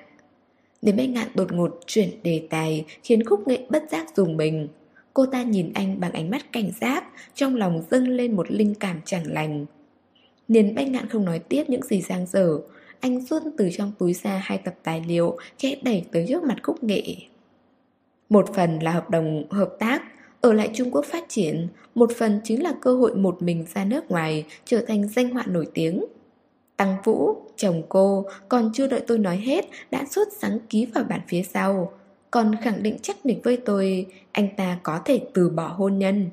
Đến bách ngạn đột ngột chuyển đề tài, Khiến khúc nghệ bất giác dùng mình. Cô ta nhìn anh bằng ánh mắt cảnh giác, Trong lòng dâng lên một linh cảm chẳng lành. Niên bách ngạn không nói tiếp những gì giang dở, Anh rút từ trong túi ra hai tập tài liệu Khẽ đẩy tới trước mặt khúc nghệ. Một phần là hợp đồng, hợp tác, Ở lại Trung Quốc phát triển, Một phần chính là cơ hội một mình ra nước ngoài, Trở thành danh họa nổi tiếng. Tăng Vũ, chồng cô, còn chưa đợi tôi nói hết, đã sốt sáng ký vào bản phía sau. Còn khẳng định chắc nịch với tôi, anh ta có thể từ bỏ hôn nhân.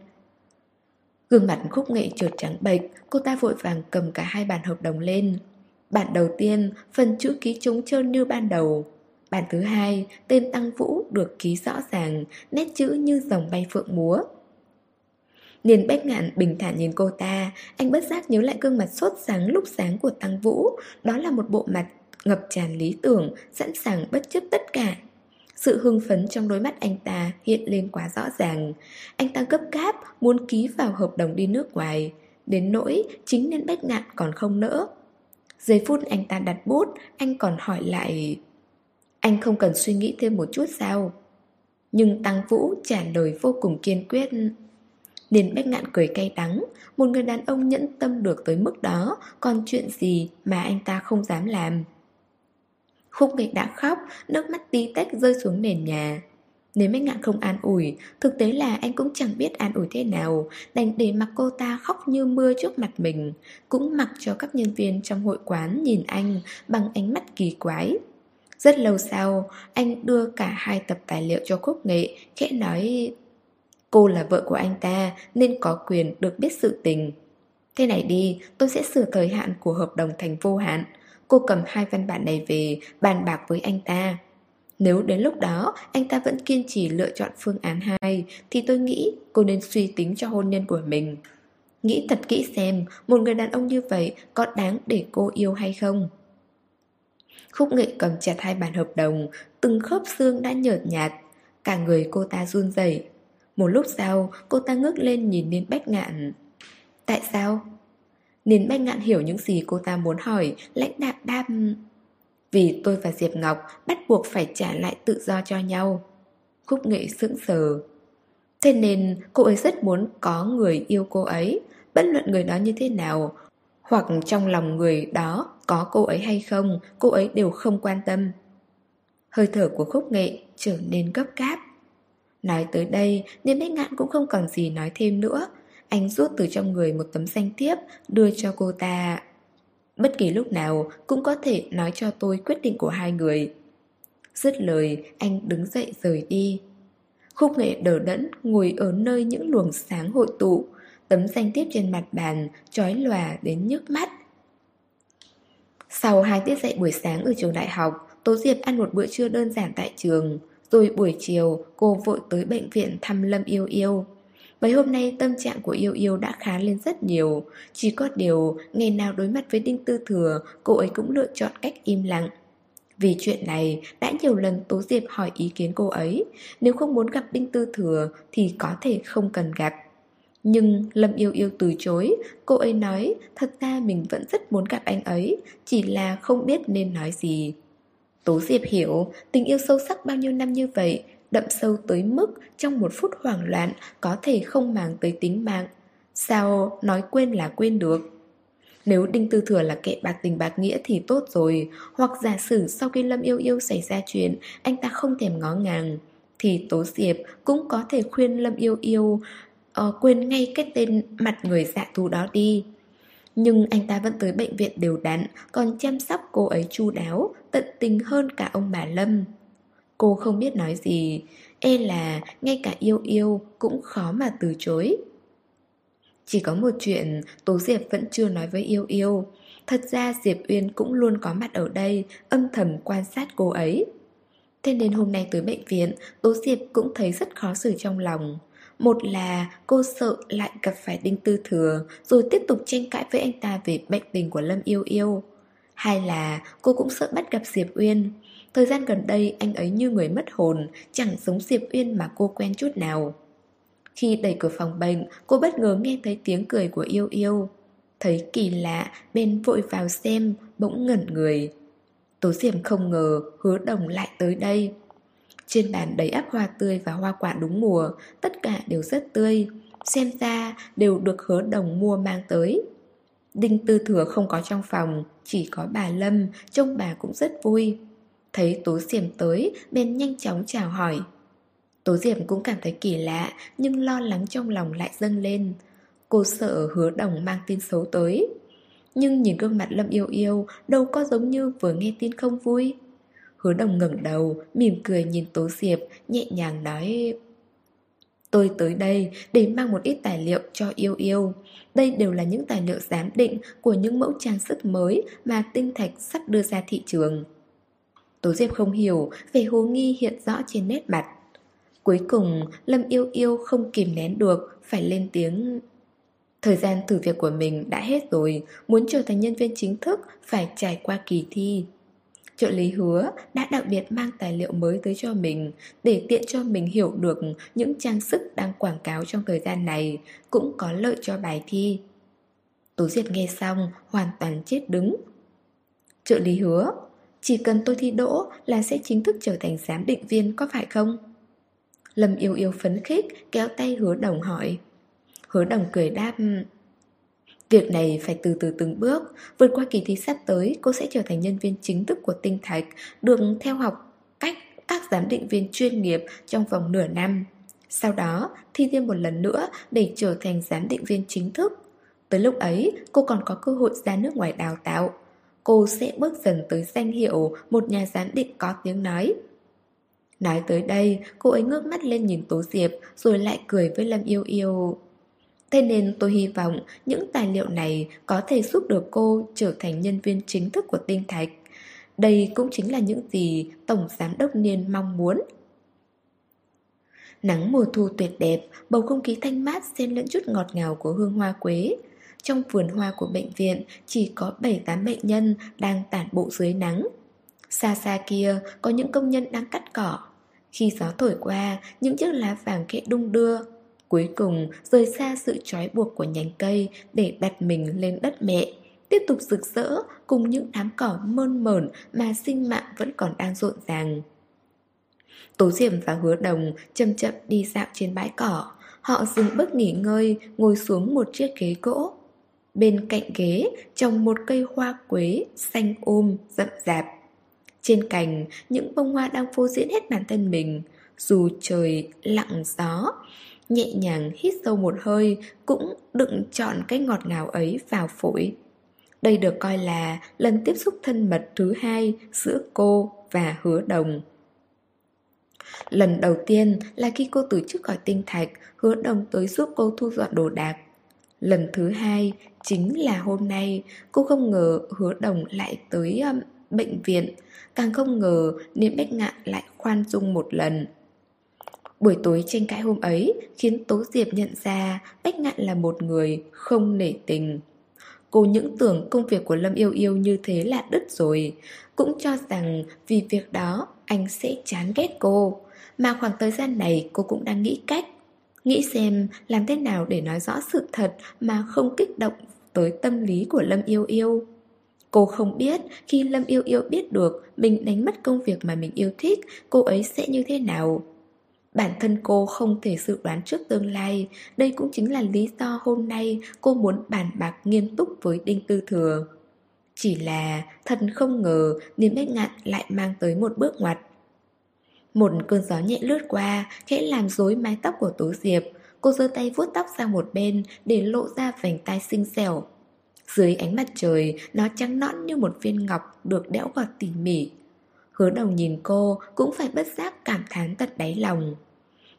Gương mặt khúc nghệ trượt trắng bệch, cô ta vội vàng cầm cả hai bản hợp đồng lên. Bản đầu tiên, phần chữ ký trống trơn như ban đầu. Bản thứ hai, tên Tăng Vũ được ký rõ ràng, nét chữ như dòng bay phượng múa. Niên Bách Ngạn bình thản nhìn cô ta, anh bất giác nhớ lại gương mặt sốt sáng lúc sáng của Tăng Vũ. Đó là một bộ mặt ngập tràn lý tưởng, sẵn sàng bất chấp tất cả. Sự hưng phấn trong đôi mắt anh ta hiện lên quá rõ ràng. Anh ta gấp gáp muốn ký vào hợp đồng đi nước ngoài. Đến nỗi chính nên Bách Ngạn còn không nỡ. Giây phút anh ta đặt bút, anh còn hỏi lại Anh không cần suy nghĩ thêm một chút sao? Nhưng Tăng Vũ trả lời vô cùng kiên quyết nên Bách Ngạn cười cay đắng. Một người đàn ông nhẫn tâm được tới mức đó Còn chuyện gì mà anh ta không dám làm? Khúc nghịch đã khóc Nước mắt tí tách rơi xuống nền nhà. Nếu Bách Ngạn không an ủi Thực tế là anh cũng chẳng biết an ủi thế nào Đành để mặc cô ta khóc như mưa trước mặt mình Cũng mặc cho các nhân viên trong hội quán nhìn anh Bằng ánh mắt kỳ quái. Rất lâu sau, anh đưa cả hai tập tài liệu cho Khúc Nghệ, khẽ nói Cô là vợ của anh ta nên có quyền được biết sự tình. Thế này đi, tôi sẽ sửa thời hạn của hợp đồng thành vô hạn. Cô cầm hai văn bản này về bàn bạc với anh ta. Nếu đến lúc đó anh ta vẫn kiên trì lựa chọn phương án 2 thì tôi nghĩ cô nên suy tính cho hôn nhân của mình. Nghĩ thật kỹ xem một người đàn ông như vậy có đáng để cô yêu hay không. Khúc nghệ cầm chặt hai bản hợp đồng, từng khớp xương đã nhợt nhạt, cả người cô ta run rẩy. Một lúc sau, cô ta ngước lên nhìn Niên Bách Ngạn. Tại sao? Niên Bách Ngạn hiểu những gì cô ta muốn hỏi, lãnh đạm đam Vì tôi và Diệp Ngọc bắt buộc phải trả lại tự do cho nhau. Khúc nghệ sững sờ. Thế nên cô ấy rất muốn có người yêu cô ấy, bất luận người đó như thế nào, hoặc trong lòng người đó có cô ấy hay không, cô ấy đều không quan tâm. Hơi thở của khúc nghệ trở nên gấp gáp. Nói tới đây, Niêm Bách Ngạn cũng không còn gì nói thêm nữa. Anh rút từ trong người một tấm danh thiếp, đưa cho cô ta. Bất kỳ lúc nào cũng có thể nói cho tôi quyết định của hai người. Dứt lời, anh đứng dậy rời đi. Khúc nghệ đờ đẫn ngồi ở nơi những luồng sáng hội tụ, tấm danh thiếp trên mặt bàn, trói lòa đến nhức mắt. Sau hai tiết dạy buổi sáng ở trường đại học, Tố Diệp ăn một bữa trưa đơn giản tại trường. Rồi buổi chiều, cô vội tới bệnh viện thăm Lâm Yêu Yêu. Mấy hôm nay tâm trạng của Yêu Yêu đã khá lên rất nhiều. Chỉ có điều, ngày nào đối mặt với Đinh Tư Thừa, cô ấy cũng lựa chọn cách im lặng. Vì chuyện này, đã nhiều lần Tố Diệp hỏi ý kiến cô ấy. Nếu không muốn gặp Đinh Tư Thừa thì có thể không cần gặp. Nhưng Lâm Yêu Yêu từ chối, cô ấy nói thật ra mình vẫn rất muốn gặp anh ấy, chỉ là không biết nên nói gì. Tố Diệp hiểu, tình yêu sâu sắc bao nhiêu năm như vậy, đậm sâu tới mức trong một phút hoảng loạn có thể không màng tới tính mạng. Sao nói quên là quên được? Nếu Đinh Tư Thừa là kẻ bạc tình bạc nghĩa thì tốt rồi, hoặc giả sử sau khi Lâm Yêu Yêu xảy ra chuyện, anh ta không thèm ngó ngàng, thì Tố Diệp cũng có thể khuyên Lâm Yêu Yêu uh, quên ngay cái tên mặt người dạ thù đó đi. Nhưng anh ta vẫn tới bệnh viện đều đặn, còn chăm sóc cô ấy chu đáo, tận tình hơn cả ông bà Lâm. Cô không biết nói gì, e là ngay cả yêu yêu cũng khó mà từ chối. Chỉ có một chuyện Tố Diệp vẫn chưa nói với yêu yêu. Thật ra Diệp Uyên cũng luôn có mặt ở đây, âm thầm quan sát cô ấy. Thế nên hôm nay tới bệnh viện, Tố Diệp cũng thấy rất khó xử trong lòng. Một là cô sợ lại gặp phải Đinh Tư Thừa Rồi tiếp tục tranh cãi với anh ta về bệnh tình của Lâm Yêu Yêu hay là cô cũng sợ bắt gặp Diệp Uyên. Thời gian gần đây anh ấy như người mất hồn Chẳng giống Diệp Uyên mà cô quen chút nào. Khi đẩy cửa phòng bệnh Cô bất ngờ nghe thấy tiếng cười của Yêu Yêu. Thấy kỳ lạ Bên vội vào xem Bỗng ngẩn người. Tố Diệp không ngờ hứa đồng lại tới đây. Trên bàn đầy ắp hoa tươi và hoa quả đúng mùa, tất cả đều rất tươi. Xem ra đều được hứa đồng mua mang tới. Đinh Tư Thừa không có trong phòng, chỉ có bà Lâm, trông bà cũng rất vui. Thấy Tố Diệm tới, bên nhanh chóng chào hỏi. Tố Diệm cũng cảm thấy kỳ lạ, nhưng lo lắng trong lòng lại dâng lên. Cô sợ hứa đồng mang tin xấu tới. Nhưng nhìn gương mặt Lâm yêu yêu, đâu có giống như vừa nghe tin không vui. Hứa đồng ngẩng đầu, mỉm cười nhìn Tố Diệp, nhẹ nhàng nói Tôi tới đây để mang một ít tài liệu cho yêu yêu. Đây đều là những tài liệu giám định của những mẫu trang sức mới mà tinh thạch sắp đưa ra thị trường. Tố Diệp không hiểu, về hồ nghi hiện rõ trên nét mặt. Cuối cùng, Lâm Yêu Yêu không kìm nén được, phải lên tiếng. Thời gian thử việc của mình đã hết rồi, muốn trở thành nhân viên chính thức phải trải qua kỳ thi. Trợ lý hứa đã đặc biệt mang tài liệu mới tới cho mình để tiện cho mình hiểu được những trang sức đang quảng cáo trong thời gian này cũng có lợi cho bài thi. Tố Diệp nghe xong hoàn toàn chết đứng. Trợ lý hứa, chỉ cần tôi thi đỗ là sẽ chính thức trở thành giám định viên có phải không? Lâm yêu yêu phấn khích kéo tay hứa đồng hỏi. Hứa đồng cười đáp Việc này phải từ từ từng bước. Vượt qua kỳ thi sắp tới Cô sẽ trở thành nhân viên chính thức của tinh thạch Được theo học cách các giám định viên chuyên nghiệp Trong vòng nửa năm. Sau đó thi thêm một lần nữa Để trở thành giám định viên chính thức. Tới lúc ấy cô còn có cơ hội ra nước ngoài đào tạo. Cô sẽ bước dần tới danh hiệu Một nhà giám định có tiếng nói. Nói tới đây, cô ấy ngước mắt lên nhìn Tố Diệp rồi lại cười với Lâm Yêu Yêu. Thế nên tôi hy vọng những tài liệu này có thể giúp được cô trở thành nhân viên chính thức của Tinh Thạch. Đây cũng chính là những gì Tổng Giám đốc Niên mong muốn. Nắng mùa thu tuyệt đẹp, bầu không khí thanh mát xen lẫn chút ngọt ngào của hương hoa quế. Trong vườn hoa của bệnh viện chỉ có 7-8 bệnh nhân đang tản bộ dưới nắng. Xa xa kia có những công nhân đang cắt cỏ. Khi gió thổi qua, những chiếc lá vàng khẽ đung đưa, Cuối cùng rời xa sự trói buộc của nhánh cây để đặt mình lên đất mẹ. Tiếp tục rực rỡ cùng những đám cỏ mơn mởn mà sinh mạng vẫn còn đang rộn ràng. Tố Diệm và Hứa Đồng chậm chậm đi dạo trên bãi cỏ. Họ dừng bước nghỉ ngơi, ngồi xuống một chiếc ghế gỗ. Bên cạnh ghế trồng một cây hoa quế xanh ôm, rậm rạp. Trên cành, những bông hoa đang phô diễn hết bản thân mình. Dù trời lặng gió Nhẹ nhàng hít sâu một hơi Cũng đựng chọn cái ngọt ngào ấy vào phổi. Đây được coi là lần tiếp xúc thân mật thứ hai Giữa cô và hứa đồng. Lần đầu tiên là khi cô từ chức khỏi tinh thạch Hứa đồng tới giúp cô thu dọn đồ đạc. Lần thứ hai chính là hôm nay Cô không ngờ hứa đồng lại tới um, bệnh viện. Càng không ngờ Niệm Bách Ngạn lại khoan dung một lần. Buổi tối tranh cãi hôm ấy khiến Tố Diệp nhận ra Bách Ngạn là một người không nể tình. Cô những tưởng công việc của Lâm Yêu Yêu như thế là đứt rồi, cũng cho rằng vì việc đó anh sẽ chán ghét cô. Mà khoảng thời gian này cô cũng đang nghĩ cách, nghĩ xem làm thế nào để nói rõ sự thật mà không kích động tới tâm lý của Lâm Yêu Yêu. Cô không biết khi Lâm Yêu Yêu biết được mình đánh mất công việc mà mình yêu thích, cô ấy sẽ như thế nào. Bản thân cô không thể dự đoán trước tương lai. Đây cũng chính là lý do hôm nay cô muốn bàn bạc nghiêm túc với Đinh Tư Thừa. Chỉ là thần không ngờ Niềm bách ngạn lại mang tới một bước ngoặt. Một cơn gió nhẹ lướt qua, Khẽ làm rối mái tóc của Tố Diệp. Cô giơ tay vuốt tóc sang một bên Để lộ ra vành tai xinh xẻo. Dưới ánh mặt trời, Nó trắng nõn như một viên ngọc Được đẽo gọt tỉ mỉ. Hứa đầu nhìn cô cũng phải bất giác cảm thán tận đáy lòng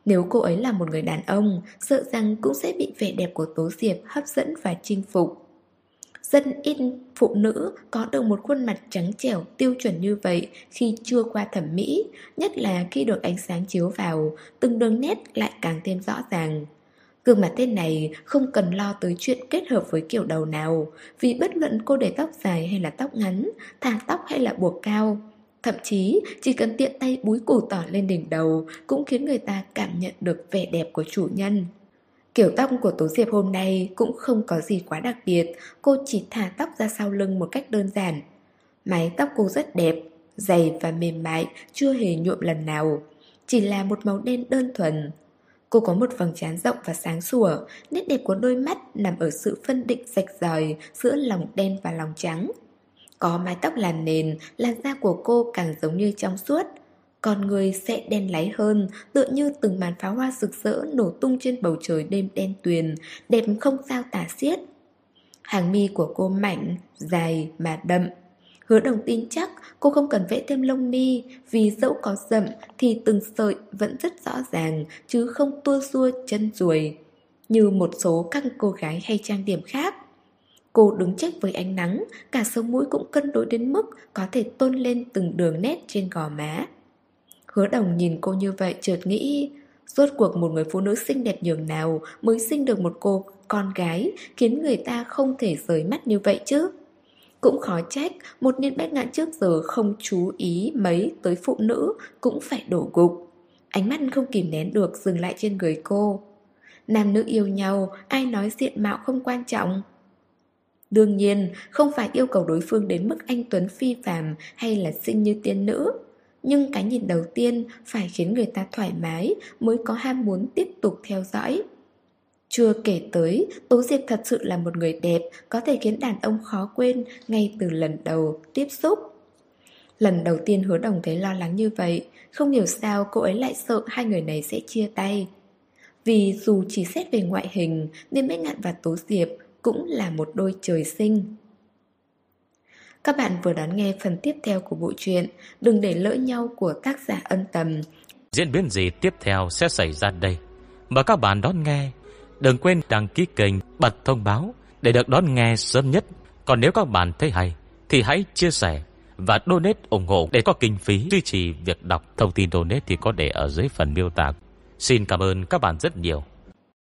nếu cô ấy là một người đàn ông, sợ rằng cũng sẽ bị vẻ đẹp của Tố Diệp hấp dẫn và chinh phục. Rất ít phụ nữ có được một khuôn mặt trắng trẻo tiêu chuẩn như vậy khi chưa qua thẩm mỹ, nhất là khi được ánh sáng chiếu vào, từng đường nét lại càng thêm rõ ràng. Gương mặt tên này không cần lo tới chuyện kết hợp với kiểu đầu nào, vì bất luận cô để tóc dài hay là tóc ngắn, thả tóc hay là buộc cao, Thậm chí chỉ cần tiện tay búi củ tỏi lên đỉnh đầu cũng khiến người ta cảm nhận được vẻ đẹp của chủ nhân. Kiểu tóc của Tố Diệp hôm nay cũng không có gì quá đặc biệt, cô chỉ thả tóc ra sau lưng một cách đơn giản. Mái tóc cô rất đẹp, dày và mềm mại, chưa hề nhuộm lần nào. Chỉ là một màu đen đơn thuần. Cô có một vầng trán rộng và sáng sủa, nét đẹp của đôi mắt nằm ở sự phân định rạch ròi giữa lòng đen và lòng trắng. Có mái tóc làn nền, làn da của cô càng giống như trong suốt. Con người sẽ đen láy hơn, tựa như từng màn pháo hoa rực rỡ nổ tung trên bầu trời đêm đen tuyền, đẹp không sao tả xiết. Hàng mi của cô mảnh, dài mà đậm. Hứa đồng tin chắc cô không cần vẽ thêm lông mi Vì dẫu có rậm thì từng sợi vẫn rất rõ ràng Chứ không tua xua chân ruồi Như một số các cô gái hay trang điểm khác Cô đứng chắc với ánh nắng, cả sống mũi cũng cân đối đến mức có thể tôn lên từng đường nét trên gò má. Hứa đồng nhìn cô như vậy chợt nghĩ, Rốt cuộc một người phụ nữ xinh đẹp nhường nào mới sinh được một cô con gái khiến người ta không thể rời mắt như vậy chứ. Cũng khó trách một niên bách ngạn trước giờ không chú ý mấy tới phụ nữ cũng phải đổ gục. Ánh mắt không kìm nén được dừng lại trên người cô. Nam nữ yêu nhau, ai nói diện mạo không quan trọng. Đương nhiên, không phải yêu cầu đối phương đến mức anh Tuấn phi phàm hay là xinh như tiên nữ. Nhưng cái nhìn đầu tiên phải khiến người ta thoải mái mới có ham muốn tiếp tục theo dõi. Chưa kể tới, Tố Diệp thật sự là một người đẹp, có thể khiến đàn ông khó quên ngay từ lần đầu tiếp xúc. Lần đầu tiên hứa đồng thấy lo lắng như vậy, không hiểu sao cô ấy lại sợ hai người này sẽ chia tay. Vì dù chỉ xét về ngoại hình, nên Bách Ngạn và Tố Diệp cũng là một đôi trời sinh. Các bạn vừa đón nghe phần tiếp theo của bộ truyện Đừng để lỡ nhau của tác giả ân tầm. Diễn biến gì tiếp theo sẽ xảy ra đây? Mời các bạn đón nghe. Đừng quên đăng ký kênh, bật thông báo để được đón nghe sớm nhất. Còn nếu các bạn thấy hay, thì hãy chia sẻ và donate ủng hộ để có kinh phí duy trì việc đọc. Thông tin donate thì có để ở dưới phần miêu tả. Xin cảm ơn các bạn rất nhiều.